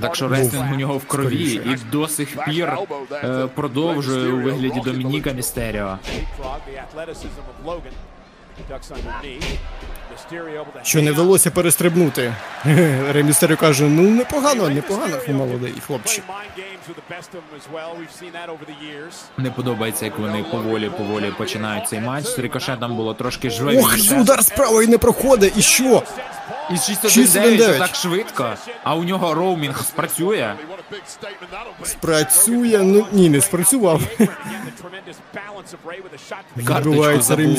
Так що реслінг у нього в крові і до сих пір е, продовжує у вигляді Домініка Містеріо. Що не вдалося перестрибнути. Рей Містеріо каже, ну непогано, непогано, молодий хлопчик. Не подобається, як вони поволі поволі починають цей матч. З рикошетом було трошки жвавіше. Ох, удар справа і не проходить, і що? І 6-1-9. 6-1-9 так швидко, а у нього роумінг спрацює. Спрацює, ну ні, не спрацював. Карточку Відбувається Рей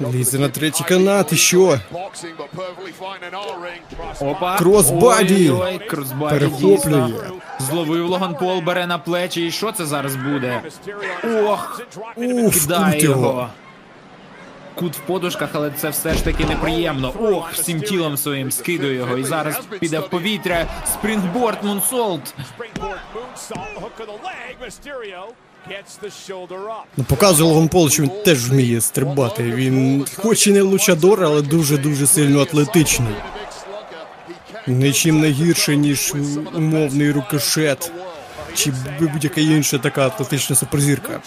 Лізе на третій канат, і що? Опа. Кросбаді. Ой-ой, кросбаді Перехоплює. дійсно. Зловив Логан Пол, бере на плечі. І що це зараз буде? Ох, Уф, кидає кут його. його. Кут в подушках, але це все ж таки неприємно. Ох, всім тілом своїм скидує його. І зараз піде в повітря. Спрінгборд Мунсолт. Ну, показує Логан Пол, що він теж вміє стрибати. Він хоч і не лучадор, але дуже-дуже сильно атлетичний. Нічим не гірше, ніж умовний рукошет. Чи будь-яка інша така атлетична суперзірка.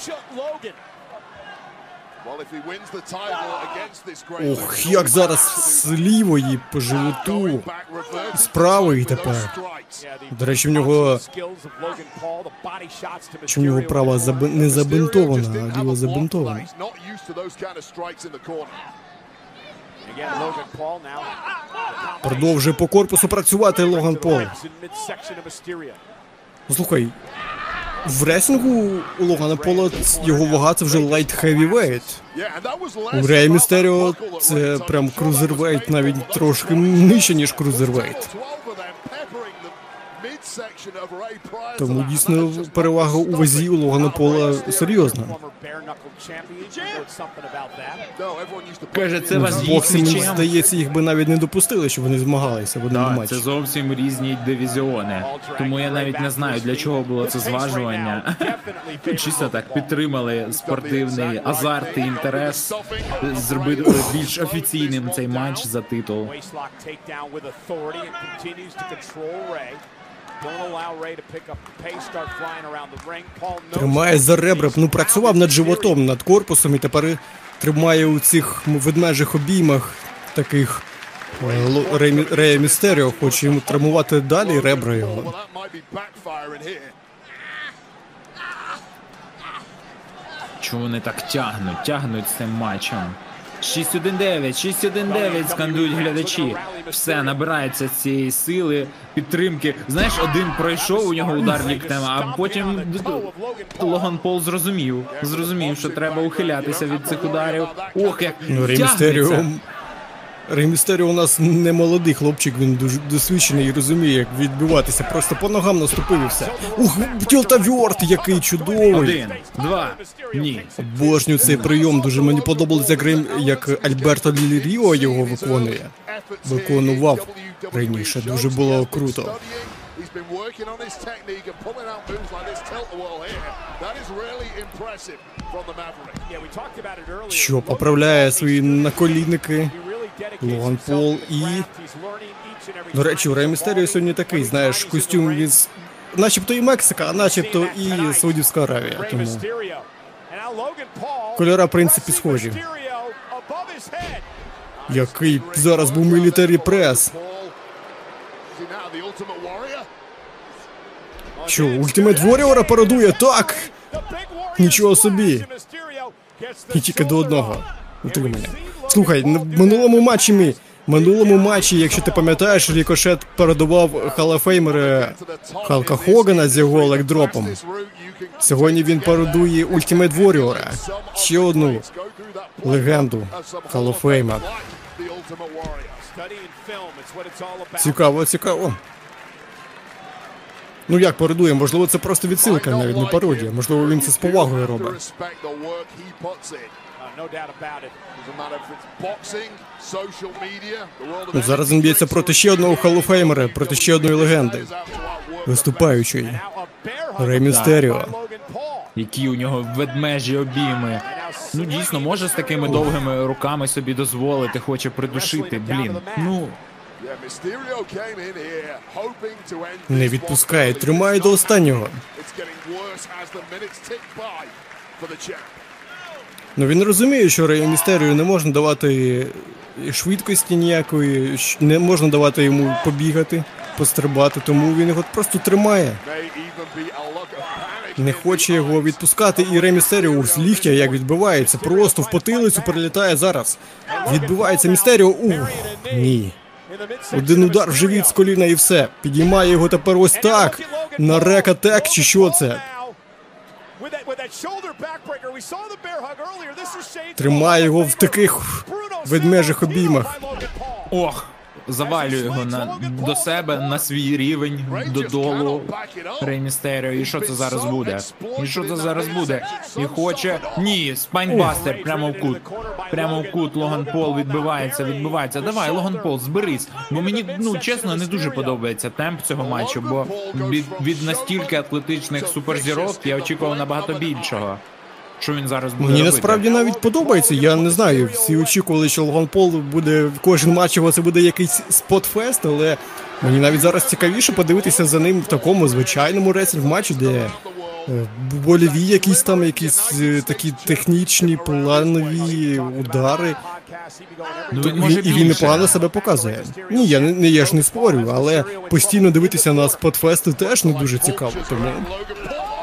Ох, як зараз з лівої по животу. З правої тепер. До речі, в нього чи в нього права заби... не забинтована, а ліва забинтована. Продовжує по корпусу працювати Логан Пол. Ну, Слухай, в реслінгу у Логана Пола його вага це вже light less У Рей Містеріо це прям cruiserweight, навіть трошки нижче, ніж cruiserweight. 12 of them peppering the midsection of Ray prior to Тому дійсно перевага у вазі у Логана Пола серйозна. Каже, це В вас боксі, мені здається, їх би навіть не допустили, щоб вони змагалися в одному Так, матчі. це зовсім різні дивізіони. Тому я навіть не знаю, для чого було це зважування. Чисто так підтримали спортивний азарт і інтерес. Зробити більш офіційним цей матч за титул. Тримає за ребра, ну працював над животом, над корпусом і тепер тримає у цих ведмежих обіймах таких е, Рей- Рея Містеріо, хоче йому травмувати далі ребра його. Чому вони так тягнуть, тягнуть з цим матчем? 6-1-9, 6-1-9 скандують глядачі. Все, набирається цієї сили, підтримки. Знаєш, один пройшов у нього удар ліктем, а потім Логан Пол зрозумів. Зрозумів, що треба ухилятися від цих ударів. Ох, як Ну, тягнеться. Рей Містеріо у нас не молодий хлопчик, він дуже досвідчений і розуміє, як відбиватися. Просто по ногам наступив і все. Ух, тілтавьорт, який чудовий! Один, два, ні. Обожнюю цей прийом. Дуже мені подобалось, як, як Альберто Дель Ріо його виконує. Виконував раніше. Дуже було круто. He's been working on his technique and pulling out moves like this tilt-a-whirl here. That is really impressive from the Maverick. Що поправляє свої наколінники. Логан Пол і. До речі, у Рей Містеріо сьогодні такий, знаєш, костюм із. Начебто і Мексика, а начебто і Саудівська Аравія. Тому кольора, в принципі, схожі. Який зараз був мілітарі прес. Що, Ultimate Warrior 'а пародує? Так! Нічого собі. І тільки до одного. Утримання. Слухай, в минулому матчі. В минулому матчі, якщо ти пам'ятаєш, Рікошет пародував Hall of Famer 'а Халка Хогана з його leg drop 'ом. Сьогодні він пародує Ultimate Warrior 'а. Ще одну легенду Hall of Fame 'а. Цікаво, цікаво. Ну як пародує? Можливо, це просто відсилка, навіть не пародія. Можливо, він це з повагою робить. Зараз він б'ється проти ще одного Халофеймера, проти ще одної легенди. Виступаючої. Рей Містеріо. Які у нього ведмежі обійми. Ну дійсно, може з такими довгими руками собі дозволити, хоче придушити. Блін. Ну, Не відпускає, тримає до останнього. Ну він розуміє, що Рею Містерію не можна давати швидкості ніякої, не можна давати йому побігати, пострибати, тому він його просто тримає. Не хоче його відпускати, і Рей Містеріо з ліктя як відбивається, просто в потилицю прилітає зараз. Відбивається Містеріо. Ух, ні. Один удар в живіт з коліна і все. Підіймає його тепер ось так. На rack attack чи що це? Тримає його в таких ведмежих обіймах. ох, завалює його на, до себе на свій рівень, додолу. Рей Містеріо. І що це зараз буде? І що це зараз буде? І хоче. Ні, spinebuster прямо в кут. Прямо в кут. Логан Пол відбивається, відбивається. Давай, Логан Пол, зберись. Бо мені, ну чесно, не дуже подобається темп цього матчу, бо від, від настільки атлетичних суперзірок я очікував набагато більшого. Що він зараз буде Мені робити? насправді навіть подобається. Я не знаю. Всі очікували, що Логан Пол буде кожен матч його це буде якийсь спотфест, але мені навіть зараз цікавіше подивитися за ним в такому звичайному реслінг матчі, де е, больові якісь там, якісь е, такі технічні, планові удари. Ну, він може і він непогано себе показує. Ні, я не я ж не спорю, але постійно дивитися на спотфести теж не дуже цікаво. Тому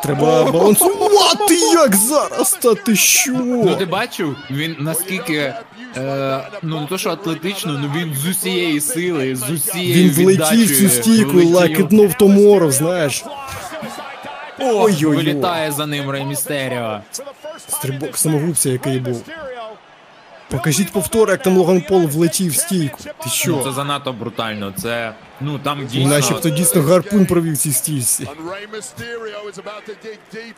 треба балансувати як зараз. Та ти що? Ну ти бачив, він наскільки. Е, ну не то, що атлетично, ну він з усієї сили, з усієї Він влетів цю стійку, лакетнув Томоров, знаєш. Ой-ой-ой. Вилітає за ним Рей Містеріо. Стрибок самогубця, який був. Покажіть повтор, як там Логан Пол влетів в стійку. Ти Ну, що? це занадто брутально. Це ну там дійсно. Начебто дійсно гарпун провів цій стійці.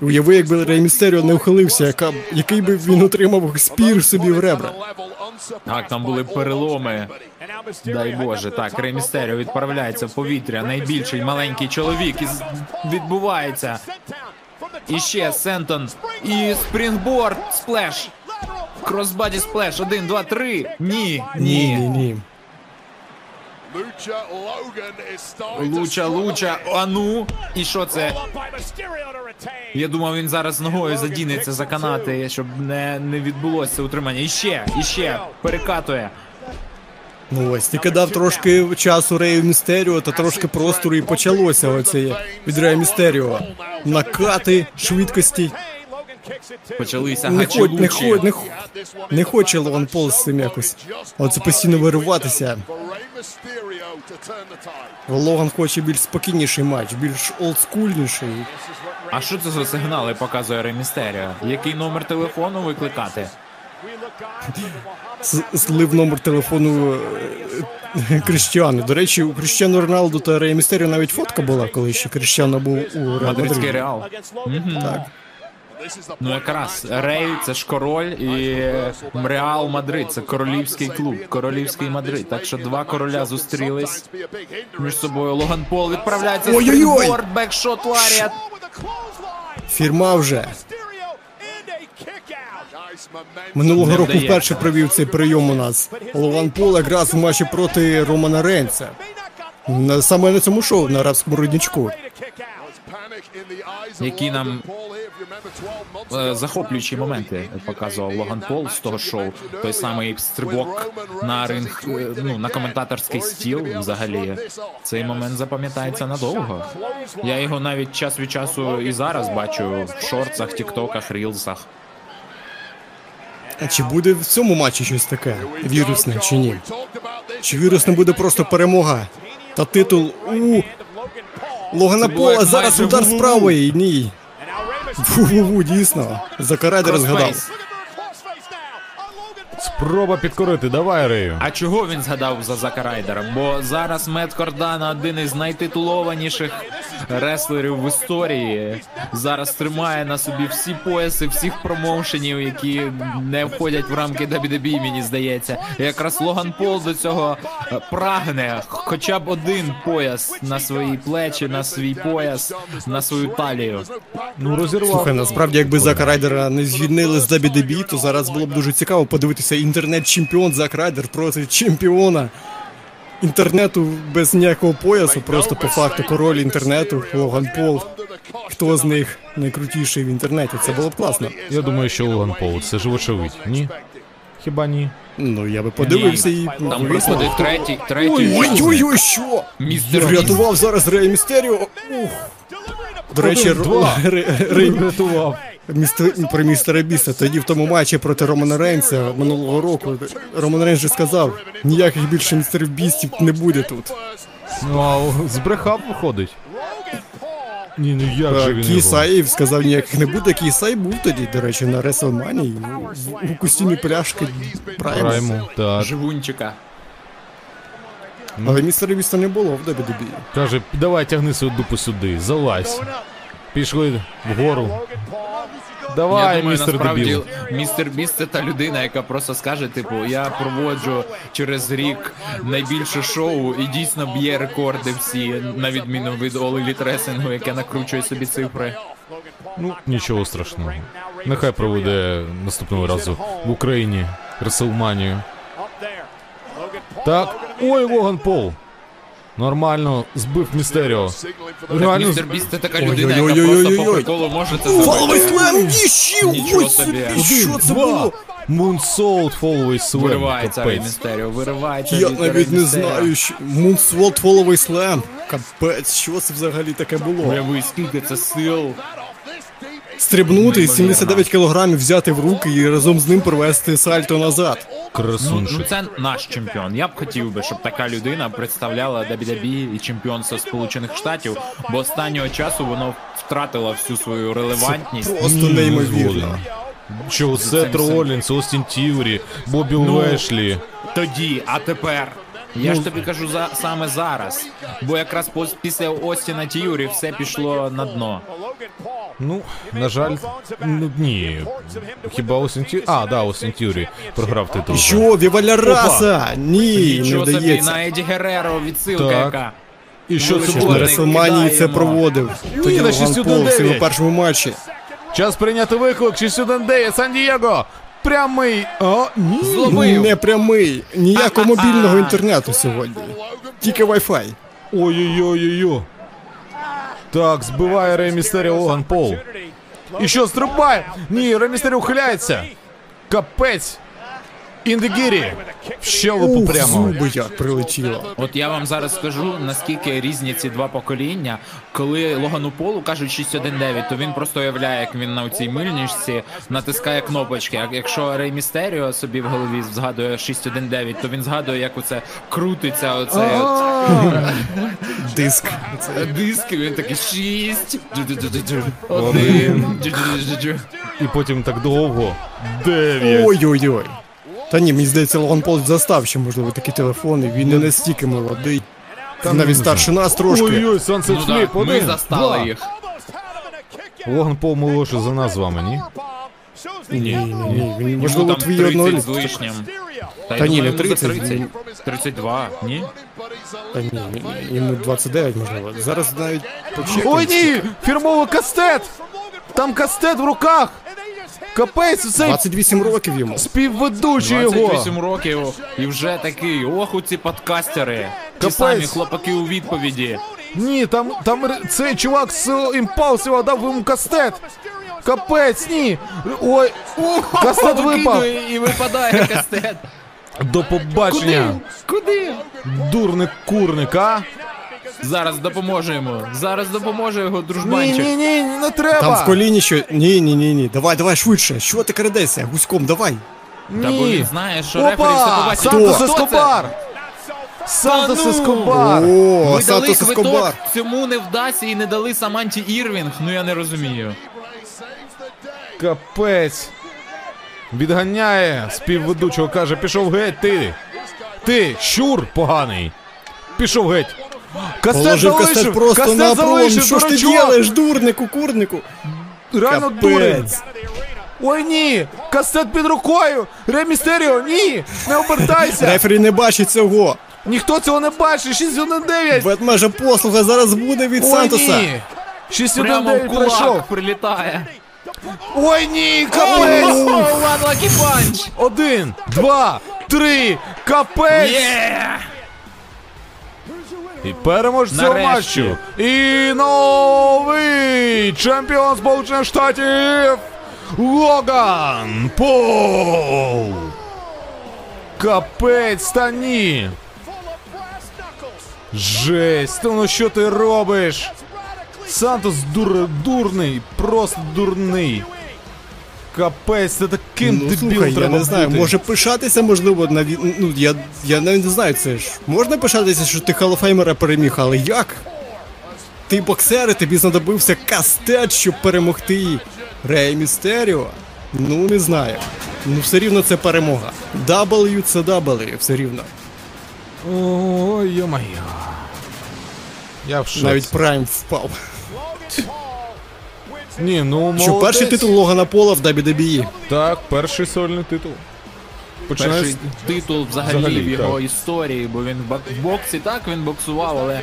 Уяви, якби Рей Містеріо не ухилився, яка, який би він отримав спір собі в ребра. Так, там були переломи. Дай Боже, так, Рей Містеріо відправляється в повітря. Найбільший маленький чоловік і відбувається. І ще Senton. І springboard splash. Crossbody splash. Один, два, три. Ні. Ні, ні, ні. Lucha Logan is starting to Lucha, lucha, а ну. І що це? Я думав, він зараз ногою задінеться за канати, щоб не, не відбулося утримання. І ще, і ще. Перекатує. Ну ось, тільки дав трошки часу Рею Містеріо та трошки простору і почалося оце від Рея Містеріо. Накати, швидкості. Почалися Не хоч, не хоч, не, хо- не хоче Логан Пол з цим якось. Оце постійно вириватися. For Rey Mysterio to turn the tide. Логан хоче більш спокійніший матч, більш олдскульніший. А що це за сигнали показує Рей Містеріо? Який номер телефону викликати? Слив номер телефону е, Кріштіану. До речі, у Кріштіану Роналду та Рея Містеріо навіть фотка була, коли ще Кріштіану був у Реал Мадридський Реал. Так. Ну якраз Рей це ж король і Реал Мадрид. Це королівський клуб, королівський Мадрид. Так що два короля зустрілись між собою. Логан Пол відправляється Ой-ой-ой! бекшот ларіат. Фірма вже. Минулого року вперше провів цей прийом у нас. Логан Пол якраз в матчі проти Романа Рейнса. На- Саме на цьому шоу на арабському родничку. Які нам е, захоплюючі моменти показував Логан Пол з того шоу. Той самий стрибок на ринг, е, ну на коментаторський стіл. Взагалі, цей момент запам'ятається надовго. Я його навіть час від часу і зараз бачу в шортсах, тіктоках, рілсах. А чи буде в цьому матчі щось таке? Вірусне чи ні? Чи вірусне буде просто перемога? Та титул у Логана Пола зараз удар з правої. Ні. Фу-фу-фу, дійсно. Закарайдер згадав. Спроба підкорити, давай, Рею. А чого він згадав за Зака Райдера? Бо зараз Мет Кордана один із найтитулованіших реслерів в історії. Зараз тримає на собі всі пояси всіх промоушенів, які не входять в рамки WWE, мені здається. І якраз Логан Пол до цього е, прагне хоча б один пояс на свої плечі, на свій пояс, на свою талію. Ну розірвав. Слухай, насправді, якби Зака Райдера не звільнили з WWE, то зараз було б дуже цікаво подивитися інтернет-чемпіон Зак Райдер проти чемпіона інтернету без ніякого поясу, просто по факту король інтернету, Логан Пол. Хто з них найкрутіший в інтернеті? Це було б класно. Я думаю, що Логан Пол, це ж вочевидь. Ні? Хіба ні? Ну, я би подивився і Там висновок. приходить третій, третій. Ой-ой-ой, що? Містер Я рятував зараз Рей Містеріо. Ух. До речі, два. Р- Р- Рей Врятував. Містер, про містера Біста. Тоді в тому матчі проти Романа Рейнса минулого року Роман Рейнс же сказав, ніяких більше містерів Бістів не буде тут. Ну, а збрехав виходить. Ні, ну як же він KSI сказав, ніяких не буде. KSI був тоді, до речі, на Реслманії у костюмі пляшки Прайму. Прайму, так. Живунчика. Але містера Біста не було в WWE. Каже, давай тягни свою дупу сюди, залазь. Пішли вгору. Давай, я думаю, містер насправді дебіл. містер Біст це та людина, яка просто скаже: типу, я проводжу через рік найбільше шоу і дійсно б'є рекорди всі, на відміну від Elite Wrestling, яке накручує собі цифри. Ну, нічого страшного. Нехай проведе наступного разу в Україні Реселманію. Так, ой, Логан Пол. Нормально, збив Містеріо. Реально, Містер Біст це така людина, яка просто по приколу може це Фоловий зробити. слем, ніщів! Нічого Ось собі. собі, що це два. було? Мунсолд фоловий слем. Виривається від Капець. Містеріо, виривається Я від навіть не Містеріо. знаю, що... Мунсволд фоловий слем. Капець, що це взагалі таке було? Уяви, скільки це сил. Стрибнути і Неймовірно. 79 кілограмів взяти в руки і разом з ним провести сальто назад. Ну, ну це наш чемпіон. Я б хотів би, щоб така людина представляла WWE і чемпіонство Сполучених Штатів, бо останнього часу воно втратило всю свою релевантність. Просто Ні, неймовірно. Що Сет. Ролінс, Остін Тіврі, Бобі Ну, Лешлі. Тоді, а тепер. Я ж тобі кажу за саме зараз. Бо якраз після Остіна Тіюрі все пішло на дно. Ну, на жаль, ну ні. Хіба Остін Тіврі? А, да, Остін Тіврі програв титул. Що, Віваля Раса? Ні, не Нічого собі вдається. на Еді Гереро відсилка Так. яка. І що це Ще ж На було? Реслманії це проводив. Тоді на Логан 6-1-9. Пол в своєму першому матчі. Час прийняти виклик 619 Сан-Дієго. Прямий. О, ні. Зловив. Не прямий. Ніякого мобільного інтернету сьогодні. Тільки Wi-Fi. Ой-ой-ой-ой-ой. Так, збиває Рей Містеріо Логан Пол. І що, стрибає? Ні, Рей Містеріо ухиляється. Капець. Індегірі. В щелепу Ух, прямо. зуби як прилетіло. От я вам зараз скажу, наскільки різні ці два покоління. Коли Логану Полу кажуть 619, то він просто уявляє, як він на цій мильничці натискає кнопочки. А якщо Рей Містеріо собі в голові згадує 619, то він згадує, як оце крутиться оце Диск. диск, і він такий 6, один. І потім так довго. Дев'ять. Ой-ой-ой. Та ні, мені здається, Логан Пол застав ще, можливо, такі телефони. Він не настільки молодий. Там Навіть не старше нас трошки. Ой-ой, Sunset Ну Flip. так, ми Один, застали два. їх. Логан Пол молодший за нас з вами, ні? Ні, ні, ні. Він, Йому можливо, там твій 30 з одноліток. лишнім. Та ні, не йому за 30, 32, ні? Та ні, ні, ні, йому 29, можливо. Зараз навіть почекаю. Ой ні! Фірмовий кастет! Там кастет в руках! Капець, цей 28 років йому. співведучий його! 28 років і вже такий. Ох, у ці подкастери. Ті Капець. самі хлопаки у відповіді. Ні, там, там цей чувак з імпалсива дав йому кастет. Капець, ні. Ой, кастет випав. Викидує і випадає кастет. До побачення. Куди? Дурник курник, а? Зараз допоможе йому. Зараз допоможе його Ні, дружбанчик. ні, ні, не треба. Там в коліні що. Ні, ні, ні, ні. Давай, давай швидше. Що ти крадешся? Гуськом, давай. Та бо Ні. він знає, що рефері все Опа! побачить. Сантос Хто це? Ескобар! Сантос Та ну! Ескобар! О, Ви дали Сантос квиток, Ескобар. цьому не вдасться і не дали Саманті Ірвінг, ну я не розумію. Капець. Відганяє співведучого, каже, пішов геть ти. Ти, щур поганий. Пішов геть. Кастет Положив залишив, кастет просто кастет на пром. залишив, Що ж ти дурачок. робиш, дурнику, курнику? Реально Капець. дурень. Ой, ні! Кастет під рукою! Ремістеріо, ні! Не обертайся! Рефері не бачить цього. Ніхто цього не бачить! 6-1-9! Бетмежа послуга зараз буде від Ой, Сантоса. ні! Прямо в 6-1-9 пройшов! кулак прилітає. Ой, ні! Капець! One lucky punch! Один, два, три, капець! Є! І переможця Нарешті. матчу. І новий чемпіон Сполучених Штатів Логан Пол. Капець та ні. Жесть, ну що ти робиш? Сантос дур, дурний, просто дурний. Капець, ти таким Ну, дебілом слухай, я треба не знаю, бути. може пишатися, можливо, на ві- ну я, я навіть не знаю, це ж можна пишатися, що ти Халофеймера переміг, але як? Ти боксер, і тобі знадобився кастет, щоб перемогти Рей Містеріо? Ну, не знаю. Ну, все рівно це перемога. W це W, все рівно. Ой, йо-моє. Я в шоці. Навіть Прайм впав. Ні, ну Що перший титул Логана Пола в. WWE. Так, перший сольний титул. Починає Перший титул взагалі, Взагалі, в його так. історії, бо він в боксі так він боксував, але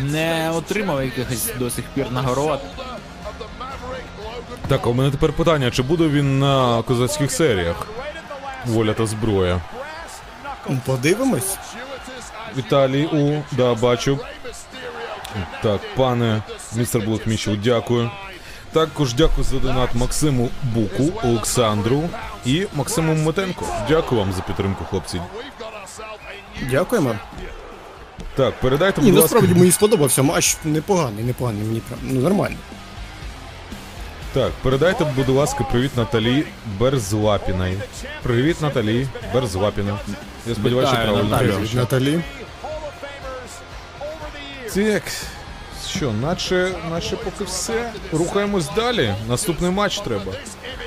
не отримав якихось до сих пір нагород. Так, а у мене тепер питання, чи буде він на козацьких серіях? Воля та зброя. Ну, Подивимось. Віталій У, да, бачу. Так, пане містер Блокмічев, дякую. Також дякую за донат Максиму Буку, Олександру і Максиму Метенко. Дякую вам за підтримку, хлопці. Дякуємо. Так, передайте, Ні, будь ласка. насправді мені сподобався матч. Непоганий, непоганий, мені прям. Ну нормально. Так, передайте, будь ласка, привіт Наталі Берзлапіної. Привіт, Наталі Берзлапіна. Я сподіваюся, що правильно. Прізвище. Наталі. Так. Що, наче, наче поки все. Рухаємось далі. Наступний матч треба.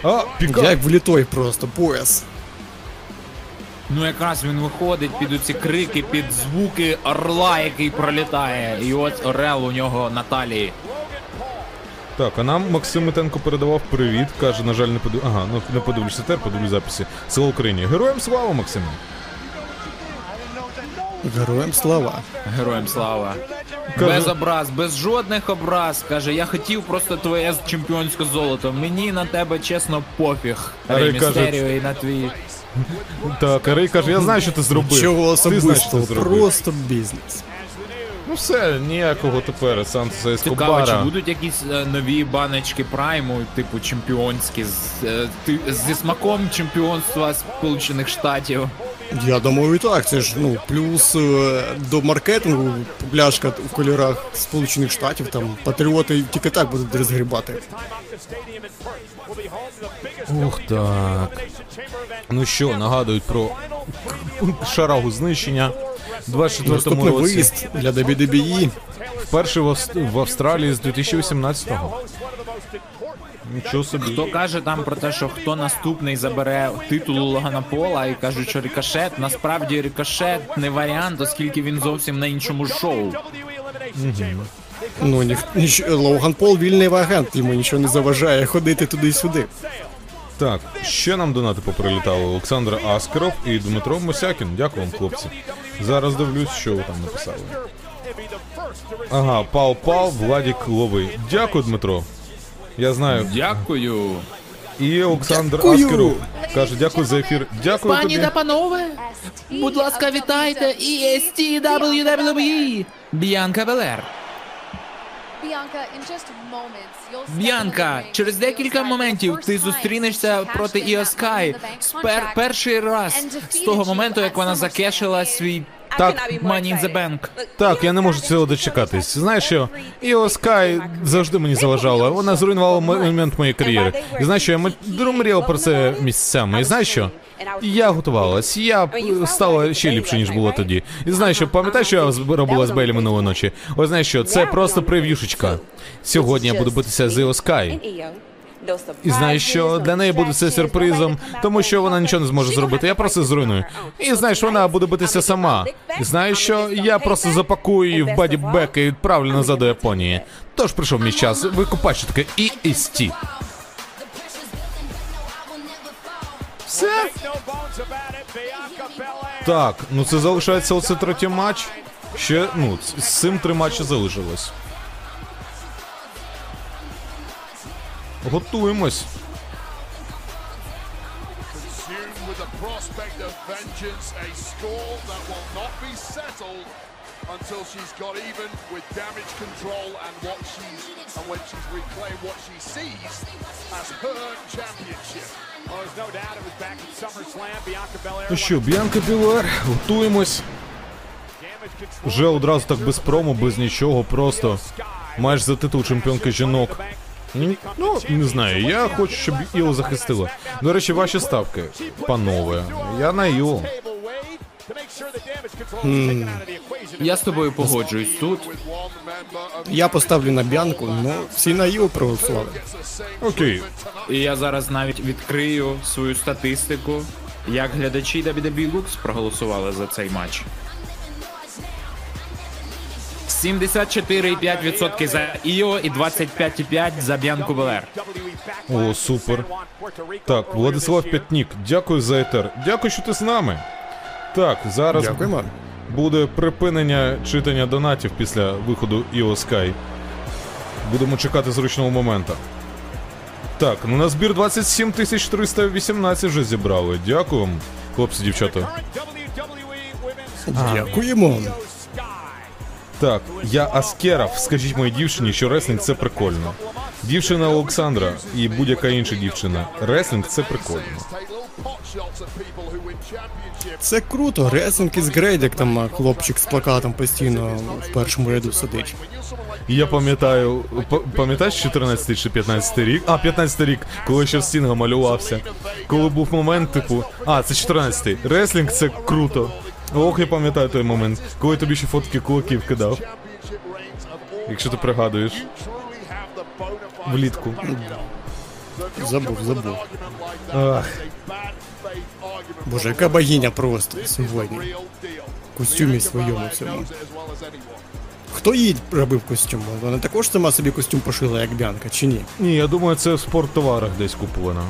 А, піка. Як влітой просто, пояс. Ну якраз він виходить під оці крики, під звуки орла, який пролітає. І от орел у нього на талії. Так, а нам Максим Митенко передавав привіт. Каже, на жаль, не подив... Ага, ну не подивлюся тепер, подивлюсь записи. Слава Україні. Героям слава, Максиме. Героям слава. Героям слава. Без образ, без жодних образ. Каже, я хотів просто твоє чемпіонське золото. Мені на тебе чесно пофіг. Рей Рей каже- Містеріо і на твій. Так, Рей каже, я знаю, що ти зробив. Чого особистого, просто бізнес. Ну все, ніякого тепер Сантоса Цікаво, чи будуть якісь е, нові баночки прайму, типу чемпіонські, з, е, ти- зі смаком чемпіонства Сполучених Штатів. Я думаю, і так. Це ж ну плюс е, до маркетингу пляшка в кольорах Сполучених Штатів, там патріоти тільки так будуть розгрібати. Ух так. Ну що, нагадують про шарагу знищення. У 24-му році. виїзд для WWE. Вперше в Австралії з 2018-го. Нічого собі. Хто каже там про те, що хто наступний забере титул у Логана Пола і кажуть, що рикошет, насправді рикошет не варіант, оскільки він зовсім на іншому шоу. Ну ніх, ніч, Логан Пол вільний агент, йому нічого не заважає ходити туди-сюди. Так, ще нам донати поприлітали Олександр Аскеров і Дмитро Мосякін. Дякую вам, хлопці. Зараз дивлюсь, що ви там написали. Ага, Пал Пал, Владік Ловий. Дякую, Дмитро. Я знаю. Дякую. І Олександр Дякую. Аскеров каже, дякую за ефір. Дякую Пані тобі. та панове, будь ласка, вітайте EST WWE Б'янка Белер. Б'янка, через декілька моментів ти зустрінешся проти Іо Скай спер перший раз з того моменту, як вона закешила свій Так. Money in the Bank. Так, я не можу цього дочекатись. Знаєш що? Іо Скай завжди мені заважала. Вона зруйнувала момент моєї кар'єри. І знаєш що, я м- мріяв про це місяцями. І знаєш що? Я готувалась, я стала ще ліпше, ніж було тоді. І знаєш що, пам'ятаєш, що я з- робила з Бейлі минулої ночі? Ось знаєш що, це просто прев'юшечка. Сьогодні я буду битися з Іо Скай. І знаєш що, для неї буде це сюрпризом, тому що вона нічого не зможе зробити. Я просто зруйную. І знаєш, вона буде битися сама. І знаєш що, я просто запакую її в body bag і відправлю назад до Японії. Тож прийшов мій час. Ви побачите таке EST. Все? Так, ну це залишається оце третій матч. Ще, ну, з цим три матчі залишилось. Settled until she's got even with damage control and what she's and when she's reclaimed what she sees as her championship. Well, there's no doubt it was back at SummerSlam. Bianca Belair. Ну що, Б'янка Білер, готуємось. Вже одразу так без промо, без нічого, просто матч за титул чемпіонки жінок. М, Ну, не знаю, я хочу, щоб Іо захистила. До речі, ваші ставки, панове. Я на Іо. Equation. Я з тобою погоджуюсь тут. Я поставлю на Б'янку, ну всі на Іо проголосували. Окей. І я зараз навіть відкрию свою статистику, як глядачі WWE Lux проголосували за цей матч. 74,5% за Іо і 25,5% за Б'янку Белер. О, супер. Так, Владислав П'ятнік, дякую за етер. Дякую, що ти з нами. Так, зараз Дякуємо. буде припинення читання донатів після виходу Іо Sky. Будемо чекати зручного моменту. Так, ну на збір 27 318 вже зібрали. Дякую вам, хлопці, дівчата. Дякуємо. Так, я Аскеров. Скажіть моїй дівчині, що реслінг це прикольно. Дівчина Олександра і будь-яка інша дівчина. Реслінг це прикольно. Це круто, wrestling is great, як там хлопчик з плакатом постійно в першому ряду сидить. Я пам'ятаю, пам'ятаєш 14 чи 15 рік? А, 15 рік, коли ще в Стінга малювався. Коли був момент, типу, а, це 14 Реслінг це круто. Ох, я пам'ятаю той момент, коли тобі ще фотки кулаків кидав. Якщо ти пригадуєш. Влітку. Забув, забув. Ах. Боже, яка богиня просто сьогодні. В костюмі своєму цьому. Хто їй робив костюм? Вона також сама собі костюм пошила, як Б'янка, чи ні? Ні, я думаю, це в спорттоварах десь куповано.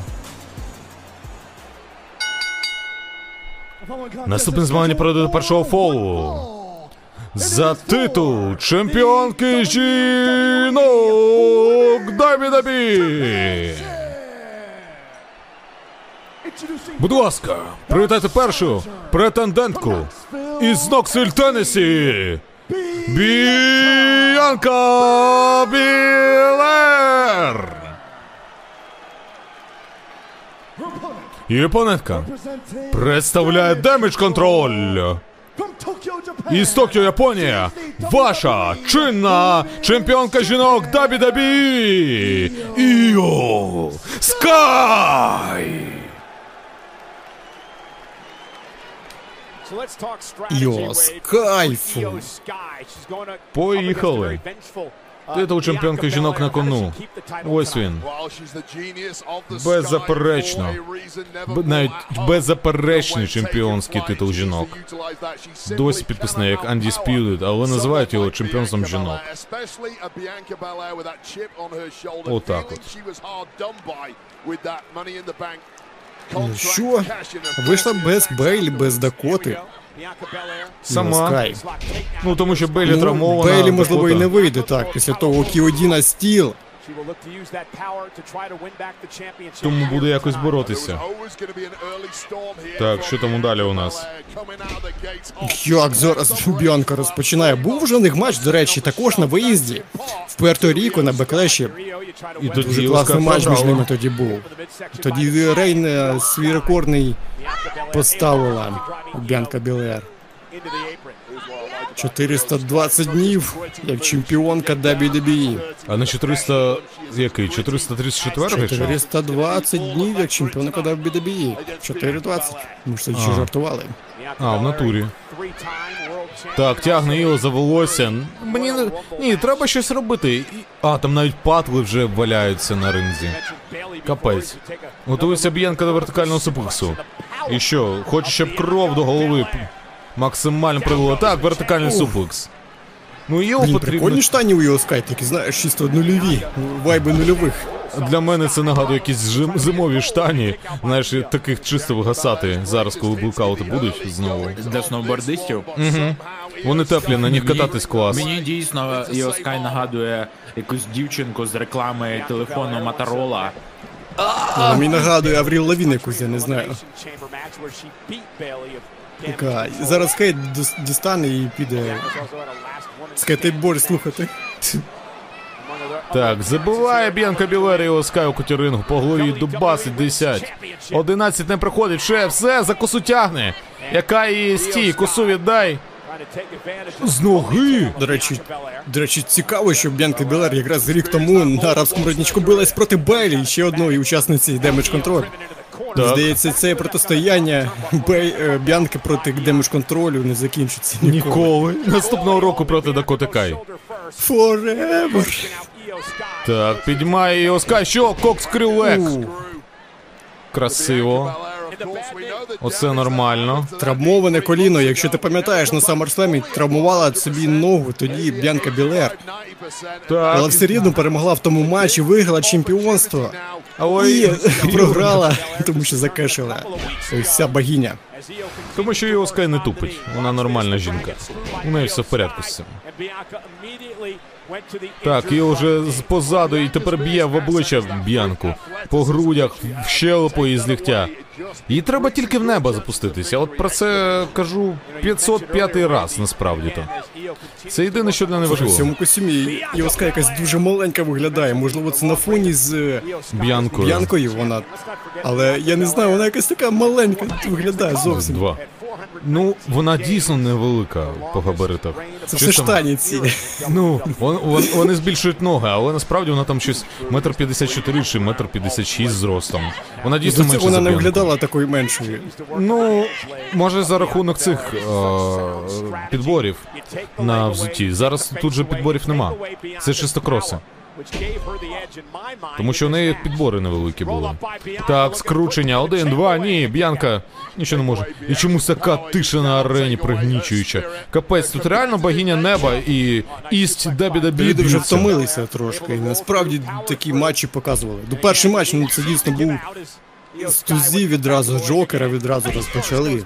Наступне змагання пройде до першого фолу. За титул чемпіонки жінок WWE. Будь ласка, привітайте першу претендентку із Ноксвіль, Теннесі. Біанка Білер. Її опонентка представляє Damage Control. Із Токіо, Японія, ваша чинна чемпіонка жінок WWE Іо Скай! Йо, Wade. з кайфу. Io Sky. She's going to Поїхали. Uh, Титул чемпіонки жінок на кону. Ось він. Беззаперечно. навіть беззаперечний чемпіонський титул жінок. Досі підписаний як Undisputed, але називають його чемпіонством жінок. Отак от. Ну що? Вийшла без Бейлі, без Дакоти. Сама. Скай. Ну тому що Бейлі Ну, травмована. Бейлі, можливо, і не вийде так. Після того Кіодіна стіл. She will look to use that power to try to win back the championship. Тому буде якось боротися. Так, що там далі у нас? Як зараз Бянка розпочинає? Був вже у них матч, до речі, також на виїзді. В Пуерто-Ріко на Беклеші. І Дуже тоді класний Оскар матч між ними тоді був. Тоді Рейн е, свій рекордний поставила Бянка Білер. 420 днів як чемпіонка WWE. А на 400... який? 434 чи? 420 днів як чемпіонка WWE. 420. Ми ж тоді ще жартували. А, в натурі. Так, тягне його за волосся. Мені не. Ні, треба щось робити. А, там навіть патли вже валяються на ринзі. Капець. Готується Б'єнка до вертикального супексу. І що, хоче, щоб кров до голови максимально прилила. Так, вертикальний суплекс. Ну його Блін, потрібно. прикольні штані у його скай, знаєш, чисто нульові. Вайби нульових. Для мене це нагадує якісь жим- зимові штані. Знаєш, таких чисто вигасати зараз, коли блокаути будуть знову. Для сноубордистів. Угу. Вони теплі, на них кататись клас. Мені дійсно Іо Скай нагадує якусь дівчинку з реклами телефону Моторола. Мені нагадує Авріл Лавінь якусь, я не знаю. Яка зараз Кейт дістане і піде скейтборд слухати. Так, забиває Б'янка Белер Іо Скай у куті рингу по голові дубасить 10. 11 не приходить, ще все, за косу тягне. Яка її стій, косу віддай. З ноги. До речі, до речі, цікаво, що Б'янка Білер якраз рік тому на арабському родничку билась проти Бейлі, ще одної учасниці Damage Control. Так. Здається, це протистояння Бей, е, Б'янки проти Damage контролю не закінчиться ніколи. Ніколи. Наступного року проти Дакоти Кай. Forever. Так, підіймає Оскай. Що? Кокс крилек. Красиво. Оце нормально. Травмоване коліно, якщо ти пам'ятаєш, на SummerSlam травмувала собі ногу, тоді Б'янка Білер. Але все рівно перемогла в тому матчі, виграла чемпіонство Ой. і програла, тому що закешила. Ця богиня. Тому що її Оскай не тупить. Вона нормальна жінка. У неї все в порядку з цим. Так, і вже позаду і тепер б'є в обличчя Б'янку. По грудях, в щелепу і з ліктя. Їй треба тільки в небо запуститися. От про це кажу 505 раз насправді то. Це єдине, що для не важливо. в цьому костюмі Іоска якась дуже маленька виглядає. Можливо, це на фоні з е, Б'янкою. Б'янкою вона. Але я не знаю, вона якась така маленька виглядає зовсім. Два. Ну, вона дійсно невелика по габаритах. Це все там- штані ці. Ну, вон, вон, вони збільшують ноги, але насправді вона там щось метр п'ятдесят чотири чи метр п'ятдесят шість зростом. Вона дійсно менше вона не виглядала такою меншою. Ну, може за рахунок цих е, підборів на взутті. Зараз тут же підборів нема. Це чисто кроси. Тому що у неї підбори невеликі були. Так, скручення, один, два, ні, Б'янка нічого не може. І чомусь така тиша на арені пригнічуюча. Капець, тут реально богиня неба і ість Дабі Люди вже втомилися трошки. І насправді такі матчі показували. До перший матч, ну це дійсно був з тузі відразу, Джокера відразу розпочали.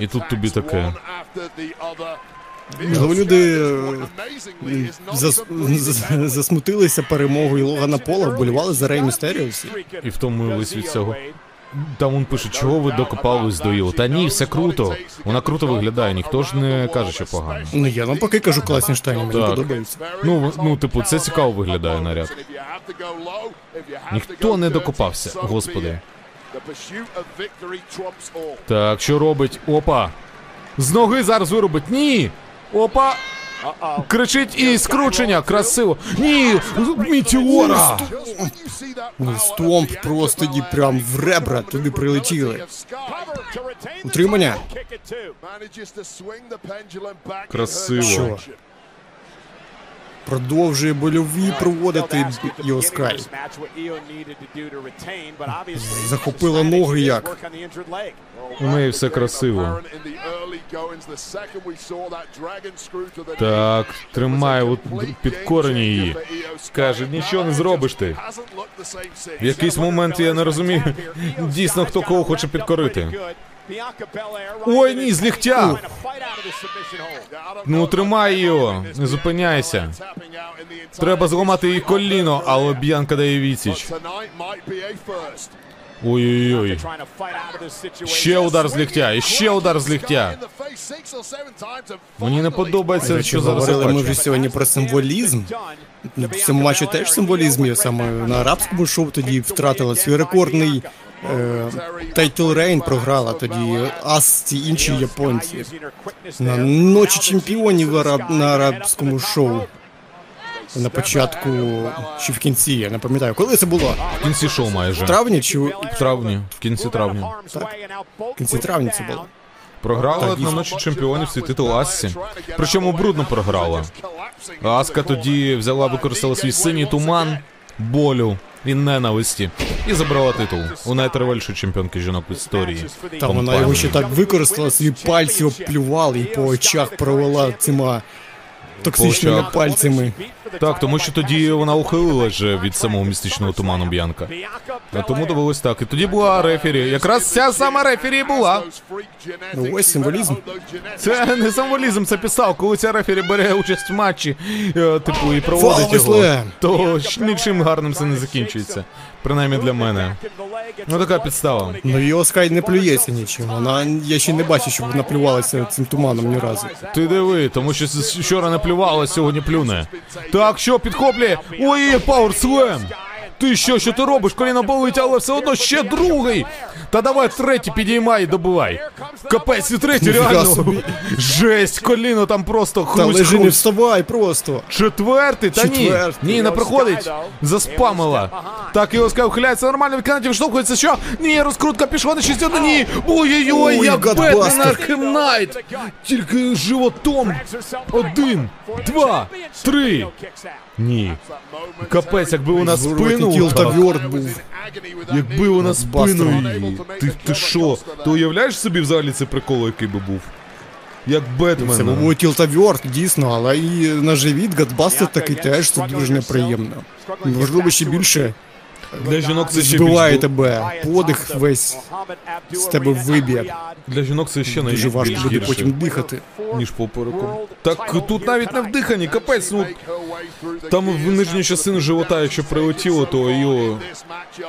І тут тобі таке. Можливо, люди е, зас, зас- засмутилися перемогою Логана Пола, вболівали за Рей Містеріо всі. І втомились від цього. Там він пише, чого ви докопались до Іо? Та ні, все круто. Вона круто виглядає, ніхто ж не каже, що погано. Ну я навпаки кажу класні штані, мені Так. подобається. Ну, ну, типу, це цікаво виглядає наряд. Ніхто не докопався, господи. Так, що робить? Опа! З ноги зараз виробить. Ні! Опа! Кричить і скручення, красиво. Ні! Мітіора! Стомп просто ні прям в ребра туди прилетіли. Утримання. Красиво. Що? Продовжує больові проводити Йоскай. Захопила ноги як. У неї все красиво. Так, тримає от під корені її. Каже, нічого не зробиш ти. В якийсь момент я не розумію, дійсно, хто кого хоче підкорити. Ой, ні, з ліктя. Ну, тримай його, не зупиняйся. Треба зламати їй коліно, але Б'янка дає відсіч. Ой-ой-ой. Ще удар з ліктя, і ще удар з ліктя. Мені не подобається, До що зараз говорили ми вже сьогодні про символізм. В цьому матчі теж символізм є саме на арабському шоу тоді втратила свій рекордний е, тайтл рейн програла тоді ас ці інші японці на ночі чемпіонів араб, на арабському шоу. На початку чи в кінці, я не пам'ятаю. Коли це було? В кінці шоу майже. В травні чи в травні. В кінці травня. в кінці травня це було? Програла Так, на ночі чемпіонів свій титул Ассі. Причому брудно програла. Аска тоді взяла, використала свій синій туман, болю і ненависті і забрала титул. У найтривальшій чемпіонки жінок в історії. Та вона його ще так використала, свої пальці обплювала і по очах провела цими токсичними очах. пальцями. Так, тому що тоді вона ухилила вже від самого містичного туману Б'янка. А тому довелось так. І тоді була рефері. Якраз ця сама рефері і була. Ну ось символізм. Це не символізм, це писав, коли ця рефері бере участь в матчі, е, типу, і проводить його, то ж нічим гарним це не закінчується. Принаймні для мене. Ну така підстава. Ну її Оскай не плюється нічим. Вона я ще не бачу, щоб вона плювалася цим туманом ні разу. Ти диви, тому що вчора не плювала, сьогодні плюне. Так, що, підхоплює? Ой, Power slam! Ти що, що ти робиш? Коліно болить, але все одно ще другий. Та давай третій підіймай і добивай. Капець, і третій Ніфіга реально. собі. Жесть, коліно там просто Та хрусь, лежи, не хрусь. вставай просто. Четвертий, та ні. Четвертий. Ні, не проходить. Заспамила. Так, і Іо Скай ухиляється нормально, від канатів штовхується, що? Ні, розкрутка пішла на 6 1 ні. Ой-ой-ой, Ой, як. Бетмен Arkham Knight. Тільки животом. Один, два, три. Ні. Капець, якби вона спину. Вьорд був. Якби вона спину її. Ти, ти що? Ти уявляєш собі взагалі це прикол, який би був? Як Це був тіл та дійсно, але і на живіт Гадбастер такий теж це дуже неприємно. Можливо, ще більше Для жінок це ще збиває більш... тебе, подих весь з тебе виб'є. Для жінок це ще Дуже важко найбільш буде гірше. потім дихати. ніж попереку. Так тут навіть не вдихані, капець, ну там в нижню частину живота, якщо прилетіло, то його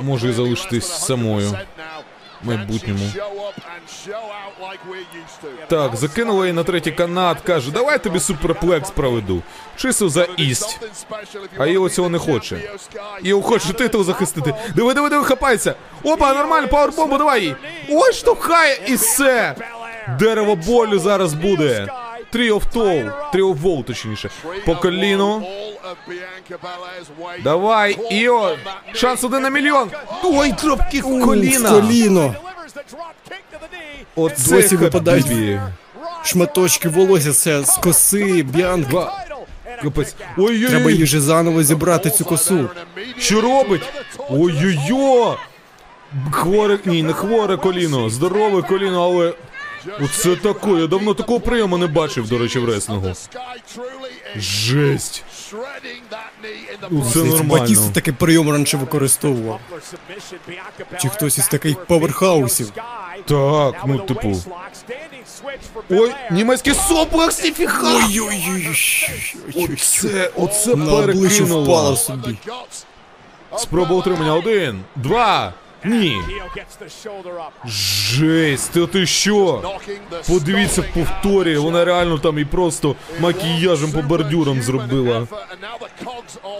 може і залишитись самою майбутньому. Так, закинула її на третій канат, каже, давай тобі суперплекс проведу. Чисто за ість. А Іо цього не хоче. Іо хоче титул захистити. Диви, диви, диви, хапайся. Опа, нормально, powerbomb у, давай їй. Ой, штовхає і все. Дерево болю зараз буде. Tree of Toll. Tree of Woe, точніше. По коліну. Давай, Іо. Шанс один на мільйон. Ой, dropkick в коліна. коліно. Оце Досі випадають шматочки волосся це з коси, б'янка. Капець. Ой-ой-ой. Треба їй вже заново зібрати цю косу. Що робить? Ой-ой-ой! Хворе, ні, не хворе коліно, здорове коліно, але. Оце таке, я давно такого прийому не бачив, до речі, в реслінгу. Жесть. Це Батіста такий прийом раніше використовував. Чи хтось із таких паверхаусів. Так, ну типу. Ой, німецький соплекс, ніфіга! Ой-ой-ой. Оце, оце перекинуло. Спроба утримання. Один, два. Ні. Жесть, ти, ти що? Подивіться в повторі, вона реально там і просто макіяжем по бордюрам зробила.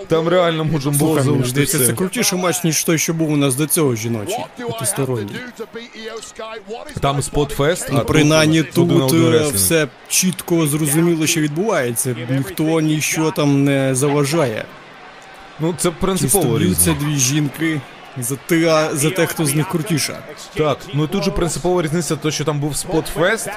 Там реально можна було мені це крутіший матч, ніж той, що був у нас до цього жіночий. Потусторонній. Там спотфест, а Ну, принаймні тут, е, все чітко зрозуміло, що відбувається. Ніхто ніщо там не заважає. Ну це Чисто принципово б'ються різно. дві жінки за те, за те, хто з них крутіша. Так, ну і тут же принципова різниця, то що там був спотфест,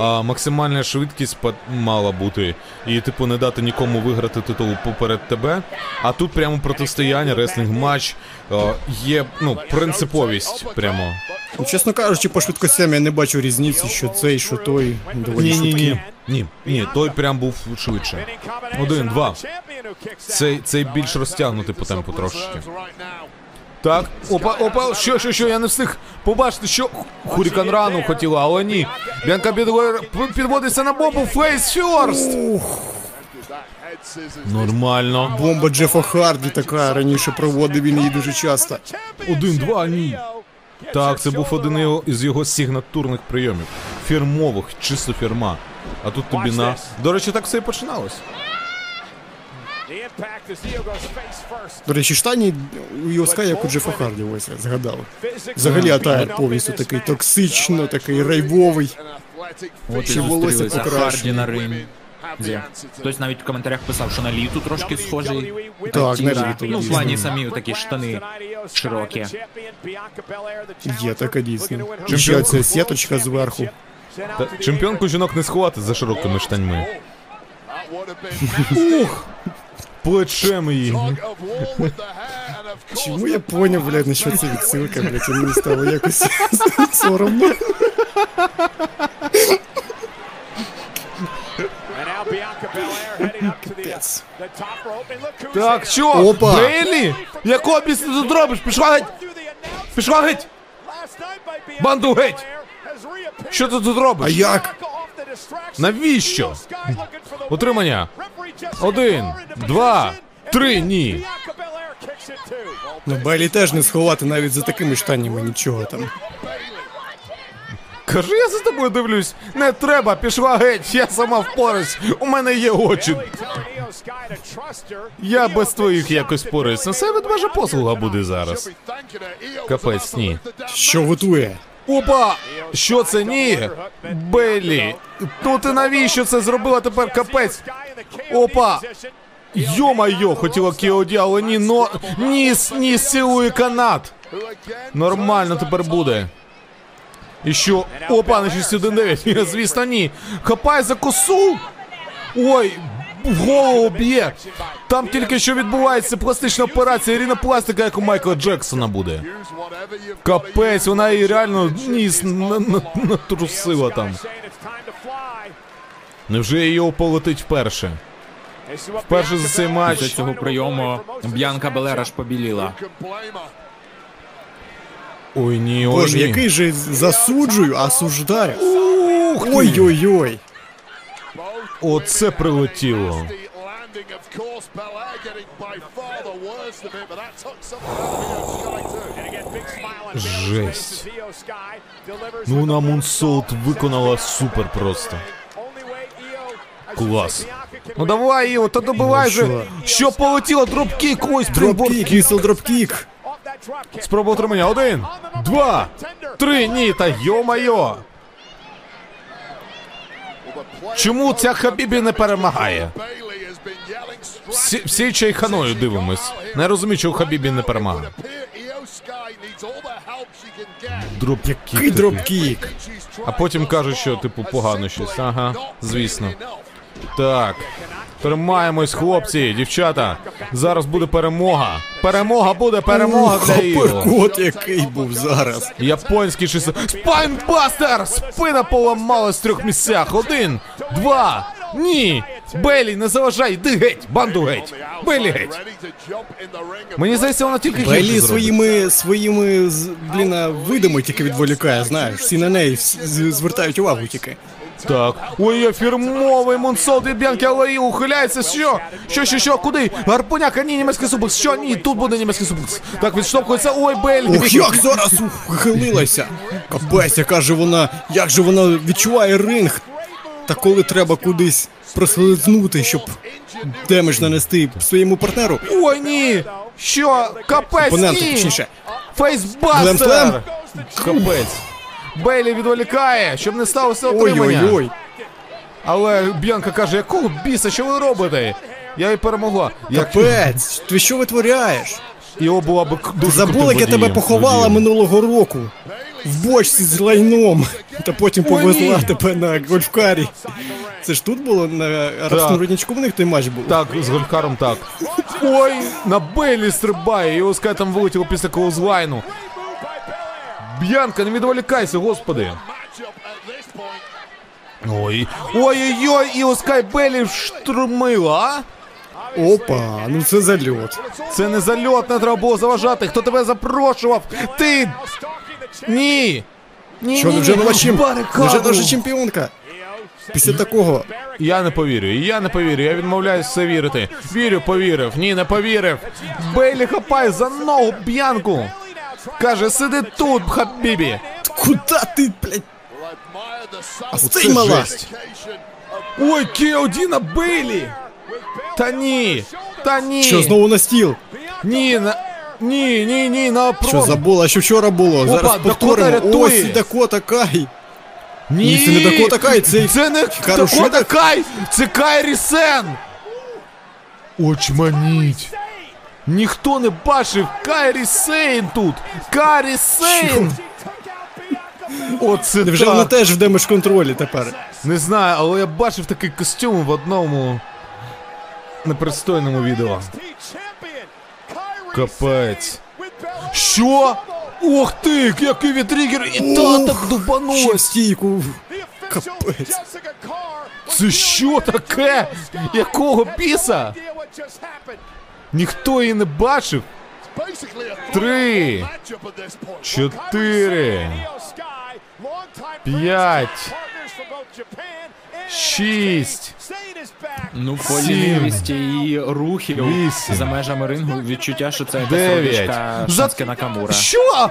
а максимальна швидкість мала бути. І, типу, не дати нікому виграти титул поперед тебе. А тут прямо протистояння, реслінг матч. а, Є, ну, принциповість прямо. Ну, чесно кажучи, по швидкостям я не бачу різниці, що цей, що той доволі Ні, ні, швидкі. ні. Ні, ні, той прям був швидше. Один, два. Цей, цей більш розтягнутий по темпу трошечки. Так, опа, опа, що, що, що, я не встиг побачити, що Хурікан рану хотіла, але ні. Бянка підводиться на бомбу, фейс ферст. Нормально. Бомба Джефа Харді така раніше проводив він її дуже часто. Один-два, ні. Так, це був один із його сигнатурних прийомів. Фірмових, чисто фірма. А тут тобі на. До речі, так все і починалось. До речі, штани у Іо Скай, як у Джефа Харді, ось я згадав. Взагалі attire повністю такий токсично, такий рейвовий. От і волосся Харді на ринзі. Хтось навіть в коментарях писав, що на літу трошки схожий. Так, на літу, Ну, в дійсно. плані самі такі штани широкі. Є така дійсно. Ще ця сіточка зверху. Та, чемпіонку жінок не сховати за широкими штаньми. Ух! Плечем її. Чому я поняв, блядь, на що це відсилка, блядь, і мені стало якось соромно. Uh, Так, що? Опа. Бейлі? Якого біса ти тут робиш? Пішла геть! Пішла геть! Банду геть! Що ти тут робиш? А як? Навіщо? Утримання. Один, два, три, ні. Ну, Белі теж не сховати навіть за такими штанями нічого там. Кажи, я за тобою дивлюсь. Не треба, пішла геть, я сама впораюсь. У мене є очі. Я без твоїх якось впораюсь. На це ведмежа послуга буде зараз. Капець, ні. Що готує? Опа! Що це ні? Беллі! Ну ти навіщо це зробила тепер капець? Опа! Йо-майо, хотіла Кіоді, але ні, но... Ніс, ніс цілує канат. Нормально тепер буде. І що? Опа, на 619. Звісно, ні. Хапай за косу. Ой, в голову б'є. Там тільки що відбувається пластична операція, ріна пластика, як у Майкла Джексона буде. Капець, вона її реально ніс на- на- натрусила там. Невже її полетить вперше? Вперше за цей матч. Після цього прийому Б'янка Белера ж побіліла. Ой, ні, ой, Боже, ні. який же засуджую, а осуждаю. Ой-ой-ой. Оце прилетіло. Жесть. Ну the Moonsault виконала супер просто. Клас. Ну давай, Іо, та добивай же. що? Полетіло? Dropkick, ой, springboard. Dropkick, missile dropkick. Спроба отримання. Один, два, три, ні, та йо-майо. Чому ця Хабібі не перемагає? Всі, всі чайханою дивимось. Не розумію, чого Хабібі не перемагає. Dropkick. Dropkick? А потім кажуть, що типу погано щось. Ага, звісно. Так. Тримаємось, хлопці, дівчата. Зараз буде перемога. Перемога буде, перемога для Іо. Uppercut який був зараз. Японський чисто. Spinebuster! Спина поламалась в трьох місцях. Один, два. Ні! Бейлі, не заважай, йди геть! Банду геть! Бейлі геть! Мені здається, вона тільки гірше Белі зробить. своїми, своїми, з- блін, а, видами тільки відволікає, знаєш. Всі на неї всі з- звертають увагу тільки. Так. Ой, є фірмовий Монсолт від Бянки Алаї ухиляється. Що? Що, що, що? Куди? Гарпуняка, ні, німецький суплекс. Що? Ні, тут буде німецький суплекс. Так, відштовхується. Ой, Белі. Ох, як зараз ухилилася. Капець, яка же вона, як же вона відчуває ринг. Та коли треба кудись прослизнути, щоб damage нанести своєму партнеру. Ой, ні! Що? Капець, Опоненту, ні! точніше. Facebuster! Glam Slam? Капець. Бейлі відволікає, щоб не сталося отримання. Ой-ой-ой. Але Б'янка каже, якого біса, що ви робите? Я і перемогла. Як... Капець, ти що витворяєш? Його була б дуже Забула, як я тебе поховала минулого року. В бочці з лайном. Та потім повезла ні. тебе на гольфкарі. Це ж тут було на арабському родничку в них той матч був. Так, з Гольфкаром так. Ой, на Бейлі стрибає, його скай там вилетіло після колозвайну. Б'янка, не відволікайся, господи. Ой, ой-ой-ой, і Оскай Белі вштурмила, а? Опа, ну це зальот. Це не зальот, не треба було заважати. Хто тебе запрошував? Ти! Ні! Ні, Що, ні, невже ні, нова в барикаду. Невже наша чемпіонка? Після такого. Я не повірю, я не повірю, я відмовляюсь в це вірити. Вірю, повірив, ні, не повірив. Бейлі хапає за ногу п'янку. Каже, сиди тут, хабібі. Куда ти, блядь? А Оце стій мала. жесть. Ой, Кеоді на Бейлі! Та ні! Та ні! Що, знову на стіл? Ні, на... Ні, ні, ні, на Що забула, що вчора було? Опа, Зараз Дакота повторимо. рятує. Ось і Дакота Кай. Ні, Ні, це не Дакота Кай, це Це не Хорошо. Дакота Кай! Це Кайрі Сен! Очманіть! Ніхто не бачив Кайрі Сейн тут! Кайрі Сейн! Оце Невже вона теж в демедж контролі тепер? Не знаю, але я бачив такий костюм в одному непристойному відео. Капець. Що? Ох ти, який вітрігер! І та так Ще стійку. Капець. Це що таке? Якого біса? Ніхто її не бачив. Три, чотири, п'ять, шість. Ну, по Сім. лінивості і рухів Вісім. за межами рингу відчуття, що це якась Дев'ять. родичка За- Накамура. Що?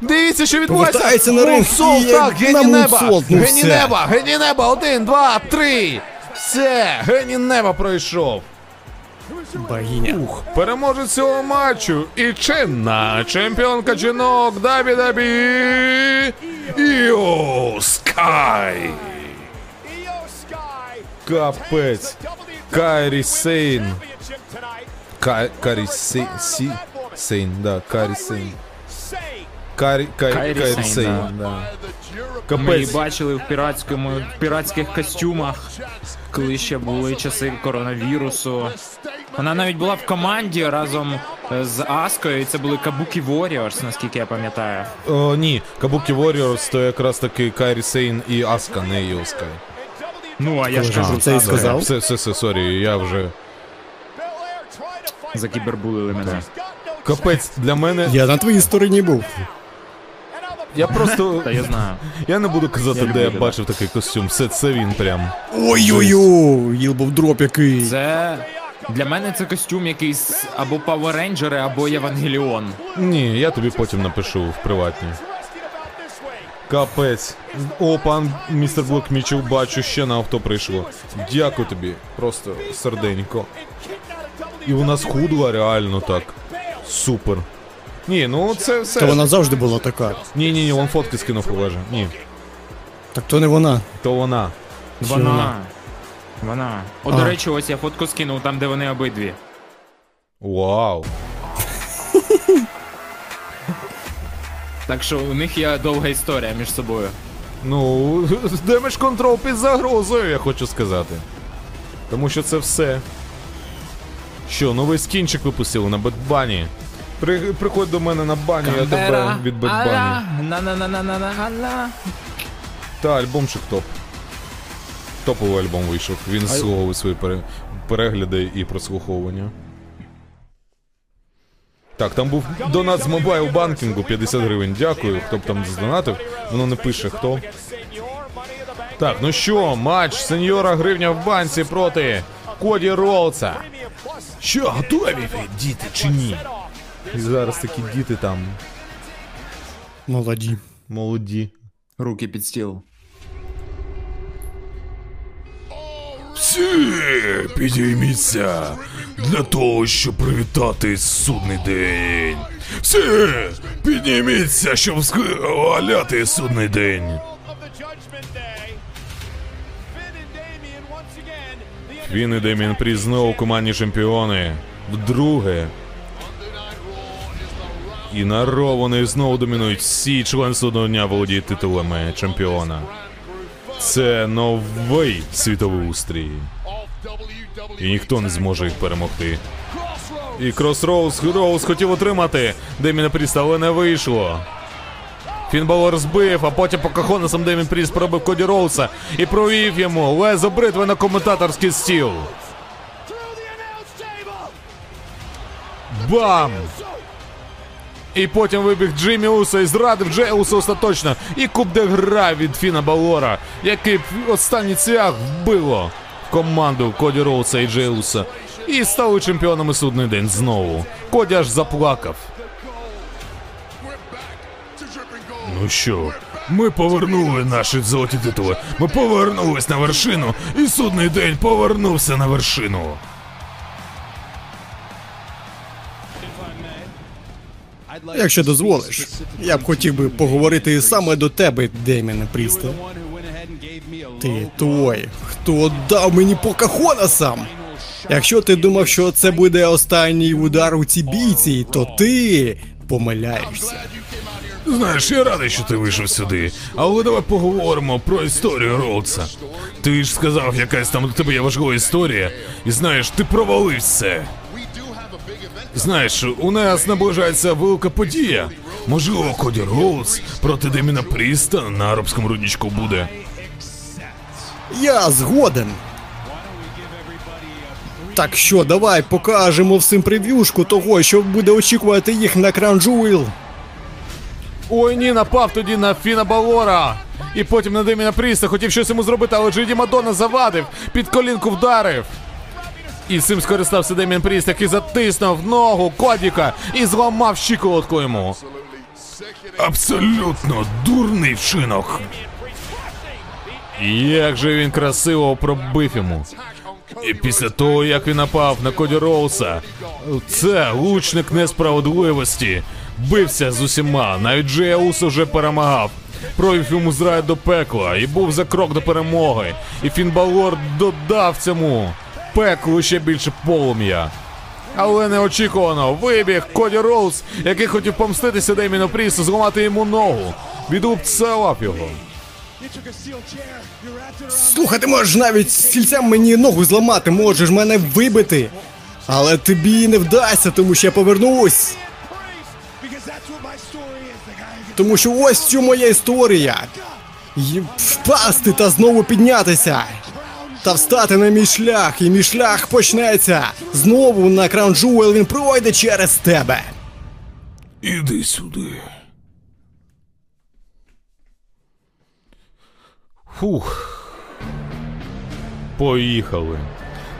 Дивіться, що відбувається. Повертається на ринг Мунсолт, і так, на гені неба. мунсолт, ну Гені все. неба, гені неба. Один, два, три. Все, гені неба пройшов. Богиня. Ух, переможець цього матчу і чинна чемпіонка жінок Дабі-Дабі Іо Скай. Капець. Кайрі Сейн. Кай, Карі Сей, Сі, Сейн, да, Карі Сейн. Карі, Кай, Кайрі Кайрі Сейн, Сейн, да. да. Ми її бачили в піратському в піратських костюмах, коли ще були часи коронавірусу. Вона навіть була в команді разом е, з Аскою, і це були Кабуки Warriors, наскільки я пам'ятаю. О, ні, Кабуки Warriors то якраз таки Кайрі Сейн і Аска, не Іо Скай. Ну, а я ж кажу, це і сказав. Все, все, все, сорі, я вже. закібербулили мене. Капець, для мене. Я на твоїй стороні був. Я просто. Та я знаю. Я не буду казати, Я де я бачив такий костюм. Все, це він прям. Ой-ой-ой, heel був drop який. Це для мене це костюм якийсь або Power Rangers, або Євангеліон. Ні, я тобі потім напишу в приватній. Капець. О, пан містер Блок Мічел, бачу, ще на авто прийшло. Дякую тобі. Просто серденько. І вона схудла реально так. Супер. Ні, ну це все. То вона завжди була така. Ні, ні, ні, вон фотки скинув Олеже. Ні. Так то не вона. То вона. Вона. Вона. О, А. до речі, ось я фотку скинув там, де вони обидві. Вау. Так що у них є довга історія між собою. Ну, Damage Control під загрозою, я хочу сказати. Тому що це все. Що, новий скінчик випустили на Bad Bunny. При, приходь до мене на баню, я тебе від Bad Bunny. на на на на на на на Та альбомчик топ. Топовий альбом вийшов. Він заслуговує свої перегляди і прослуховування. Так, там був донат з мобайл банкінгу 50 гривень. Дякую, хто б там здонатив. Воно не пише хто. Так, ну що, матч сеньора гривня в банці проти Коді Ролса. Що, готові ви, діти, чи ні? І зараз такі діти там Молоді. молоді. Руки під стіл. Всі підійміться для того, щоб привітати судний день. Всі підніміться, щоб схваляти судний день. Фін і Демін Прі знову командні чемпіони. Вдруге. І на вони знову домінують. Всі члени судного дня володіють титулами чемпіона. Це новий світовий устрій. І ніхто не зможе їх перемогти. І Кросроуз Роуз хотів отримати Деміна Пріста, але не вийшло. Фін Балор збив, а потім Покахонесом Демін Пріст пробив Коді Роуса і провів йому лезо бритви на коментаторський стіл. Бам! І потім вибіг Джиммі Усо і зрадив Джей Усо остаточно. І куб де гра від Фіна Балора, який в останній цвях вбило в команду Коді Роуса і Джей Уса. І стали чемпіонами судний день знову. Коді аж заплакав. Ну що, ми повернули наші золоті титули. Ми повернулись на вершину, і судний день повернувся на вершину. Якщо дозволиш, я б хотів би поговорити саме до тебе, Деймене Прісте. Ти той, хто дав мені покахонасам. Якщо ти думав, що це буде останній удар у цій бійці, то ти помиляєшся. Знаєш, я радий, що ти вийшов сюди. Але давай поговоримо про історію Роудса. Ти ж сказав, якась там у тебе є важлива історія, і знаєш, ти провалив все. Знаєш, у нас наближається велика подія. Можливо, Коді Роудс проти Деміна Пріста на арабському руднічку буде. Я згоден. Так що, давай покажемо всім прев'юшку того, що буде очікувати їх на Crown Jewel. Ой ні, напав тоді на Фіна Балора. І потім на Деміна Пріста хотів щось йому зробити, але Джей Ді Макдона завадив, під колінку вдарив. І цим скористався Демін Пріст, який затиснув ногу Кодіка і зламав щиколотку йому. Абсолютно дурний вчинок. Як же він красиво пробив йому. І після того, як він напав на Коді Роуса, це лучник несправедливості. Бився з усіма, навіть Джея Усо вже перемагав. Провів йому зраю до пекла і був за крок до перемоги. І Фін Балор додав цьому пеклу ще більше полум'я. Але неочікувано вибіг Коді Роуз, який хотів помститися Деміну Прісу, зламати йому ногу. Відлупцевав його. Слухай, ти можеш навіть стільцем мені ногу зламати, можеш мене вибити. Але тобі не вдасться, тому що я повернусь. Тому що ось чому моя історія. Впасти та знову піднятися. Та встати на мій шлях, і мій шлях почнеться. Знову на Краун Джуел він пройде через тебе. Іди сюди. Фух. Поїхали.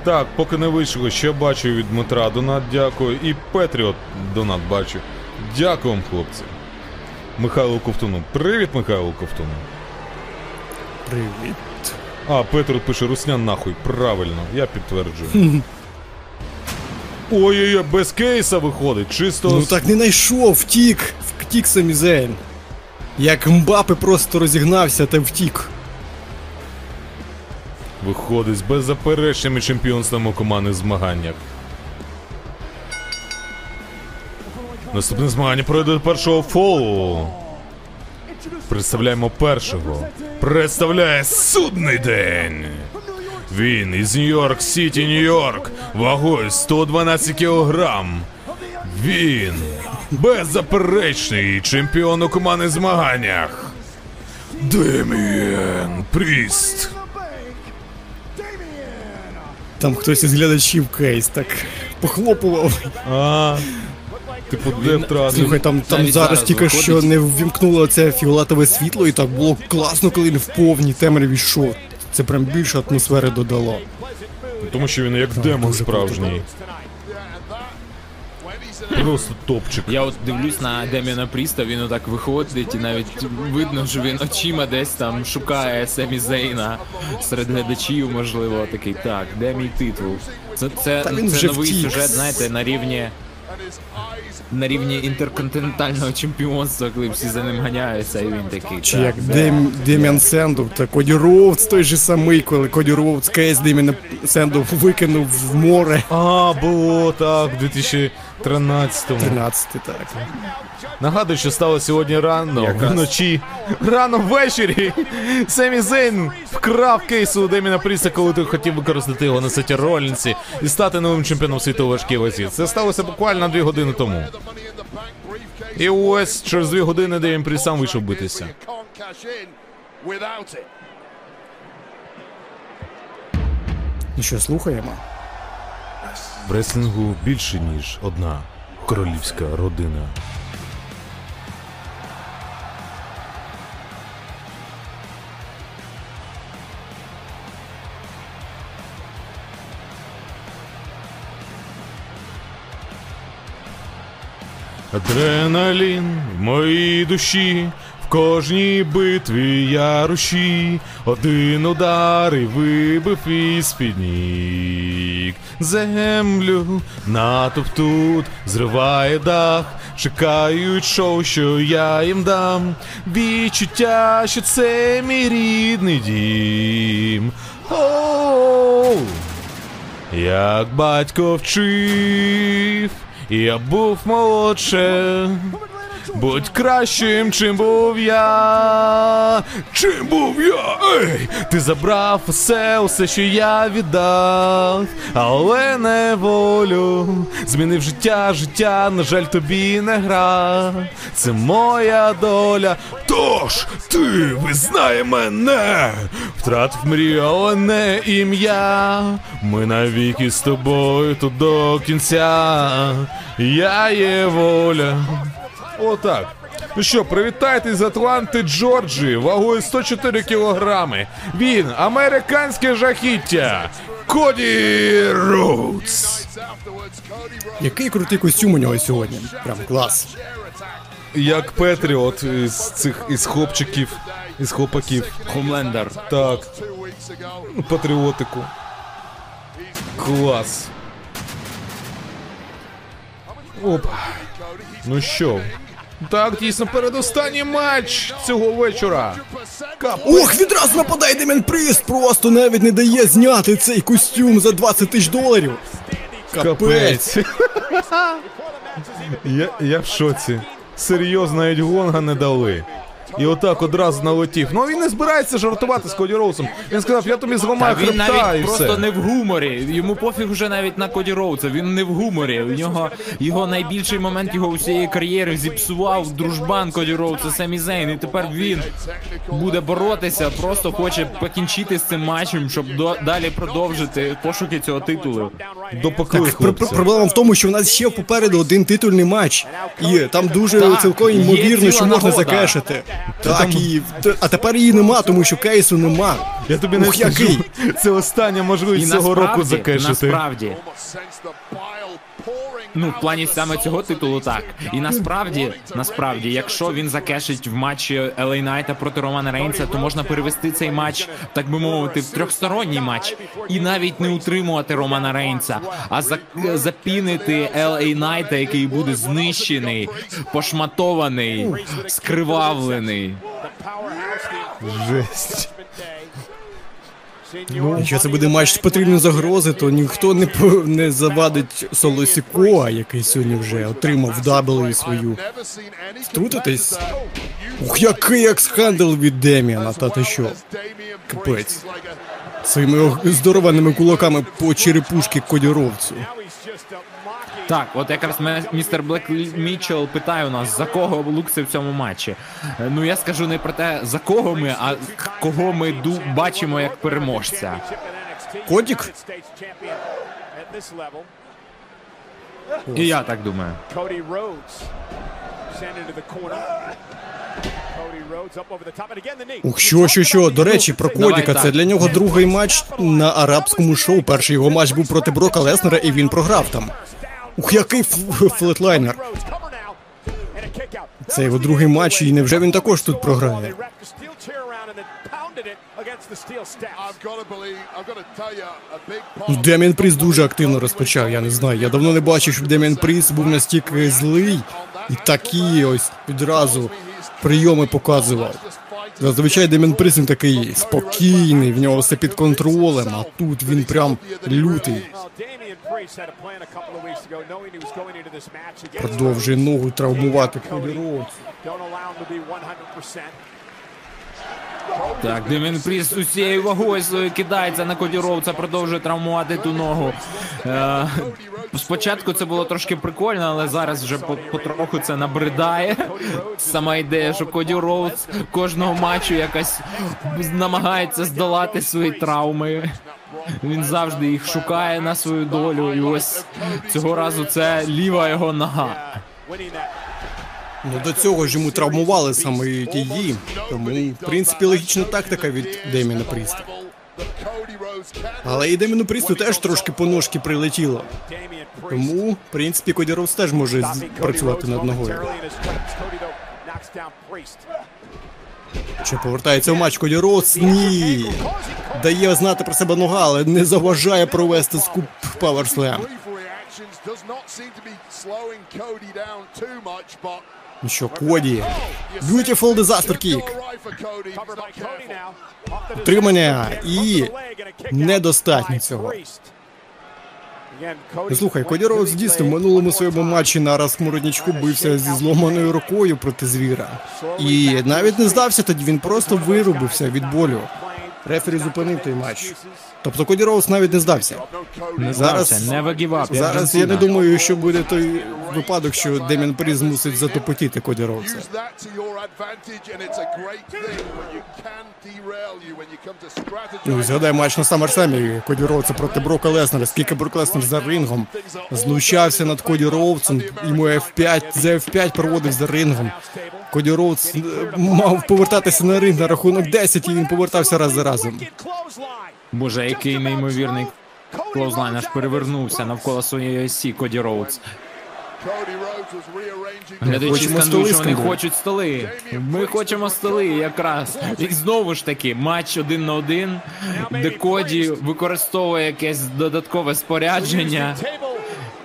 Так, поки не вийшло, ще бачу від Дмитра донат дякую. І Петріот донат бачу. Дякую вам, хлопці. Михайло Ковтуну. Привіт, Михайло Ковтуну. Привіт. А, Петріот пише Руснян нахуй. Правильно, я підтверджую. Ой-ой-ой, без кейса виходить. Чисто. Ну так не знайшов, втік, втік Самізейн. Як Мбапе просто розігнався та втік. Виходить з беззаперечними чемпіонствами у командних змаганнях. Наступне змагання пройде до першого фолу. Представляємо першого. Представляє судний день. Він із Нью-Йорк Сіті, Нью-Йорк, вагою 112 кілограм. Він беззаперечний чемпіон у командних змаганнях. Деміен Пріст. Там хтось із глядачів кейс так похлопував. А, типу, де втратив? Слухай, там, там Навіть зараз зараз тільки виходить. що не ввімкнуло це фіолетове світло, і так було класно, коли він в повній темряві йшов. Це прям більше атмосфери додало. Тому що він як демон справжній. Просто топчик. Я от дивлюсь на Деміана Пріста, він отак виходить, і навіть видно, що він очима десь там шукає Семі Зейна серед глядачів, можливо, такий. Так, де мій титул? Це, це, Та він це вже новий втік. сюжет, знаєте, на рівні на рівні інтерконтинентального чемпіонства, коли всі за ним ганяються, і він такий. Чи як Дем... Дем'ян Сендов та Коді Роудс той же самий, коли Коді Роудс кейс Дем'ян Сендов викинув в море. А, було так, 2000... 13-му. 13, так. Нагадую, що стало сьогодні рано Якраз. вночі. Рано ввечері. Семі Зейн вкрав кейсу у Деміна Пріса, коли ти хотів використати його на сеті Ролінсі і стати новим чемпіоном світу у важкій вазі. Це сталося буквально дві години тому. І ось через дві години Демін Пріс сам вийшов битися. Ну що, слухаємо? В реслінгу більше, ніж одна королівська родина. Адреналін в моїй душі, кожній битві я руші, один удар і вибив із під. Землю натовп тут зриває дах, чекають шоу, що я їм дам. Відчуття, що це мій рідний дім. Оу! Як батько вчив, я був молодше. Будь кращим, чим був я. Чим був я? Ей! Ти забрав усе, усе, що я віддав, але не волю. Змінив життя, життя, на жаль, тобі не гра. Це моя доля. Тож ти визнає мене. Втратив мрію, ім'я. Ми навіки з тобою тут до кінця. Я є воля. Отак. Ну що, привітайте з Атланти Джорджії вагою 104 кілограми. Він американське жахіття. Коді Роудс. Який крутий костюм у нього сьогодні. Прям клас. Як Patriot із цих із хлопчиків, із хлопаків. Хомлендер. Так. Патріотику. Клас. Опа. Ну що? Так, дійсно, передостанній матч цього вечора. Ох, відразу нападає Дем'ян Прист, просто навіть не дає зняти цей костюм за 20 тисяч доларів. Капець. Я, я в шоці. Серйозно, навіть гонга не дали. І отак одразу налетів. Ну він не збирається жартувати з Коді Роусом. Він сказав, я тобі Та зламаю він хребта навіть і просто не в гуморі. Йому пофіг вже навіть на Коді Роудса. Він не в гуморі. У нього його найбільший момент його усієї кар'єри зіпсував дружбан Коді Роудса Семі Зейн. І тепер він буде боротися, просто хоче покінчити з цим матчем, щоб до, далі продовжити пошуки цього титулу. Допекли Так, пр- пр- проблема в тому, що в нас ще попереду один титульний матч. І там дуже Так, цілком є ймовірно, ціла що можна нагода. закешити. Так, і а тепер її нема, тому що кейсу нема. Я тобі не Ух, скажу. який. Це остання І можливість цього року закешити. насправді, Ну, в плані саме цього титулу так. І насправді, насправді, якщо він закешить в матчі LA Knight проти Романа Рейнса, то можна перевести цей матч, так би мовити, в трьохсторонній матч, і навіть не утримувати Романа Рейнса, а за, запінити LA Knight, який буде знищений, пошматований, скривавлений. Жесть. Якщо це буде матч з потрібної загрози, то ніхто не не завадить Солосіко, який сьогодні вже отримав W свою. Втрутитись? Ух, який екс-хандл від Деміана, та ти що? Капець. Своїми здорованими кулаками по черепушки кодіровцю. Так, от якраз ме- містер Блек Мітчелл питає у нас, за кого лукси в цьому матчі. Е, Ну я скажу не про те, за кого ми, а кого ми ду- бачимо як переможця. Кодік? І я так думаю. Ух, що, що, що, до речі, про Кодіка. Це для нього другий матч на арабському шоу. Перший його матч був проти Брока Леснера, і він програв там. Ух, який flatliner. Це його другий матч, і невже він також тут програє? Ну, Деміан Пріс дуже активно розпочав, я не знаю. Я давно не бачив, щоб Деміан Пріс був настільки злий і такі ось відразу прийоми показував. Зазвичай Деміан Пріст такий спокійний, в нього все під контролем, а тут він прям лютий. Продовжує ногу травмувати Коді Роудс. Don't allow him to be 100%. Так, Деміан Пріст усією вагою своєю кидається на Коді Роудса, продовжує травмувати ту ногу. Е, спочатку це було трошки прикольно, але зараз вже потроху це набридає. Сама ідея, що Коді Роудс кожного матчу якось намагається здолати свої травми. Він завжди їх шукає на свою долю. І ось цього разу це ліва його нога. Ну до цього ж йому травмували саме її. Тому, в принципі, логічна тактика від Деміна Пріста. Але і Деміану Прісту теж трошки по ножці прилетіло. Тому, в принципі, Коді Роудс теж може працювати над ногою. Чи повертається в матч Коді Роудс? Ні. Дає знати про себе нога, але не заважає провести scoop powerslam. does Ну що, Коді. Beautiful disaster kick. Утримання і недостатньо цього. Ну, слухай, Коді Роудс дійсно в минулому своєму матчі на Арабському Руднічку бився зі зломаною рукою проти звіра. І навіть не здався тоді, він просто вирубився від болю. Рефері зупинив той матч. Тобто Коді Роудс навіть не здався. Не Зараз, здався, не give up-ав. зараз я не думаю, що буде той випадок, що Деміан Пріст змусить затапати Коді Роудса. Ну, згадай матч на SummerSlam Коді Роудса проти Брока Леснера. Скільки Брок Леснер за рингом знущався над Коді Роудсом, йому F5, за F5 проводив за рингом. Коді Роудс е, мав повертатися на ринг на рахунок 10, і він повертався раз за разом. Боже, який неймовірний clothesline аж перевернувся навколо своєї осі Коді Роудс. Глядачі скандують, що вони хочуть столи. Ми хочемо столи якраз. І знову ж таки, матч один на один, де Коді використовує якесь додаткове спорядження.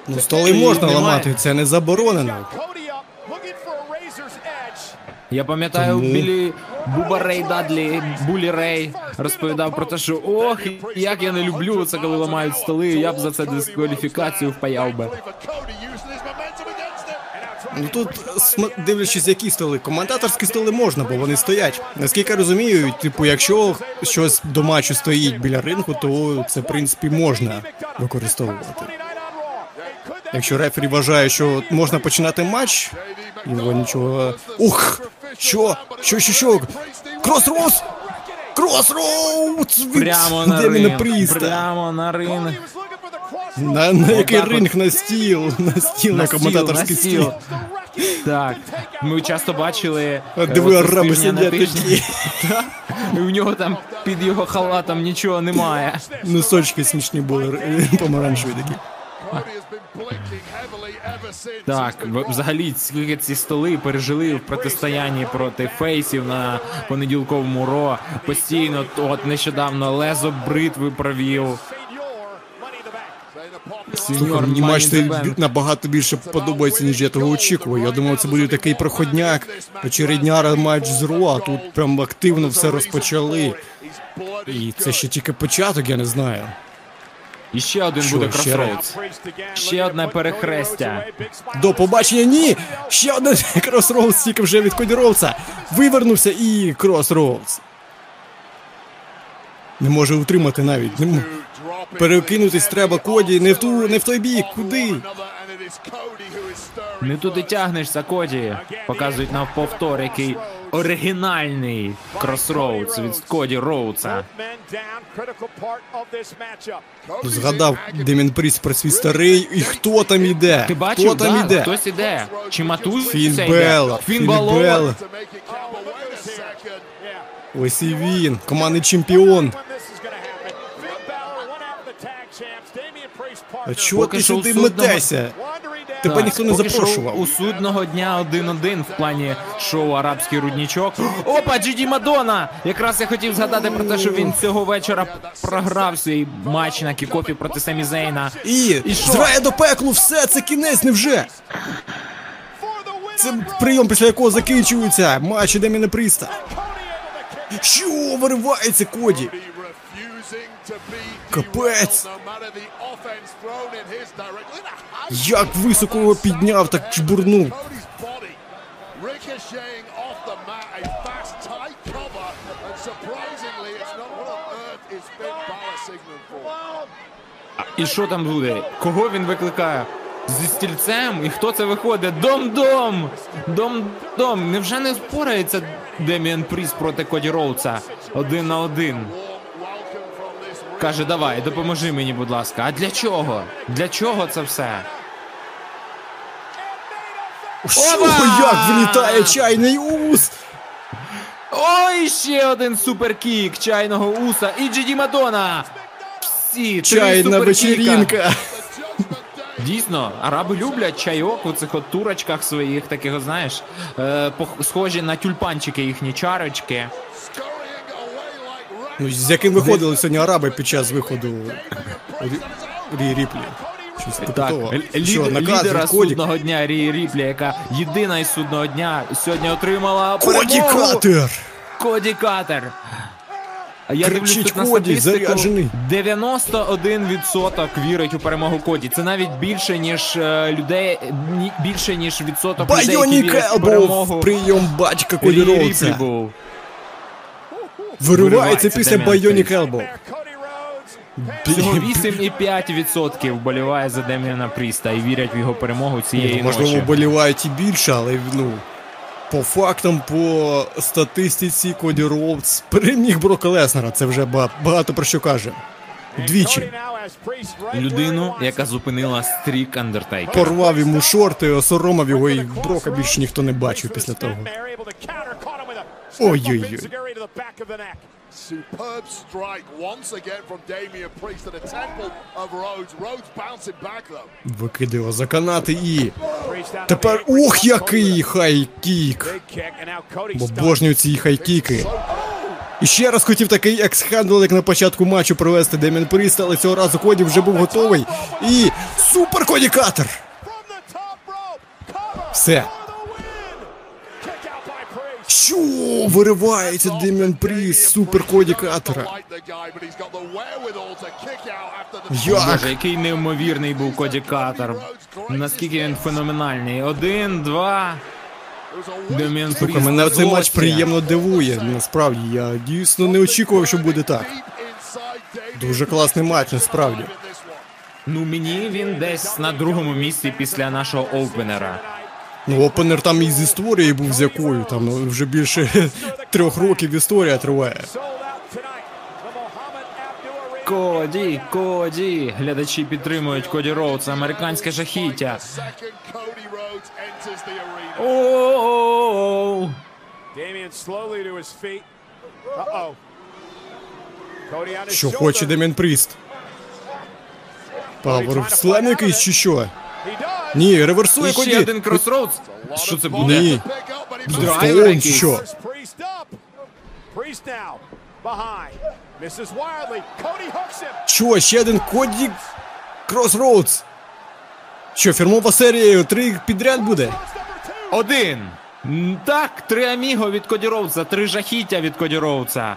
Ну, столи можна ламати, це не заборонено. Я пам'ятаю, Тому- Білі Буба Рей Дадлі, Булі Рей розповідав про те, що ох, як я не люблю це, коли ламають столи. Я б за це дискваліфікацію впаяв би. Ну тут, дивлячись, які столи. Коментаторські столи можна, бо вони стоять. Наскільки я розумію, типу, якщо щось до матчу стоїть біля ринку, то це в принципі можна використовувати. Якщо рефері вважає, що можна починати матч, його нічого. Ух! Що? Що, що, що? Кросроуз! Кросроуз! від Прямо на Деміна ринг, Пріста. прямо на ринг. На, на який Отак от. ринг на стіл? На стіл, на, коментаторський стіл. Так, ми часто бачили. А е, диви, оце з араби тижня на сидять тиждень. такі. І в нього там під його халатом нічого немає. Носочки смішні були, помаранчеві такі. Так, взагалі, скільки ці столи пережили в протистоянні проти фейсів на понеділковому ро. Постійно, от нещодавно Лезо бритви провів. Слухай, Сеньор мені матч Bank. бі- набагато більше подобається, ніж я того очікував. Я думав, це буде такий проходняк, очередняра матч з Raw, а тут прям активно все розпочали. І це ще тільки початок, я не знаю. І ще один Що, буде ще Cross Rhodes. Ще одне перехрестя. До побачення, ні! Ще один Cross Rhodes тільки вже від Коді Роудса. Вивернувся і Cross Rhodes. Не може утримати навіть. Не м- Перекинутись треба Коді, не в ту, не в той бік. Куди? Не туди тягнешся, Коді. Показують нам повтор, який оригінальний Cross Rhodes від Коді Роудса. Згадав Деміан Пріст про свій старий, і хто там іде? Ти хто там да, іде? хтось іде. Джадж­мент Фін Балор. Фін Балор. Ось і він, командний чемпіон. А чого ти сюди метешся? Тебе Так, ніхто не поки що запрошував. У судного дня 1-1 в плані шоу Арабський руднічок. Опа, Джиді Мадона! Якраз я хотів згадати про те, що він цього вечора програв свій матч на кікофі проти Семі Зейна. І, І що? зрає до пеклу, все, це кінець, невже? Це прийом, після якого закінчується матч Деміна Пріста. Що виривається Коді? Капець. Як високо його підняв, так чбурнув. І що там буде? Кого він викликає? Зі стільцем? І хто це виходить? Дом-дом! Дом-дом! Невже не впорається Деміан Пріс проти Коді Роудса? Один на один. Каже, давай, допоможи мені, будь ласка. А для чого? Для чого це все? Що, як влітає чайний ус? Ой, ще один суперкік чайного уса і Джиді Мадона. Всі Чайна вечірінка. Дійсно, араби люблять чайок у цих от турочках своїх, таких, знаєш, е, схожі на тюльпанчики їхні чарочки. Ну, з яким виходили сьогодні араби під час виходу Рі Ріплі. Щось типу Так, лід- лідера судного дня Рі Ріплі, яка єдина із судного дня сьогодні отримала Коді перемогу. Катер! Коді Катер. Я дивлюсь Кричить на Коді, статистику. заряджений. 91% вірить у перемогу Коді. Це навіть більше, ніж е, людей, ні- більше, ніж відсоток людей, які вірять у перемогу. прийом батька Рі Коді Ріплі був. Виривається Виривається після Деміан Байонік. Всього 8,5% вболіває за Деміана Пріста і вірять в його перемогу цієї Ну, Можливо, ночі. вболівають і більше, але ну. По фактам, по статистиці Коді Роудс переміг Брока Леснера. Це вже ба- багато про що каже. Двічі. Людину, яка зупинила стрік Андертейкера. Порвав йому шорти, осоромив його і Брока більше ніхто не бачив після того. Ой-ой-ой. Superb strike once again from Damian Priest to the temple of Rhodes. Rhodes bouncing back though. Його за канати і. Тепер ух, який хайкік! Обожнюю ці хайкіки. І ще раз хотів такий axe handle, як на початку матчу провести Деміан Пріст, але цього разу Коді вже був готовий. І супер Cody Cutter! Все. Що виривається Деміан Пріст, супер Cody Cutter-а. Як? Боже, який неймовірний був Cody Cutter. Наскільки він феноменальний. Один, два. Деміан Слухай, Пріст. мене цей матч приємно дивує. Насправді, я дійсно не очікував, що буде так. Дуже класний матч, насправді. Ну мені він десь на другому місці після нашого опенера. Ну, опенер там із історією був з якою, там ну, вже більше трьох років історія триває. Коді, Коді. Глядачі підтримують Коді Роудс, американське жахіття. О-о-о. Що хоче Деміан Пріст? Powerslam якийсь чи що? Ні, реверсує І ще Коді. один Cross Rhodes. Що це буде? Ні. Tombstone driver, якийсь. що? Що, ще один Коді Cross Rhodes? Що, фірмова серія три підряд буде? Один. М, Так, три аміго від Коді Роудса, три жахіття від Коді Роудса.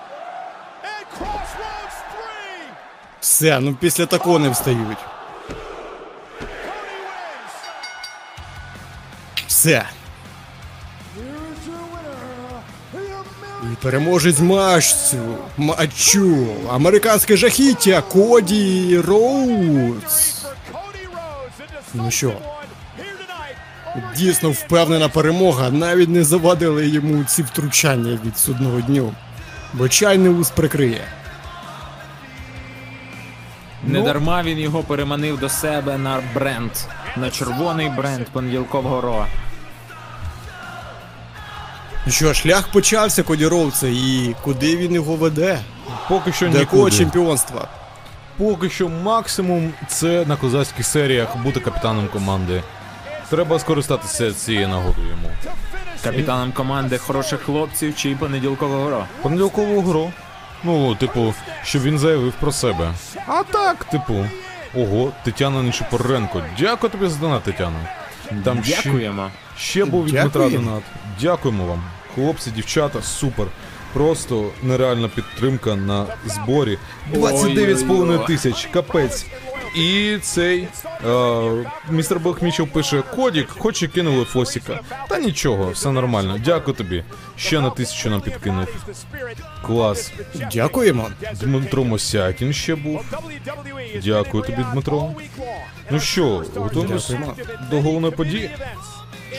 Все, ну після такого не встають. Все. І переможець матчу, матчу, американське жахіття Коді Роудс. Ну що, дійсно впевнена перемога, навіть не завадили йому ці втручання від судного дню, бо чайний ус прикриє. Недарма він його переманив до себе на бренд, на червоний бренд понеділкового ро. Ну Що, шлях почався Коді Роудса, і куди він його веде? Поки що До якого чемпіонства? Поки що максимум це на козацьких серіях бути капітаном команди. Треба скористатися цією нагодою йому. Капітаном команди хороших хлопців чи понеділкового ро. Понеділкову гру. Ну, типу, щоб він заявив про себе. А так, типу. Ого, Тетяна Нечипоренко. Дякую тобі за донат, Тетяна. Там Дякуємо. Ще, ще був від Дмитра Дякуємо. донат. Дякуємо вам. Хлопці, дівчата, супер. Просто нереальна підтримка на зборі. 29,5 тисяч, капець. І цей е, містер Бахмічев пише: Кодік, хоч і кинули Фосіка. Та нічого, все нормально. Дякую тобі. Ще на тисячу нам підкинув. Клас. Дякуємо. Дмитро Мосякін ще був. Дякую тобі, Дмитро. Ну що, готуємось Дякуємо. до головної події?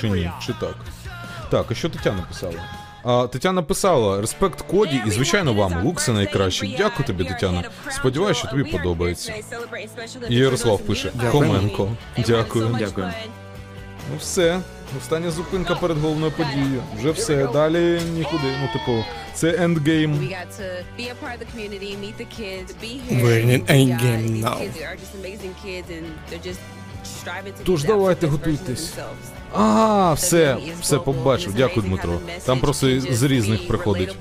Чи ні? Чи так? Так, а що Тетяна писала? А, Тетяна писала: респект Коді і звичайно вам. Лукси найкращі. Дякую тобі, Тетяна. Сподіваюся, що тобі подобається. І Ярослав пише: Хоменко. Дякую. Дякую. Ну все. Остання зупинка перед головною подією. Вже все. Далі нікуди. Ну, типу, це ендгейм. We're in endgame now. Тож давайте готуйтесь. А, все, все побачив. Дякую, Дмитро. Там просто з різних приходить.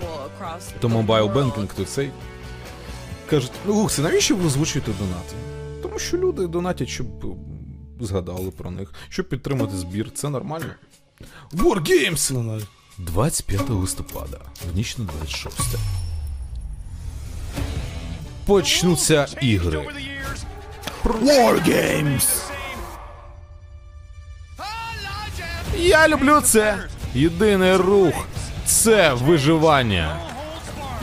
То мобайл бенкінг, то цей. Кажуть, ну Лукси, навіщо ви озвучуєте донати? Тому що люди донатять, щоб згадали про них, щоб підтримати збір. Це нормально. Wargames! 25 листопада, в ніч на 26. Почнуться ігри. Wargames! Я люблю це. Єдиний рух це виживання.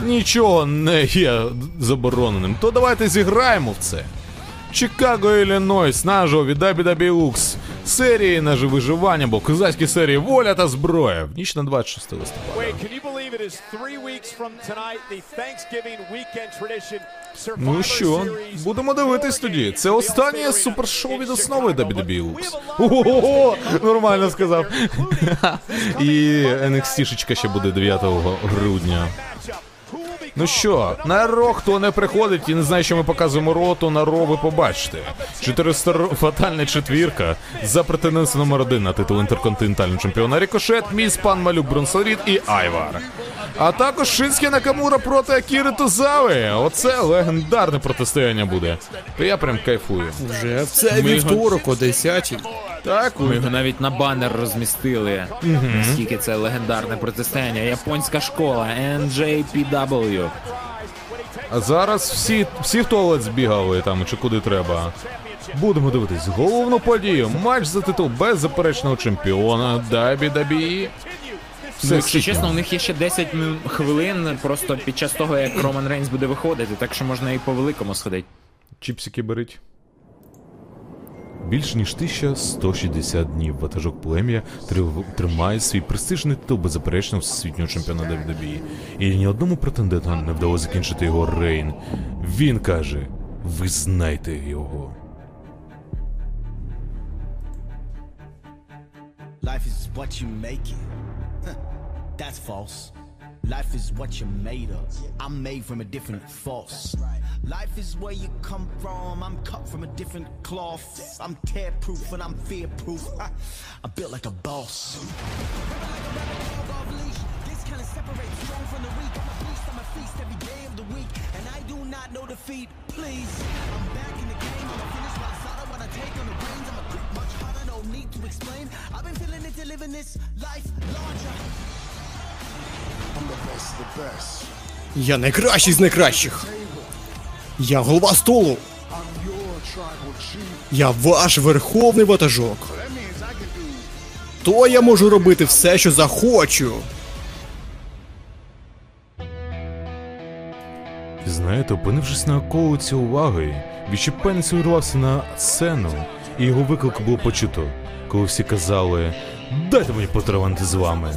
Нічого не є забороненим. То давайте зіграємо в це. Чикаго, Іллінойс, нажо від Абідабіукс. Серії наже виживання, бо козацькі серії воля та зброя. В ніч на 26 листопада. Ну що, будемо дивитись тоді. Це останнє супершоу від основи WWE. Ого, нормально сказав. І NXT-шечка ще буде 9 грудня. Ну що, на Raw, хто не приходить і не знає, що ми показуємо Raw, то на Raw ви побачите. 400 фатальна четвірка за претенденцію номер один на титул інтерконтинентального чемпіона Рікошет, Міз, пан Малюк Бронсон Рід і Айвар. А також Шинський Накамура проти Акіри Тозави. Оце легендарне протистояння буде. То я прям кайфую. Вже його- вівторок о 10 Так, Ми його навіть на банер розмістили. Мгм. Наскільки це легендарне протистояння. Японська школа NJPW. А зараз всі, всі в туалет збігали там чи куди треба. Будемо дивитись головну подію. Матч за титул беззаперечного чемпіона WWE. Ну, якщо чесно, у них є ще 10 хвилин просто під час того, як Роман Рейнс буде виходити, так що можна і по великому сходити. Чіпсики беріть. Більш ніж 1160 днів ватажок плем'я тримає свій престижний титул беззаперечного всесвітнього чемпіона WWE. І ні одному претенденту не вдалося закінчити його reign. Він каже: визнайте його. Life is what you make it. That's false. Life is what you're made of. I'm made from a different force. Life is where you come from. I'm cut from a different cloth. I'm tear proof and I'm fear proof. I'm built like a boss. Please. I'm back in the game. I'm a finish what I started, what I take on the reins. I'm a grip much harder, no need to explain. I've been feeling it this life larger. Я найкращий з найкращих. Я голова столу. Я ваш верховний ватажок. То я можу робити все, що захочу. Знаєте, опинившись на околиці уваги, відчепенець увірвався на сцену, і його виклик було почуто, коли всі казали Дайте мені потраванти з вами.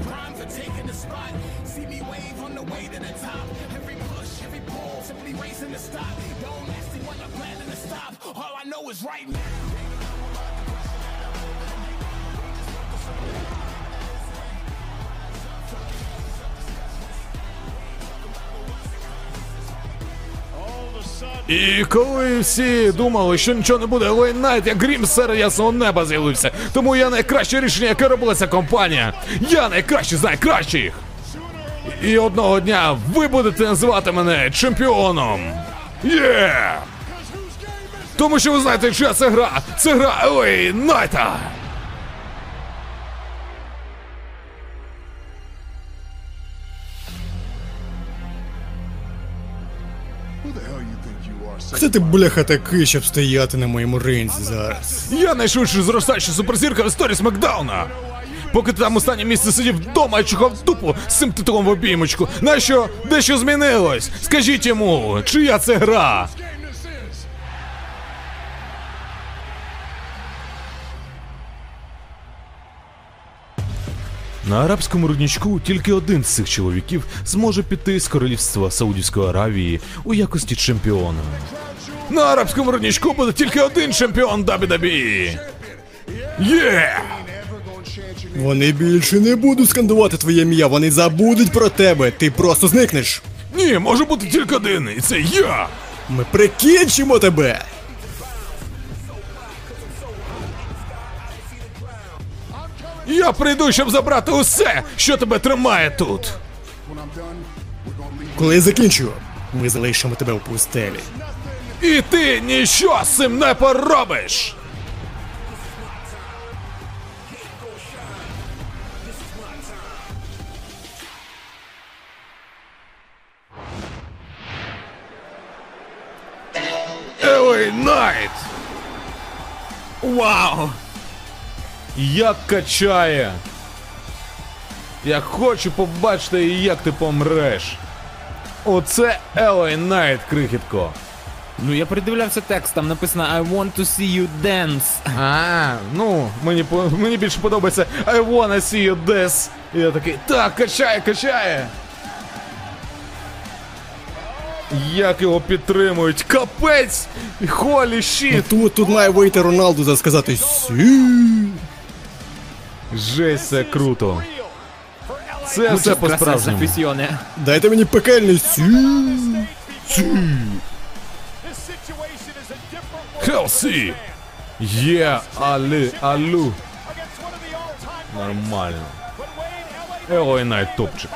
І коли всі думали, що нічого не буде, Елей Найт, як грім серед ясного неба з'явився. Тому я найкраще рішення, яке робила ця компанія. Я найкращий з найкращих. І одного дня ви будете називати мене чемпіоном. Є! Тому що ви знаєте, чия це гра. Це гра Елей Найта. Хто ти, бляха, такий, щоб стояти на моєму ринзі зараз? Я найшвидше зростаюча суперзірка в історії Смакдауна. Поки ти там останнє місце сидів вдома і чухав дупу з цим титулом в обіймочку, нащо дещо змінилось? Скажіть йому, чия це гра? На арабському руднічку тільки один з цих чоловіків зможе піти з королівства Саудівської Аравії у якості чемпіона. На арабському руднічку буде тільки один чемпіон WWE. Є! Вони більше не будуть скандувати твоє ім'я, вони забудуть про тебе, ти просто зникнеш. Ні, може бути тільки один, і це я! Ми прикінчимо тебе! Я прийду, щоб забрати усе, що тебе тримає тут. Коли я закінчу, ми залишимо тебе у пустелі. І ти ніщо з цим не поробиш. LA Найт! Вау! Як качає! Я хочу побачити, як ти помреш. Оце LA Найт, крихітко. Ну я придивлявся текст, там написано I want to see you dance. А, ну, мені, по- мені більше подобається I wanna see you die. І я такий, так, качає, качає. Як його підтримують? Капець! Holy Ну, shit! тут, тут має вийти Роналду за сказати sí. Жесть, це круто. Це все по-справжньому. Дайте мені пекельний sí. Sí. Hell sí! Є, али, алю. Нормально. Елей Найт топчик.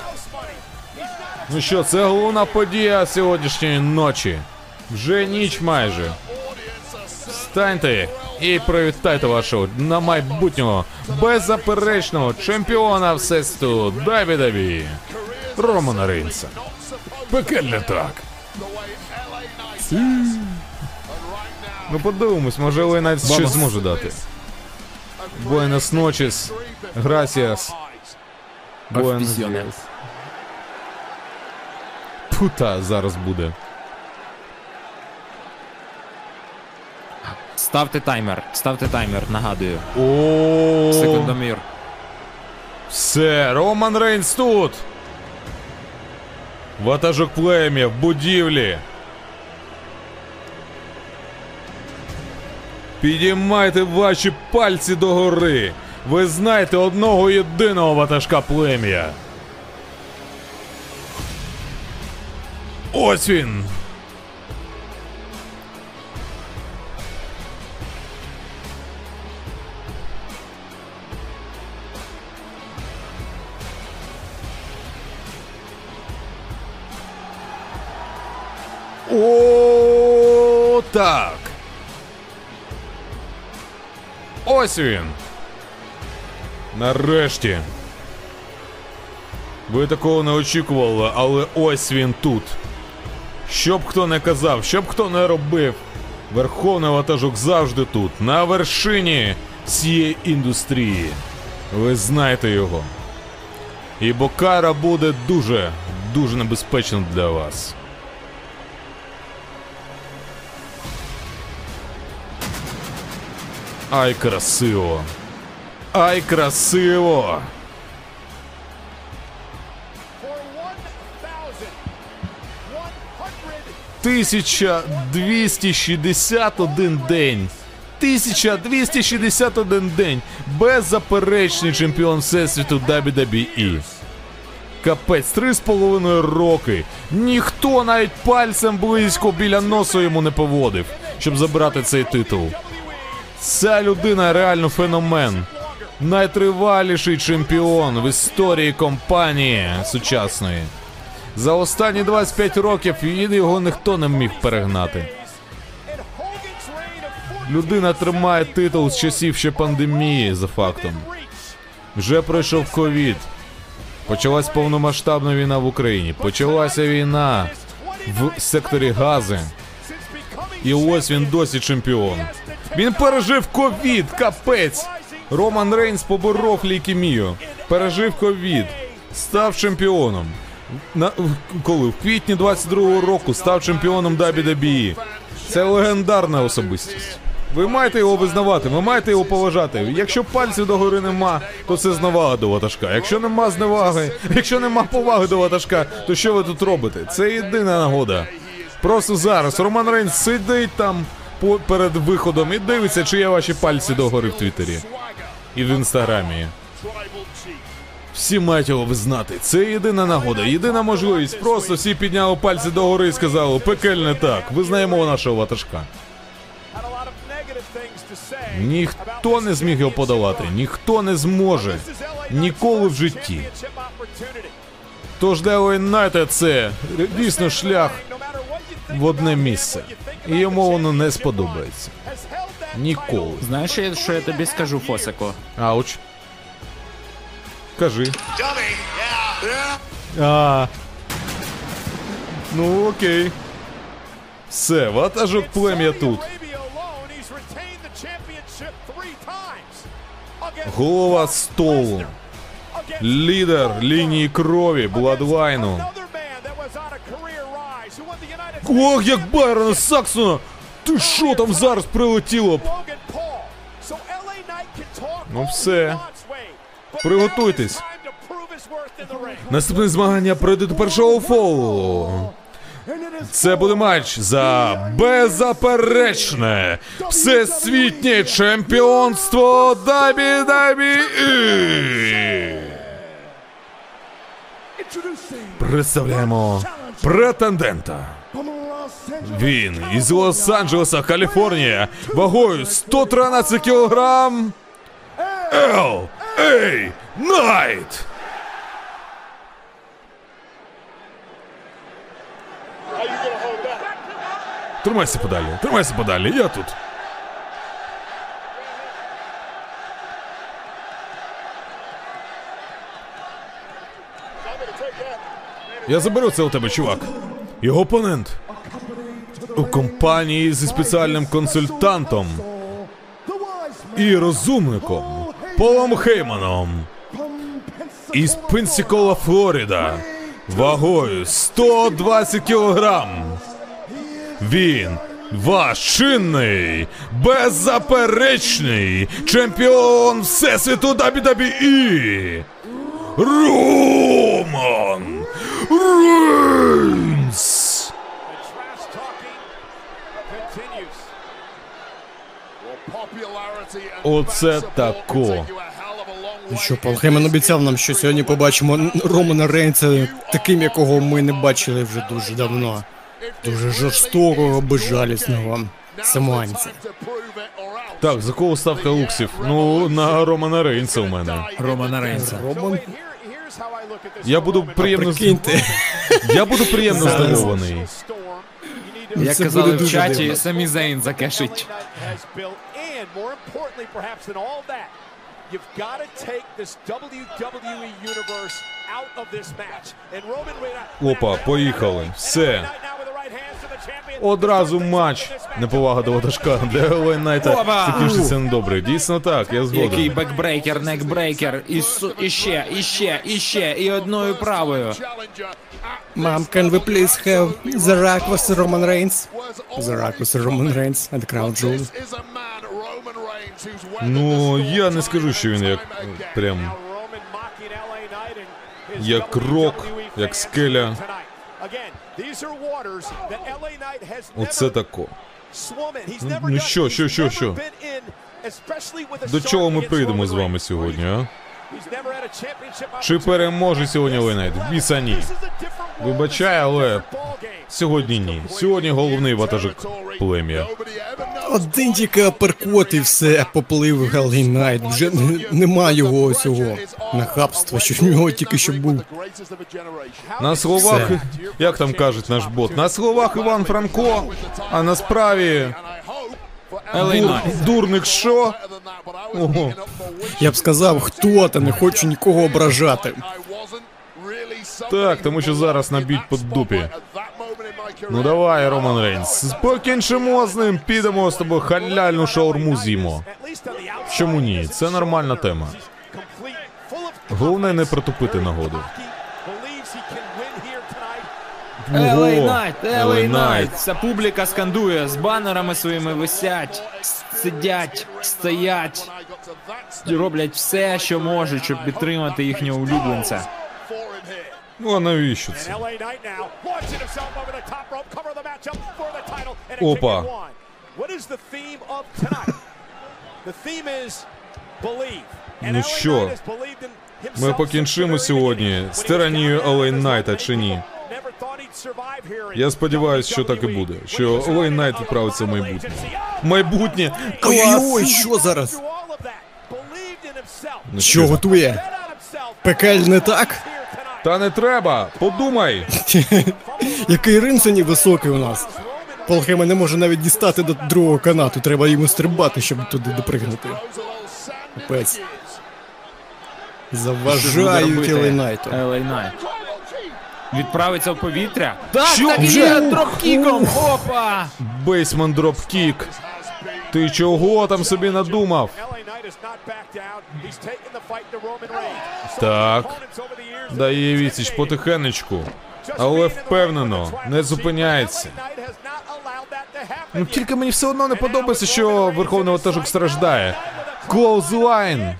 Ну що, це головна подія сьогоднішньої ночі. Вже ніч майже. Встаньте і привітайте вашого на майбутнього беззаперечного чемпіона всесвіту WWE Романа Рейнса. Пекельне так. Ну подивимось, може Елей Найт щось Vamos. зможе дати. Buenos noches. Gracias. Buenos días. Пута зараз буде. Ставте таймер, ставте таймер, нагадую. О, Секундомір. Все, Роман Рейнс тут. Ватажок плем'я в будівлі. Підіймайте ваші пальці догори. Ви знаєте одного єдиного ватажка плем'я. Ось він. О, так. Ось він. Нарешті. Ви такого не очікували, але ось він тут. Щоб хто не казав, щоб хто не робив. Верховний ватажок завжди тут, на вершині цієї індустрії. Ви знаєте його. І Бокара буде дуже, дуже небезпечним для вас. Ай, красиво. Ай, красиво. Тисяча двісті шістдесят один день. 1261 день. Беззаперечний чемпіон Всесвіту WWE. Капець, три з половиною роки. Ніхто навіть пальцем близько біля носу йому не поводив, щоб забрати цей титул. Ця людина реально феномен. Найтриваліший чемпіон в історії компанії сучасної. За останні 25 років його ніхто не міг перегнати. Людина тримає титул з часів ще пандемії за фактом. Вже пройшов ковід. Почалась повномасштабна війна в Україні. Почалася війна в секторі Гази. І ось він досі чемпіон. Він пережив ковід, капець. Роман Рейнс поборов лейкемію. Пережив ковід. Став чемпіоном. На, коли? В квітні 22-го року став чемпіоном WWE. Це легендарна особистість. Ви маєте його визнавати, ви маєте його поважати. Якщо пальців догори нема, то це зневага до ватажка. Якщо нема зневаги, якщо нема поваги до ватажка, то що ви тут робите? Це єдина нагода. Просто зараз Роман Рейнс сидить там по- перед виходом і дивиться, чи є ваші пальці догори в Твіттері і в інстаграмі. Всі мають його визнати. Це єдина нагода, єдина можливість. Просто всі підняли пальці догори і сказали, пекельне так, визнаємо нашого ватажка. Ніхто не зміг його подолати, ніхто не зможе. Ніколи в житті. Тож для Юнайтед це дійсно шлях в одне місце. І йому воно не сподобається. Ніколи. Знаєш, що я- що я тобі скажу, Фосико? Ауч. Кажи. А. Ну окей. Все, ватажок плем'я тут. Голова столу. Лідер лінії крові, Бладлайну. Ох, як Байрона Саксона! Ти що там зараз прилетіло б? Ну все. Приготуйтесь. Наступне змагання пройде до першого фолу. Це буде матч за беззаперечне всесвітнє чемпіонство WWE. Представляємо претендента. Він із Лос-Анджелеса, Каліфорнія, вагою 113 кілограм. Ел Ей! Тримайся подалі, тримайся подалі, я тут. Я заберу це у тебе, чувак. Його опонент. У компанії зі спеціальним консультантом і розумником Полом Хейманом із Пенсікола, Флорида, вагою 120 кілограм. Він ваш чинний, беззаперечний чемпіон Всесвіту WWE Роман Рейнс! Оце тако. Ну що, Пол Хейман обіцяв нам, що сьогодні побачимо Романа Рейнса таким, якого ми не бачили вже дуже давно. Дуже жорстокого, безжалісного самоанця. Так, за кого ставка Луксів? Ну, на Романа Рейнса у мене. Романа Рейнса. Роман? Я буду приємно Прикиньте. Я буду приємно здивований. Як казали в чаті, самі Зейн закешить. And more importantly, perhaps than all that, you've got to take this WWE universe out of this match. And Roman Опа, поїхали. Все. Одразу матч. Неповага до ватажка. Для Елей Найта Опа! закінчиться недобре. Дійсно так, я згоден. Який backbreaker, neckbreaker, і, су- і ще, і ще, і ще, і одною правою. Mom, can we please have The Rock vs. Roman Reigns? The Rock vs. Roman Reigns at Crown Jewel. Ну, я не скажу, що він як прям як рок, як скеля. Оце тако. Ну що, що, що, що? До чого ми прийдемо з вами сьогодні, а? Чи переможе сьогодні Елей Найт? Біса ні. Вибачай, але сьогодні ні. Сьогодні головний ватажок плем'я. Один тільки аперкот і все, поплив Елей Найт. Вже не- нема його цього нахабства, що в нього тільки що був. На словах, Все. як там кажуть наш бот, на словах Іван Франко, а на справі дур, дурник що? Ого. Я б сказав, хто та не хочу нікого ображати. Так, тому що зараз наб'ють по дупі. Ну давай, Роман Рейнс, покінчимо з ним, підемо з тобою халяльну шаурму з'їмо. Чому ні? Це нормальна тема. Головне не протупити нагоду. LA Knight, LA Knight. Вся публіка скандує, з банерами своїми висять, сидять, стоять, і роблять все, що можуть, щоб підтримати їхнього улюбленця. Ну а навіщо це? It Опа. Ну що, ми покінчимо сьогодні з тиранією was Найта чи ні? Я сподіваюся, що так і буде. Що running Найт відправиться в майбутнє. Майбутнє! Ой-ой, що зараз? Ну Що готує? Пекельне так? Та не треба! Подумай! Який ринг сьогодні високий у нас. Пол Хейман не може навіть дістати до другого канату. Треба йому стрибати, щоб туди допригнути. Капець. Заважають Елей Найту. Відправиться в повітря. Так, Що? так і Вже? є, дропкіком, опа! Basement dropkick. Ти чого там собі надумав? Так. Дає відсіч потихенечку. Але впевнено, не зупиняється. Ну тільки мені все одно не подобається, що верховний ватажок страждає. Clothesline.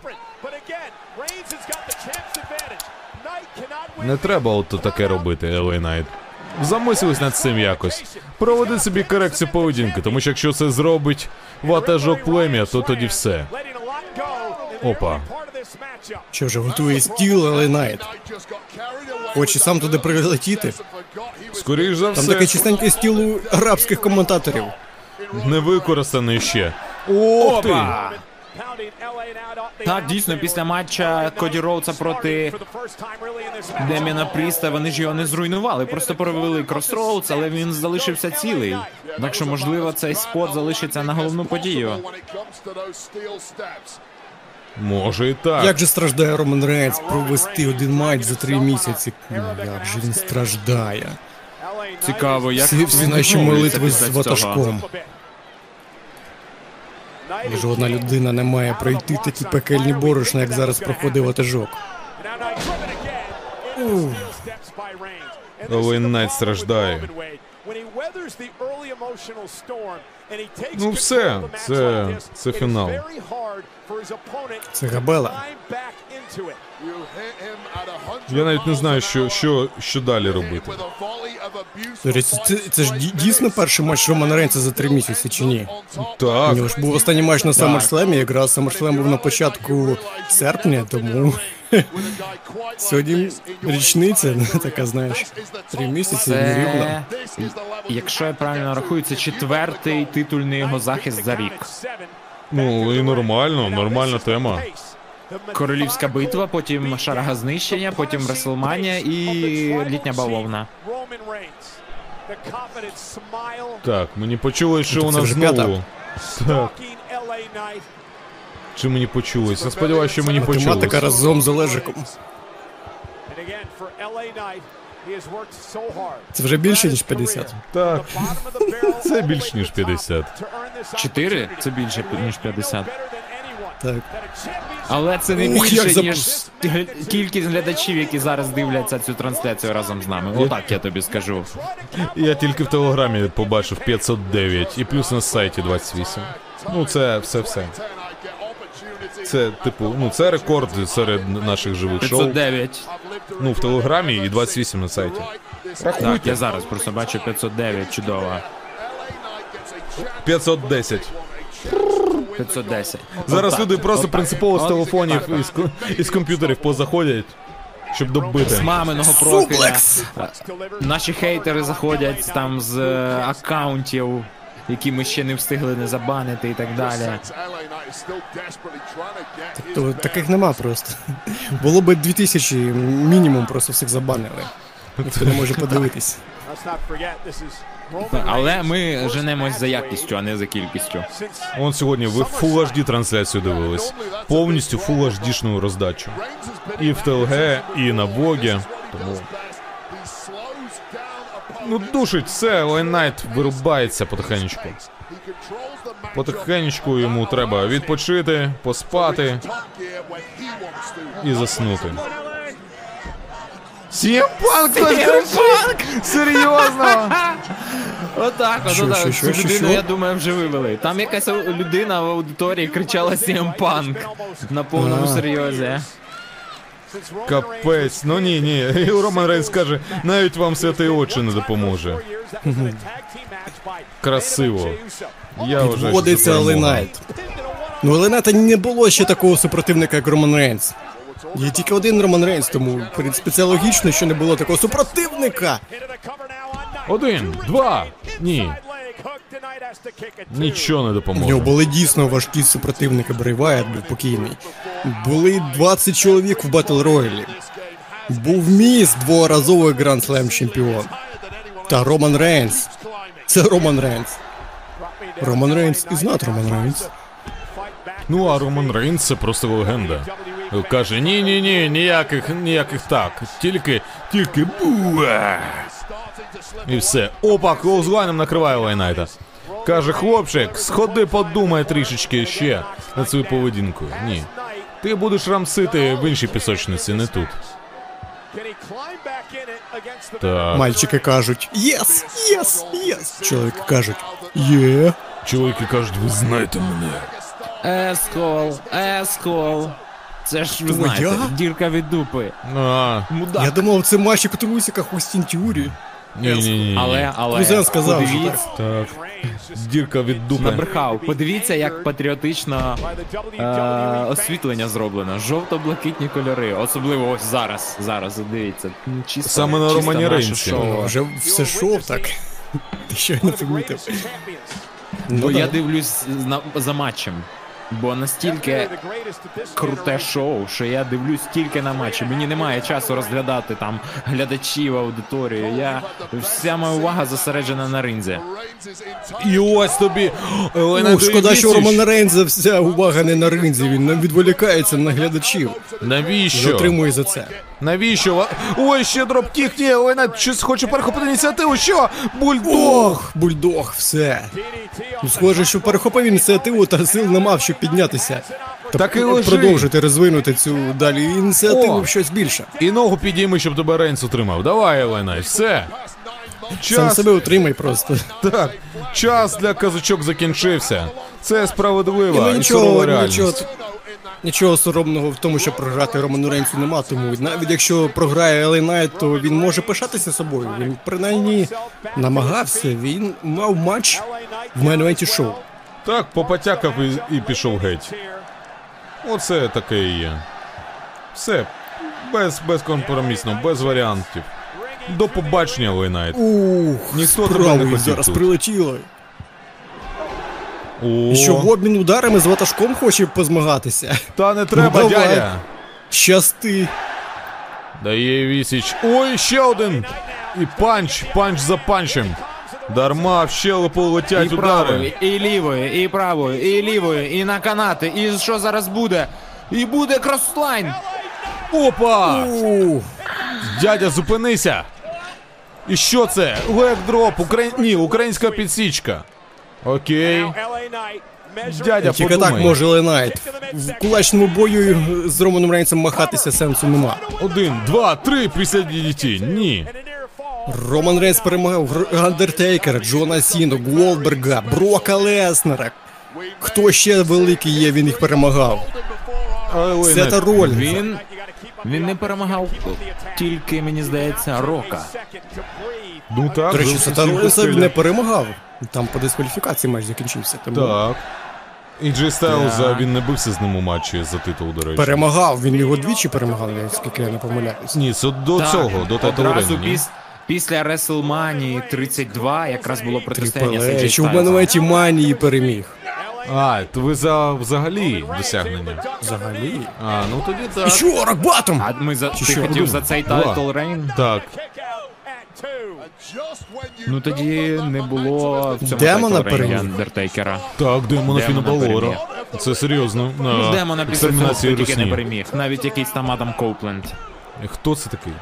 Не треба ото таке робити, Елей Найт. Замислись над цим якось. Проведи собі корекцію поведінки, тому що якщо це зробить ватажок плем'я, то тоді все. Опа. Що вже готує стіл Елей Найт? Хоче сам туди прилетіти. Скоріш за Там таке чистеньке стіл у арабських коментаторів. не використаний ще. Ох ти! Так, дійсно, після матча Коді Роудса проти. Деміена Пріста вони ж його не зруйнували, просто провели Cross Rhodes, але він залишився цілий. Так що, можливо, цей spot залишиться на головну подію. Може і так. Як же страждає Роман Рейнс провести один матч за три місяці? Як же він страждає. Цікаво, як Всі, всі наші молитви з ватажком. Жодна людина не має пройти такі пекельні борошна, як зараз проходить ватажок. Is the Найт страждає. Ну все, of the match це- це фінал. very hard for his opponent Це Габела. climb back into it. You hit him at 100 Я навіть не знаю, що, що, що далі робити. Це, це ж ді- дійсно перший матч Романа Рейнса за три місяці чи ні? У Так, нього ж був останній матч на SummerSlam, якраз SummerSlam був на початку серпня, тому сьогодні річниця, така знаєш, три місяці. Це, якщо я правильно рахую, це четвертий титульний його захист за рік. ну і нормально, нормальна тема. Королівська битва, потім шарага знищення, потім Реслманія і літня бавовна. Так, мені почулось, що Ну, у нас знову. Так. Чи мені почулось? Я сподіваюся, що мені Математика разом з Олежиком. Це вже більше, ніж 50. Так, це all the більш way ніж to 50. to earn this Чотири? Це більше, ніж We 50. better than anyone Так. Але це не Ух, більше, ніж кількість глядачів, які зараз дивляться цю трансляцію разом з нами. Отак я тобі скажу. Я тільки в телеграмі побачив 509 і плюс на сайті 28. Ну, це все все. Це, типу, ну це рекорд серед наших живих шоу. 509. Ну, в телеграмі і 28 на сайті. Так, я зараз просто бачу 509, чудово. 510. 510. Зараз Отак, люди просто отак. принципово з От телефонів так, і з, ко- і з комп'ютерів позаходять, щоб добити. З маминого профіля. Наші хейтери заходять там з е, аккаунтів, які ми ще не встигли не забанити і так далі. То таких нема просто. Було би 2000 мінімум, просто всіх забанили. Ніхто не може подивитись. Але ми женемось за якістю, а не за кількістю. Он сьогодні ви Full HD трансляцію дивились. Повністю Full HD-шну роздачу. І в ТЛГ, і на Вогі. Тому. Ну душить все, Лайн вирубається потихенечку. Потихенечку йому треба відпочити, поспати і заснути. Сімпанк! Серйозно? Отак, от. Цю людину, я думаю, вже вивели. Там якась людина в аудиторії кричала Punk на повному серйозі. Капець, ну ні, ні. І Роман Рейнс скаже, навіть вам святий очі не допоможе. Красиво. Я вважаю, Підводиться Ну, Елей не було ще такого супротивника, як Роман Рейнс. Є тільки один Роман Рейнс, тому, в принципі, це логічно, що не було такого супротивника. Один, два. Ні. Нічого не В нього були дійсно важкі супротивники, Брей Вайт був покійний. Були 20 чоловік в Battle Royal і. Був міс дворазовий Гранд Слем чемпіон. Та Роман Рейнс. Це Роман Рейнс. Роман Рейнс і знат Роман Рейнс. Ну, а Роман Рейнс це просто легенда. Каже, ні, ні, ні, ніяких, ніяких так. Тільки, тільки буа. І все. Опа, clothesline ом накриває Лайнайта. Каже, хлопчик, сходи, подумай трішечки ще над своєю поведінкою. Ні. Ти будеш рамсити в іншій пісочниці, не тут. Так. Мальчики кажуть yes, yes, yes. Чоловіки кажуть yeah. Чоловіки кажуть, ви знаєте мене. Asshole, asshole. Це ж ви знаєте, дірка від дупи. А, Мудак. Я думав, це матчик у трусиках у стінтюрі. Ні, ні, ні. Але, але, Кузен сказав, що подивіться, Так. Дірка від дупи. набрехав. Подивіться, як патріотично е, освітлення зроблено. Жовто-блакитні кольори. Особливо ось зараз. Зараз, дивіться. Чисто, Саме на чисто Романі наше Рейнсі. шоу. Вже все шов так. Ти щойно помітив. Бо Ну, я дивлюсь на, за матчем. Бо настільки круте шоу, що я дивлюсь тільки на матчі. Мені немає часу розглядати там глядачів, аудиторію. Я вся моя увага зосереджена на ринзі. І ось тобі. Ну, шкода, що Дивіціч. Рейнза вся увага не на ринзі, він не відволікається на глядачів. І Навіщо? отримує за це. Навіщо? Ой, ще dropkick, ні, Олена щось хоче перехопити ініціативу. Що? Бульдог! Ох, бульдог, все. Ну, схоже, що перехопив ініціативу та сил не мав, щоб піднятися. Та Так і лежи. продовжити розвинути цю далі ініціативу О. в щось більше. І ногу підійми, щоб тебе Рейнс утримав. Давай, Олена, все. Сам себе утримай просто. так, час для казачок закінчився. Це справедлива Ну і нічого, сурова нічого. реальність. Нічого соромного в тому, що програти Роману Рейнсу нема, тому навіть якщо програє Елей Найт, то він може пишатися собою. Він принаймні намагався, він мав матч в main шоу. Так, попотякав і, і пішов геть. Оце таке і є. Все. Без, безкомпромісно, без варіантів. До побачення, Елей Найт. Ух, Ніхто тебе не хотів зараз тут. прилетіло. О, І що в обмін ударами з ватажком хоче позмагатися. Та не треба, Ну, дядя. Щасти. Дає вісіч. Ой, ще один. І панч, панч за панчем. Дарма в щелепу летять І правою, удари. і лівою, і правою, і лівою, і на канати. І що зараз буде? І буде крослайн. Опа! Ух, Дядя, зупинися! І що це? Лек-дроп, Украї... Ні, українська підсічка. Окей. Дядя, тільки подумай. так може Елей В кулачному бою з Романом Рейнсом махатися сенсу нема. Один, два, три після DDT. Ні. Роман Рейнс перемагав Гр- Андертейкера, Джона Сіну, Голдберга, Брока Леснера. Хто ще великий є, він їх перемагав. Але Це та роль. Він, він не перемагав тільки, мені здається, Рока. Ну так. До речі, зовсім Сета всі Ролінса не перемагав. Там по дискваліфікації матч закінчився. Тому Так. І Джей Стайлз, Так. він не бився з ним у матчі за титул, до речі. перемагав, він його двічі перемагав, скільки я не помиляюсь. Ні, це до Так, цього, до титулу Одразу піс, після WrestleMania 32 якраз було протистояння з Трипл AJ Ейч. Бенуеті Манії переміг. А, то ви за взагалі досягнення. Взагалі. А, ну тоді І що, Рокбатом? А ми за ти що? хотів за цей тайтл рейн? Так. Ну тоді не було в цьому Демона тайтл рейні переміг. Андертейкера. Так, Демона переміг. Це серйозно. Ну, На Демона після цього екстермінації тільки не русні. переміг. Навіть якийсь там Адам Коупленд Хто це такий?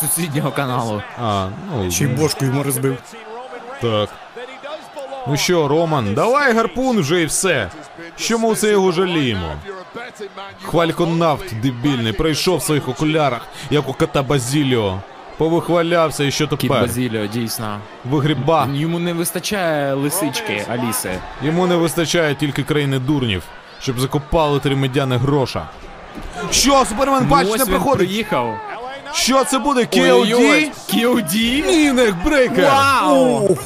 Сусіднього каналу. А, ну, Чи й бошку йому розбив. так. Ну що, Роман, давай гарпун вже і все. Що ми це його жаліємо? Хвальконавт дебільний, прийшов в своїх окулярах, як у кота Базіліо. Повихвалявся і що Кіт тепер? Базіліо, дійсно. Вигріба. Йому не вистачає лисички Аліси. Йому не вистачає тільки країни дурнів, щоб закопали три медяних гроша. Що, Супермен Ну, не він приїхав. Що це буде? KOD? KOD? Ні, neckbreaker! Вау!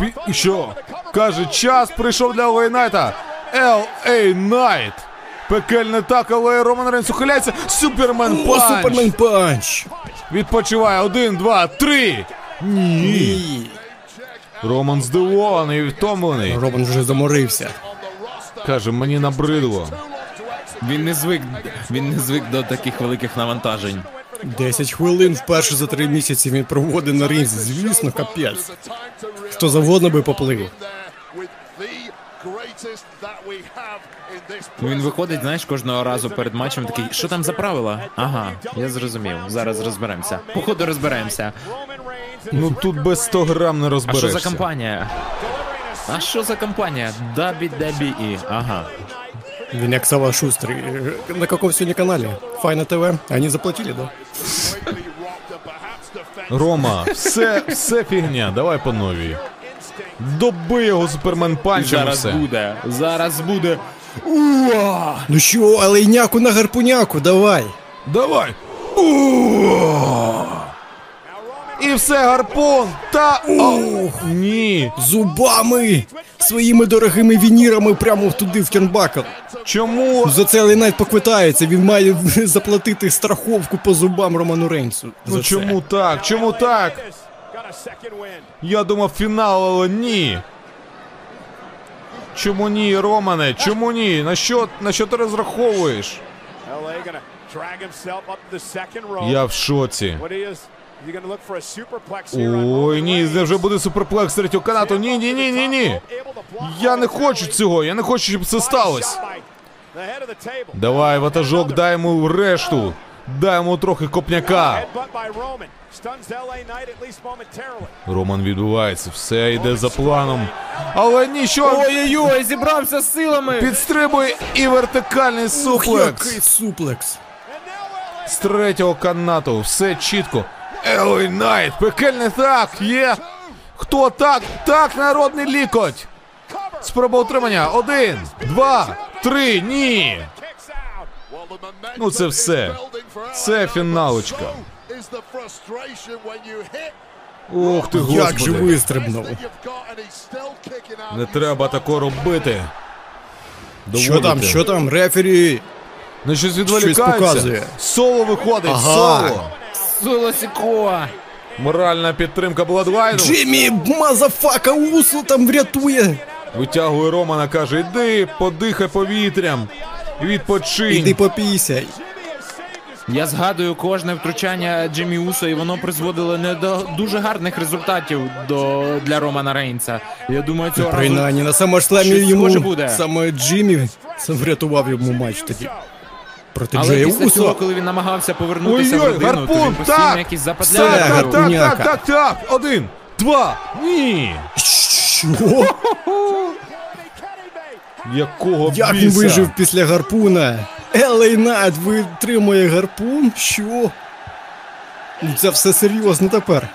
Пі- Що? Каже, час прийшов для LA Найта. LA Найт. Пекельне так, але Роман Рейнс ухиляється. Superman О, punch. Superman punch! Відпочиває. Один, два, три. Ні. Ні. Роман здивований і втомлений. Роман вже заморився. Каже, мені набридло. Він не звик, він не звик до таких великих навантажень. 10 хвилин вперше за три місяці він проводить на ринзі. Звісно, капець. Хто завгодно би поплив. Він виходить, знаєш, кожного разу перед матчем такий, що там за правила? Ага, я зрозумів. Зараз розберемося. Походу розберемося. Ну тут без 100 грам не А що за компанія? А що за компанія? WWE. Ага. Він як Сава Шустрий. Е, На каком сьогодні каналі? Файна ТВ. Они заплатили, да? Рома, все, все фігня, давай по новій. Доби його superman punch ем Зараз все. буде. Зараз буде. Ну що, алейняку на гарпуняку, давай. Давай. О! І все, гарпун! Та. Ох, ні. Зубами! Своїми дорогими вінірами прямо туди в turnbuckle. Чому? За це Елей Найт поквитається, він має заплатити страховку по зубам Роману Рейнсу. Ну чому так? Чому так? Я думав фінал, але ні. Чому ні, Романе? Чому ні? На що, на що ти розраховуєш? Я в шоці. Ой, ні, це вже буде суперплекс третього канату. Ні, ні, ні, ні, ні. Я не хочу цього, я не хочу, щоб це сталося. Давай, ватажок, дай йому решту. Дай йому трохи копняка. Роман відбувається, все йде за планом. Але нічого. Ой-ой-ой, зібрався з силами. Підстрибує і вертикальний суплекс. який суплекс. З третього канату все чітко. Елей Найт, пекельний так, є. Хто так? Так, народний лікоть. Спроба утримання. Один, два, три, ні. Ну це все. Це фіналочка. Ух ти, Як же вистрибнув. Не треба тако робити. Що там, що там, рефері? Ну щось Щось відволікається. показує. Соло виходить, Ага. соло. Соло Моральна підтримка Бладвайну. Джиммі, мазафака, усу там врятує. Витягує Романа, каже, йди, подихай повітрям. Відпочинь. Іди попійся. Я згадую кожне втручання Джиммі Усо, і воно призводило не до дуже гарних результатів до, для Романа Рейнса. Я думаю, цього разу Принаймні, на щось йому буде. саме Джиммі врятував йому матч тоді. Проти Але Джея після цього, коли він намагався повернутися в Ой-ой, родину, то він гарпун, постійно так! якісь Все, западляли. так, так, так, так, так. Один, два, ні. Що? Якого Як він біса? вижив після гарпуна? Елей Найт витримує гарпун? Що? Ну це все серйозно тепер.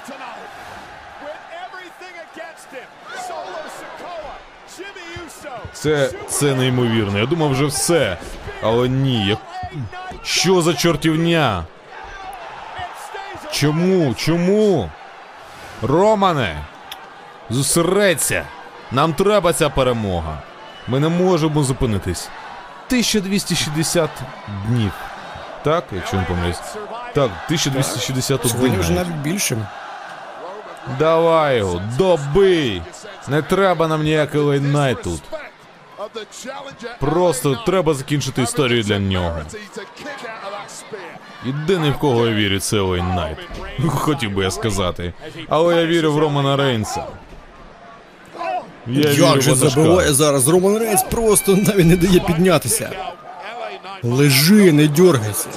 Це, це неймовірно. Я думав вже все. Але ні. Я... Що за чортівня? Чому? Чому? Романе, зосередься. Нам треба ця перемога. Ми не можемо зупинитись. 1260 днів. Так, якщо не помиляюсь. Так, 1261 Сьогодні вже навіть. навіть більше. Давай його, добий! Не треба нам ніякий лайнай тут. Просто треба закінчити історію для нього. Єдиний в кого я вірю, це Елей Найт. Хотів би я сказати. Але я вірю в Романа Рейнса. Я Як же забиває зараз Роман Рейнс просто навіть не дає піднятися. Лежи, не дергайся.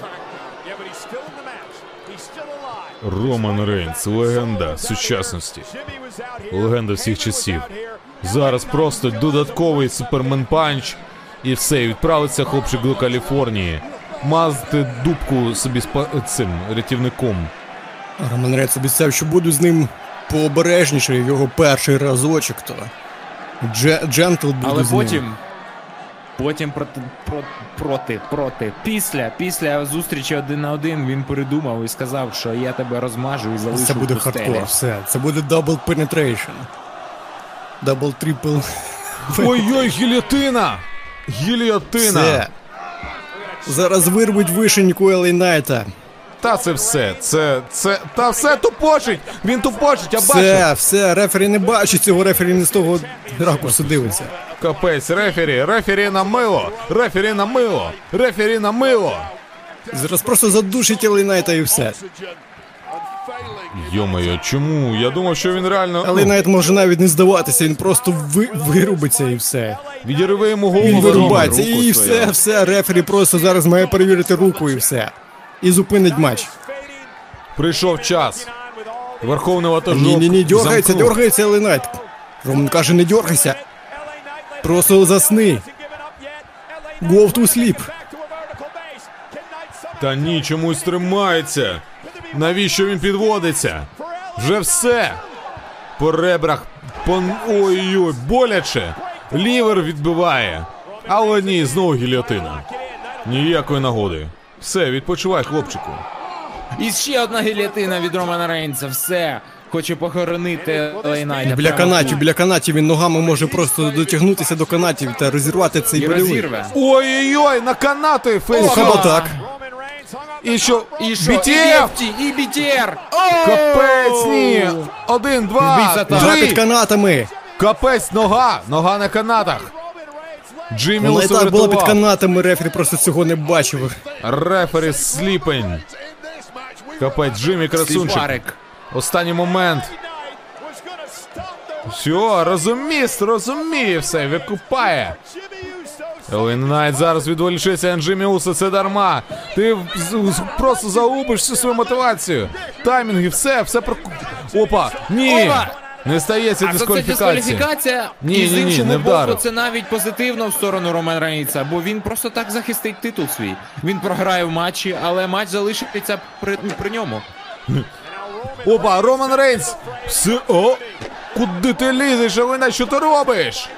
Роман Рейнс, легенда сучасності. Легенда всіх часів. Зараз просто додатковий superman punch. І все, відправиться хлопчик до Каліфорнії. Мазати дубку собі з цим рятівником. Роман Рейнс обіцяв, що буду з ним пообережніше його перший разочок, то дже- gentle буде Але з ним. потім. Потім проти, про- проти, проти. Після, після зустрічі один на один він передумав і сказав, що я тебе розмажу і залишу Це буде в хардкор, все. Це буде double penetration. Double triple. Ой-ой, гільотина! Гільотина! Все. Зараз вирвуть вишеньку Елей Найта. Та це все, це, це, та все tap out ить! Він tap out ить, я бачу! Все, все, рефері не бачить цього, рефері не з того ракурсу дивиться. Капець, рефері, рефері на мило, рефері на мило, рефері на мило. Зараз просто задушить Елей Найта і все. Йо-моє, чому? Я думав, що він реально. Елей ну, Найт може навіть не здаватися, він просто ви, вирубиться і все. Відірви йому голову. Він вирубається руку і все, все, рефері просто зараз має перевірити руку і все. І зупинить матч. Прийшов час. Верховний ватажок. Ні, ні, ні, дергається, замкнув. дергається Найт. Роман каже, не дергайся. Просто засни. Go to sleep. Та ні, чомусь тримається. Навіщо він підводиться? Вже все. По ребрах. По... Ой-ой, боляче. Лівер відбиває. Але ні, знову гільотина. Ніякої нагоди. Все, відпочивай, хлопчику. І ще одна гілятина від Романа Рейнса. Все. Хоче похоронити Лейнайта. Біля канатів, біля канатів він ногами може просто дотягнутися до канатів та розірвати цей І болівий. розірве. Ой-ой-ой, на канати О, фейс. хіба так? І що? І що? BTF! І і BTR! Капець, ні! Один, два, Вже під три! канатами. Капець, нога! Нога на канатах! Джиммі Вона і Усо так була під врятував. канатами, рефері просто цього не бачив. Рефері сліпень. Капець, Джиммі красунчик. Сліпарик. Останній момент. Все, розуміст, розуміє все, викупає. Елей Найт зараз відволічиться на Джиммі Уса, це дарма. Ти просто загубиш всю свою мотивацію. Таймінги, все, все про. Опа! Ні! Не стається А за це дискваліфікація. дискваліфікація. Ні, і з ні, ні, не боку, це навіть позитивно в сторону Романа Рейнса, бо він просто так захистить титул свій. Він програє в матчі, але матч залишиться при, при ньому. Опа, Роман Рейнс! Все, о! Куди ти лізеш, Елей що ти робиш?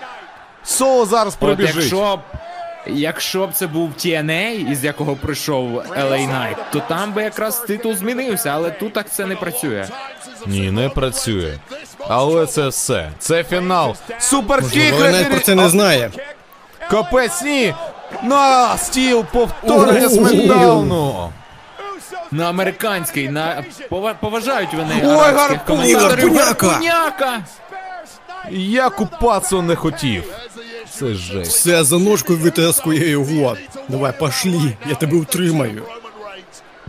Соло зараз От якщо б, якщо б це був TNA, із якого прийшов LA Knight, то там би якраз титул змінився, але тут так це не працює. Ні, не працює. Але це все. Це фінал. Superkick! Елей Найт про це не знає. Капець, ні! На стіл повторення SmackDown у! На американський, на поважають вони Ой, гарпун! Гарпуняка! Я купацію не хотів. Це жесть. Все, за ножкою витискує його. Давай, пошлі, я тебе утримаю.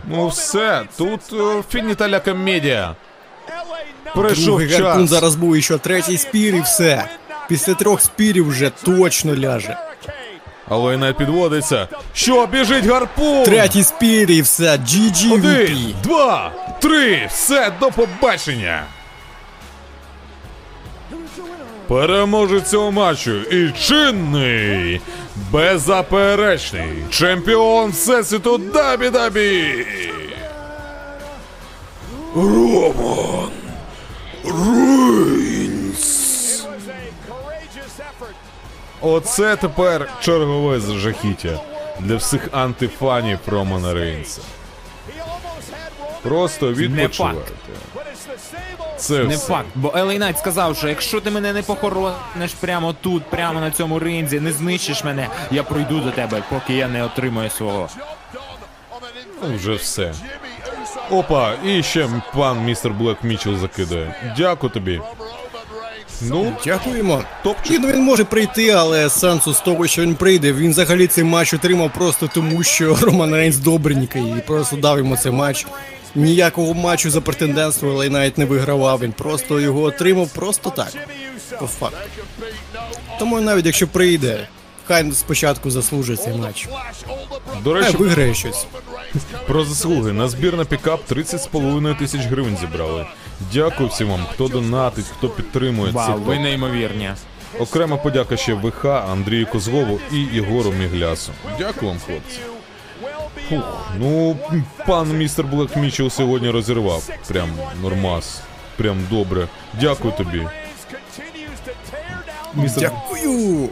Ну все, тут е, фініталя комедія. Прийшов гарпун час. зараз був що третій спір і все. Після трьох спірів вже точно ляже. Але не підводиться. Що, біжить гарпун? Третій спір і все. GG Один, два, три, все, до побачення. Переможець цього матчу і чинний, беззаперечний чемпіон Всесвіту Дабі-Дабі. Роман Рейнс. Оце тепер чергове жахіття для всіх антифанів Романа Рейнса. Просто відпочивайте. Це Не все. факт, бо Елей Найт сказав, що якщо ти мене не похорониш прямо тут, прямо на цьому ринзі, не знищиш мене, я пройду до тебе, поки я не отримаю свого. Ну, Вже все. Опа, і ще пан містер Блек Мічел закидає. Дякую тобі. Ну, Дякуємо. топчик. Ні, ну він може прийти, але сенсу з того, що він прийде, він взагалі цей матч отримав просто тому, що Роман Рейнс добренький і просто дав йому цей матч. Ніякого матчу за претендентство LA навіть не вигравав. Він просто його отримав просто так. По факту. Тому навіть якщо прийде, хай спочатку заслужить цей матч. До Хай речі, виграє щось. про заслуги. На збір на пікап 30,5 тисяч гривень зібрали. Дякую всім вам, хто донатить, хто підтримує Вау, цей ви неймовірні. Окрема подяка ще ВХ, Андрію Козлову і Єгору Міглясу. Дякую вам, хлопці. Фух, ну, пан містер Блек Мічел сьогодні розірвав. Прям нормас. Прям добре. Дякую тобі. Містер... Дякую!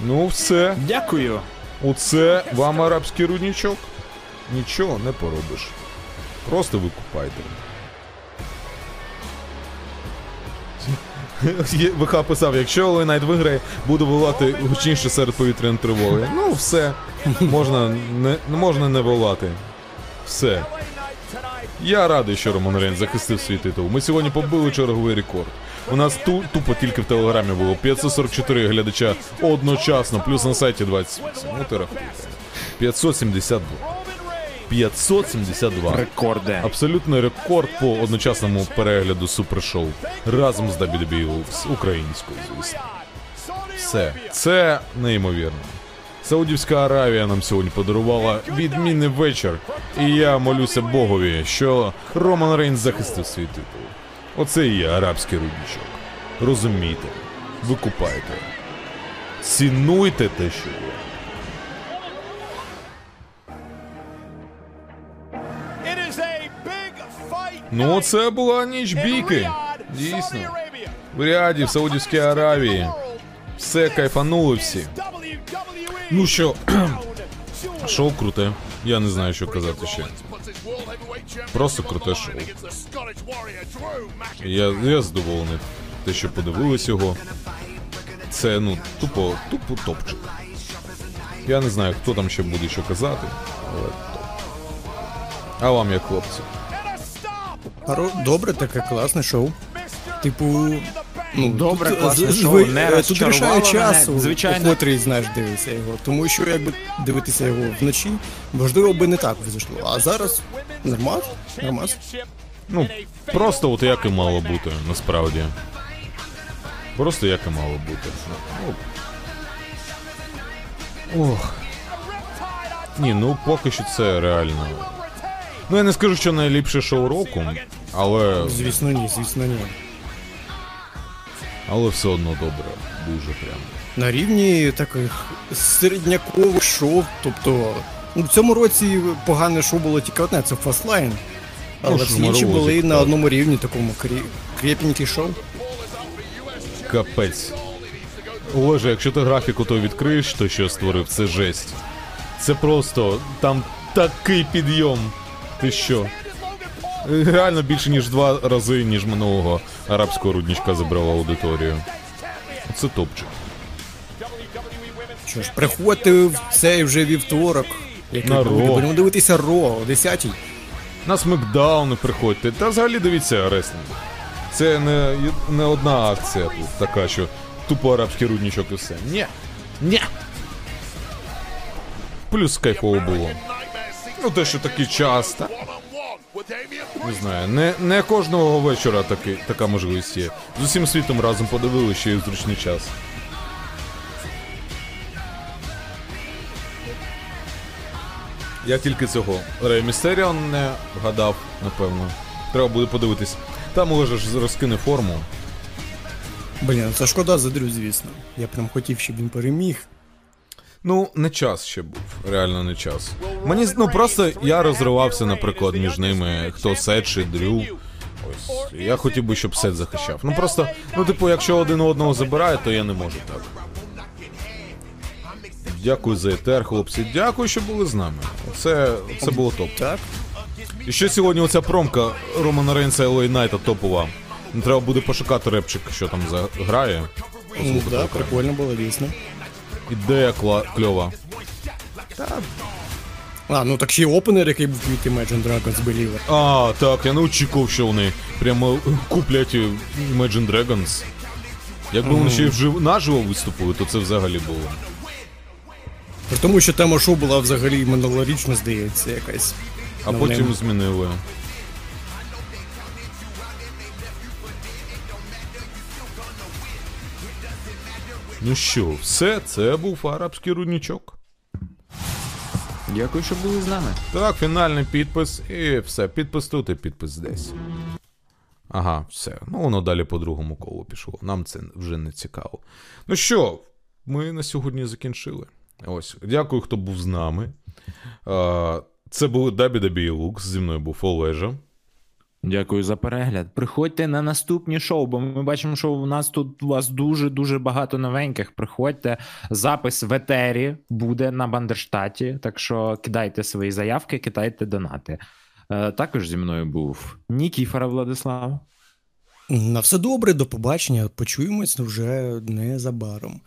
Ну, все. Дякую. Оце вам арабський руднічок. Нічого не поробиш. Просто викупайте. ВХ писав, якщо LA Knight виграє, буду волати гучніше сирени повітряної тривоги. Ну, все. Можна не, можна не волати. Все. Я радий, що Роман Рейнс захистив свій титул. Ми сьогодні побили черговий рекорд. У нас ту, тупо тільки в телеграмі було 544 глядача одночасно, плюс на сайті 28. Ну ти рахуй. 572. 572. Рекорди. Абсолютний рекорд по одночасному перегляду супершоу. Разом з WWE з українською, звісно. Все. Це неймовірно. Саудівська Аравія нам сьогодні подарувала відмінний вечір. І я молюся Богові, що Роман Рейнс захистив свій титул. Оце і є арабський рудничок. Розумійте, викупайте. Цінуйте те, що є. Ну, це була ніч бійки. Дійсно. В Ріаді, в Саудівській Аравії. Все кайфанули всі. Ну що, шоу круте. Я не знаю, що казати ще. Просто круте шоу. Я, я задоволений. Те, що подивились його. Це, ну, тупо, тупо топчик. Я не знаю, хто там ще буде що казати, але. А вам як хлопці? Хоро- Добре, таке класне шоу. Типу. Ну, Добре, тут, класне з- шоу, не е, Тут розчарувало рішає мене, часу, звичайно. у котрий, знаєш, дивишся його. Тому що якби дивитися його вночі, можливо, би не так вийшло. А зараз нормас, нормас. Ну, просто от як і мало бути, насправді. Просто як і мало бути. Ну, Ох. Ні, ну поки що це реально. Ну я не скажу, що найліпше шоу року, але. Звісно, ні, звісно, ні. Але все одно добре. Дуже прям. На рівні таких середнякових шоу. Тобто, ну, в цьому році погане шоу було тільки одне, це Fastlane. Але Ну, всі інші були на одному рівні, такому крі... крепенький шоу. Капець. Боже, якщо ти графіку то відкриєш, то що створив, це жесть. Це просто там такий підйом. Ти що? Реально більше ніж два рази, ніж минулого арабського рудничка забрала аудиторію. Це топчик. Що ж, приходьте в цей вже вівторок. Який На. Ро. Будемо дивитися Ро о 10-й. На смакдауни приходьте. Та взагалі дивіться реслінг. Це не, не одна акція тут така, що тупо арабський рудничок і все. Ні. Ні. Плюс кайфово було. Ну те, що такий час, та не знаю, не, не кожного вечора таки, така можливість є. З усім світом разом подивили ще й в зручний час. Я тільки цього Рея Містеріо не вгадав, напевно. Треба буде подивитись. Там уже ж розкине форму. Блін, це шкода за Дрю, звісно. Я прям хотів, щоб він переміг. Ну, не час ще був, реально не час. Мені ну просто я розривався, наприклад, між ними, хто Сет чи Дрю. Ось я хотів би, щоб Сет захищав. Ну просто, ну типу, якщо один одного забирає, то я не можу так. Дякую за етер, хлопці. Дякую, що були з нами. Це, це було топ. Так. І ще сьогодні оця промка Романа Рейнса і Найта топова. Треба буде пошукати репчик, що там заграє. Да, прикольно було, дійсно. Ідея кла- кльова. А, ну так ще й опенер, який був від Imagine Dragons Believer. А, так, я не очікував, що вони прямо куплять Imagine Dragons. Якби вони ще й вжив... наживо виступили, то це взагалі було. При тому, що тема шоу була взагалі минулорічна, здається, якась. А Ну, потім змінили. Ну що, все, це був арабський рудничок. Дякую, що були з нами. Так, фінальний підпис і все. Підпис тут і підпис десь. Ага, все. Ну, воно далі по другому колу пішло. Нам це вже не цікаво. Ну що, ми на сьогодні закінчили. Ось. Дякую, хто був з нами. Це були WWE Lux, зі мною був Олежа. Дякую за перегляд. Приходьте на наступні шоу, бо ми бачимо, що у нас тут у вас дуже дуже багато новеньких. Приходьте. Запис в етері буде на Бандерштаті. Так що кидайте свої заявки, кидайте донати. Е, також зі мною був Нікіфора Владислав. На все добре, до побачення. Почуємось вже незабаром.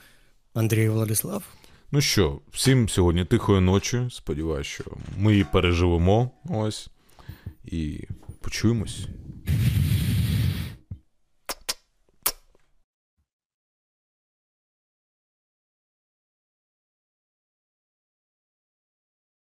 Андрій Владислав. Ну що, всім сьогодні тихої ночі. Сподіваюсь, що ми її переживемо. Ось. І почуємось.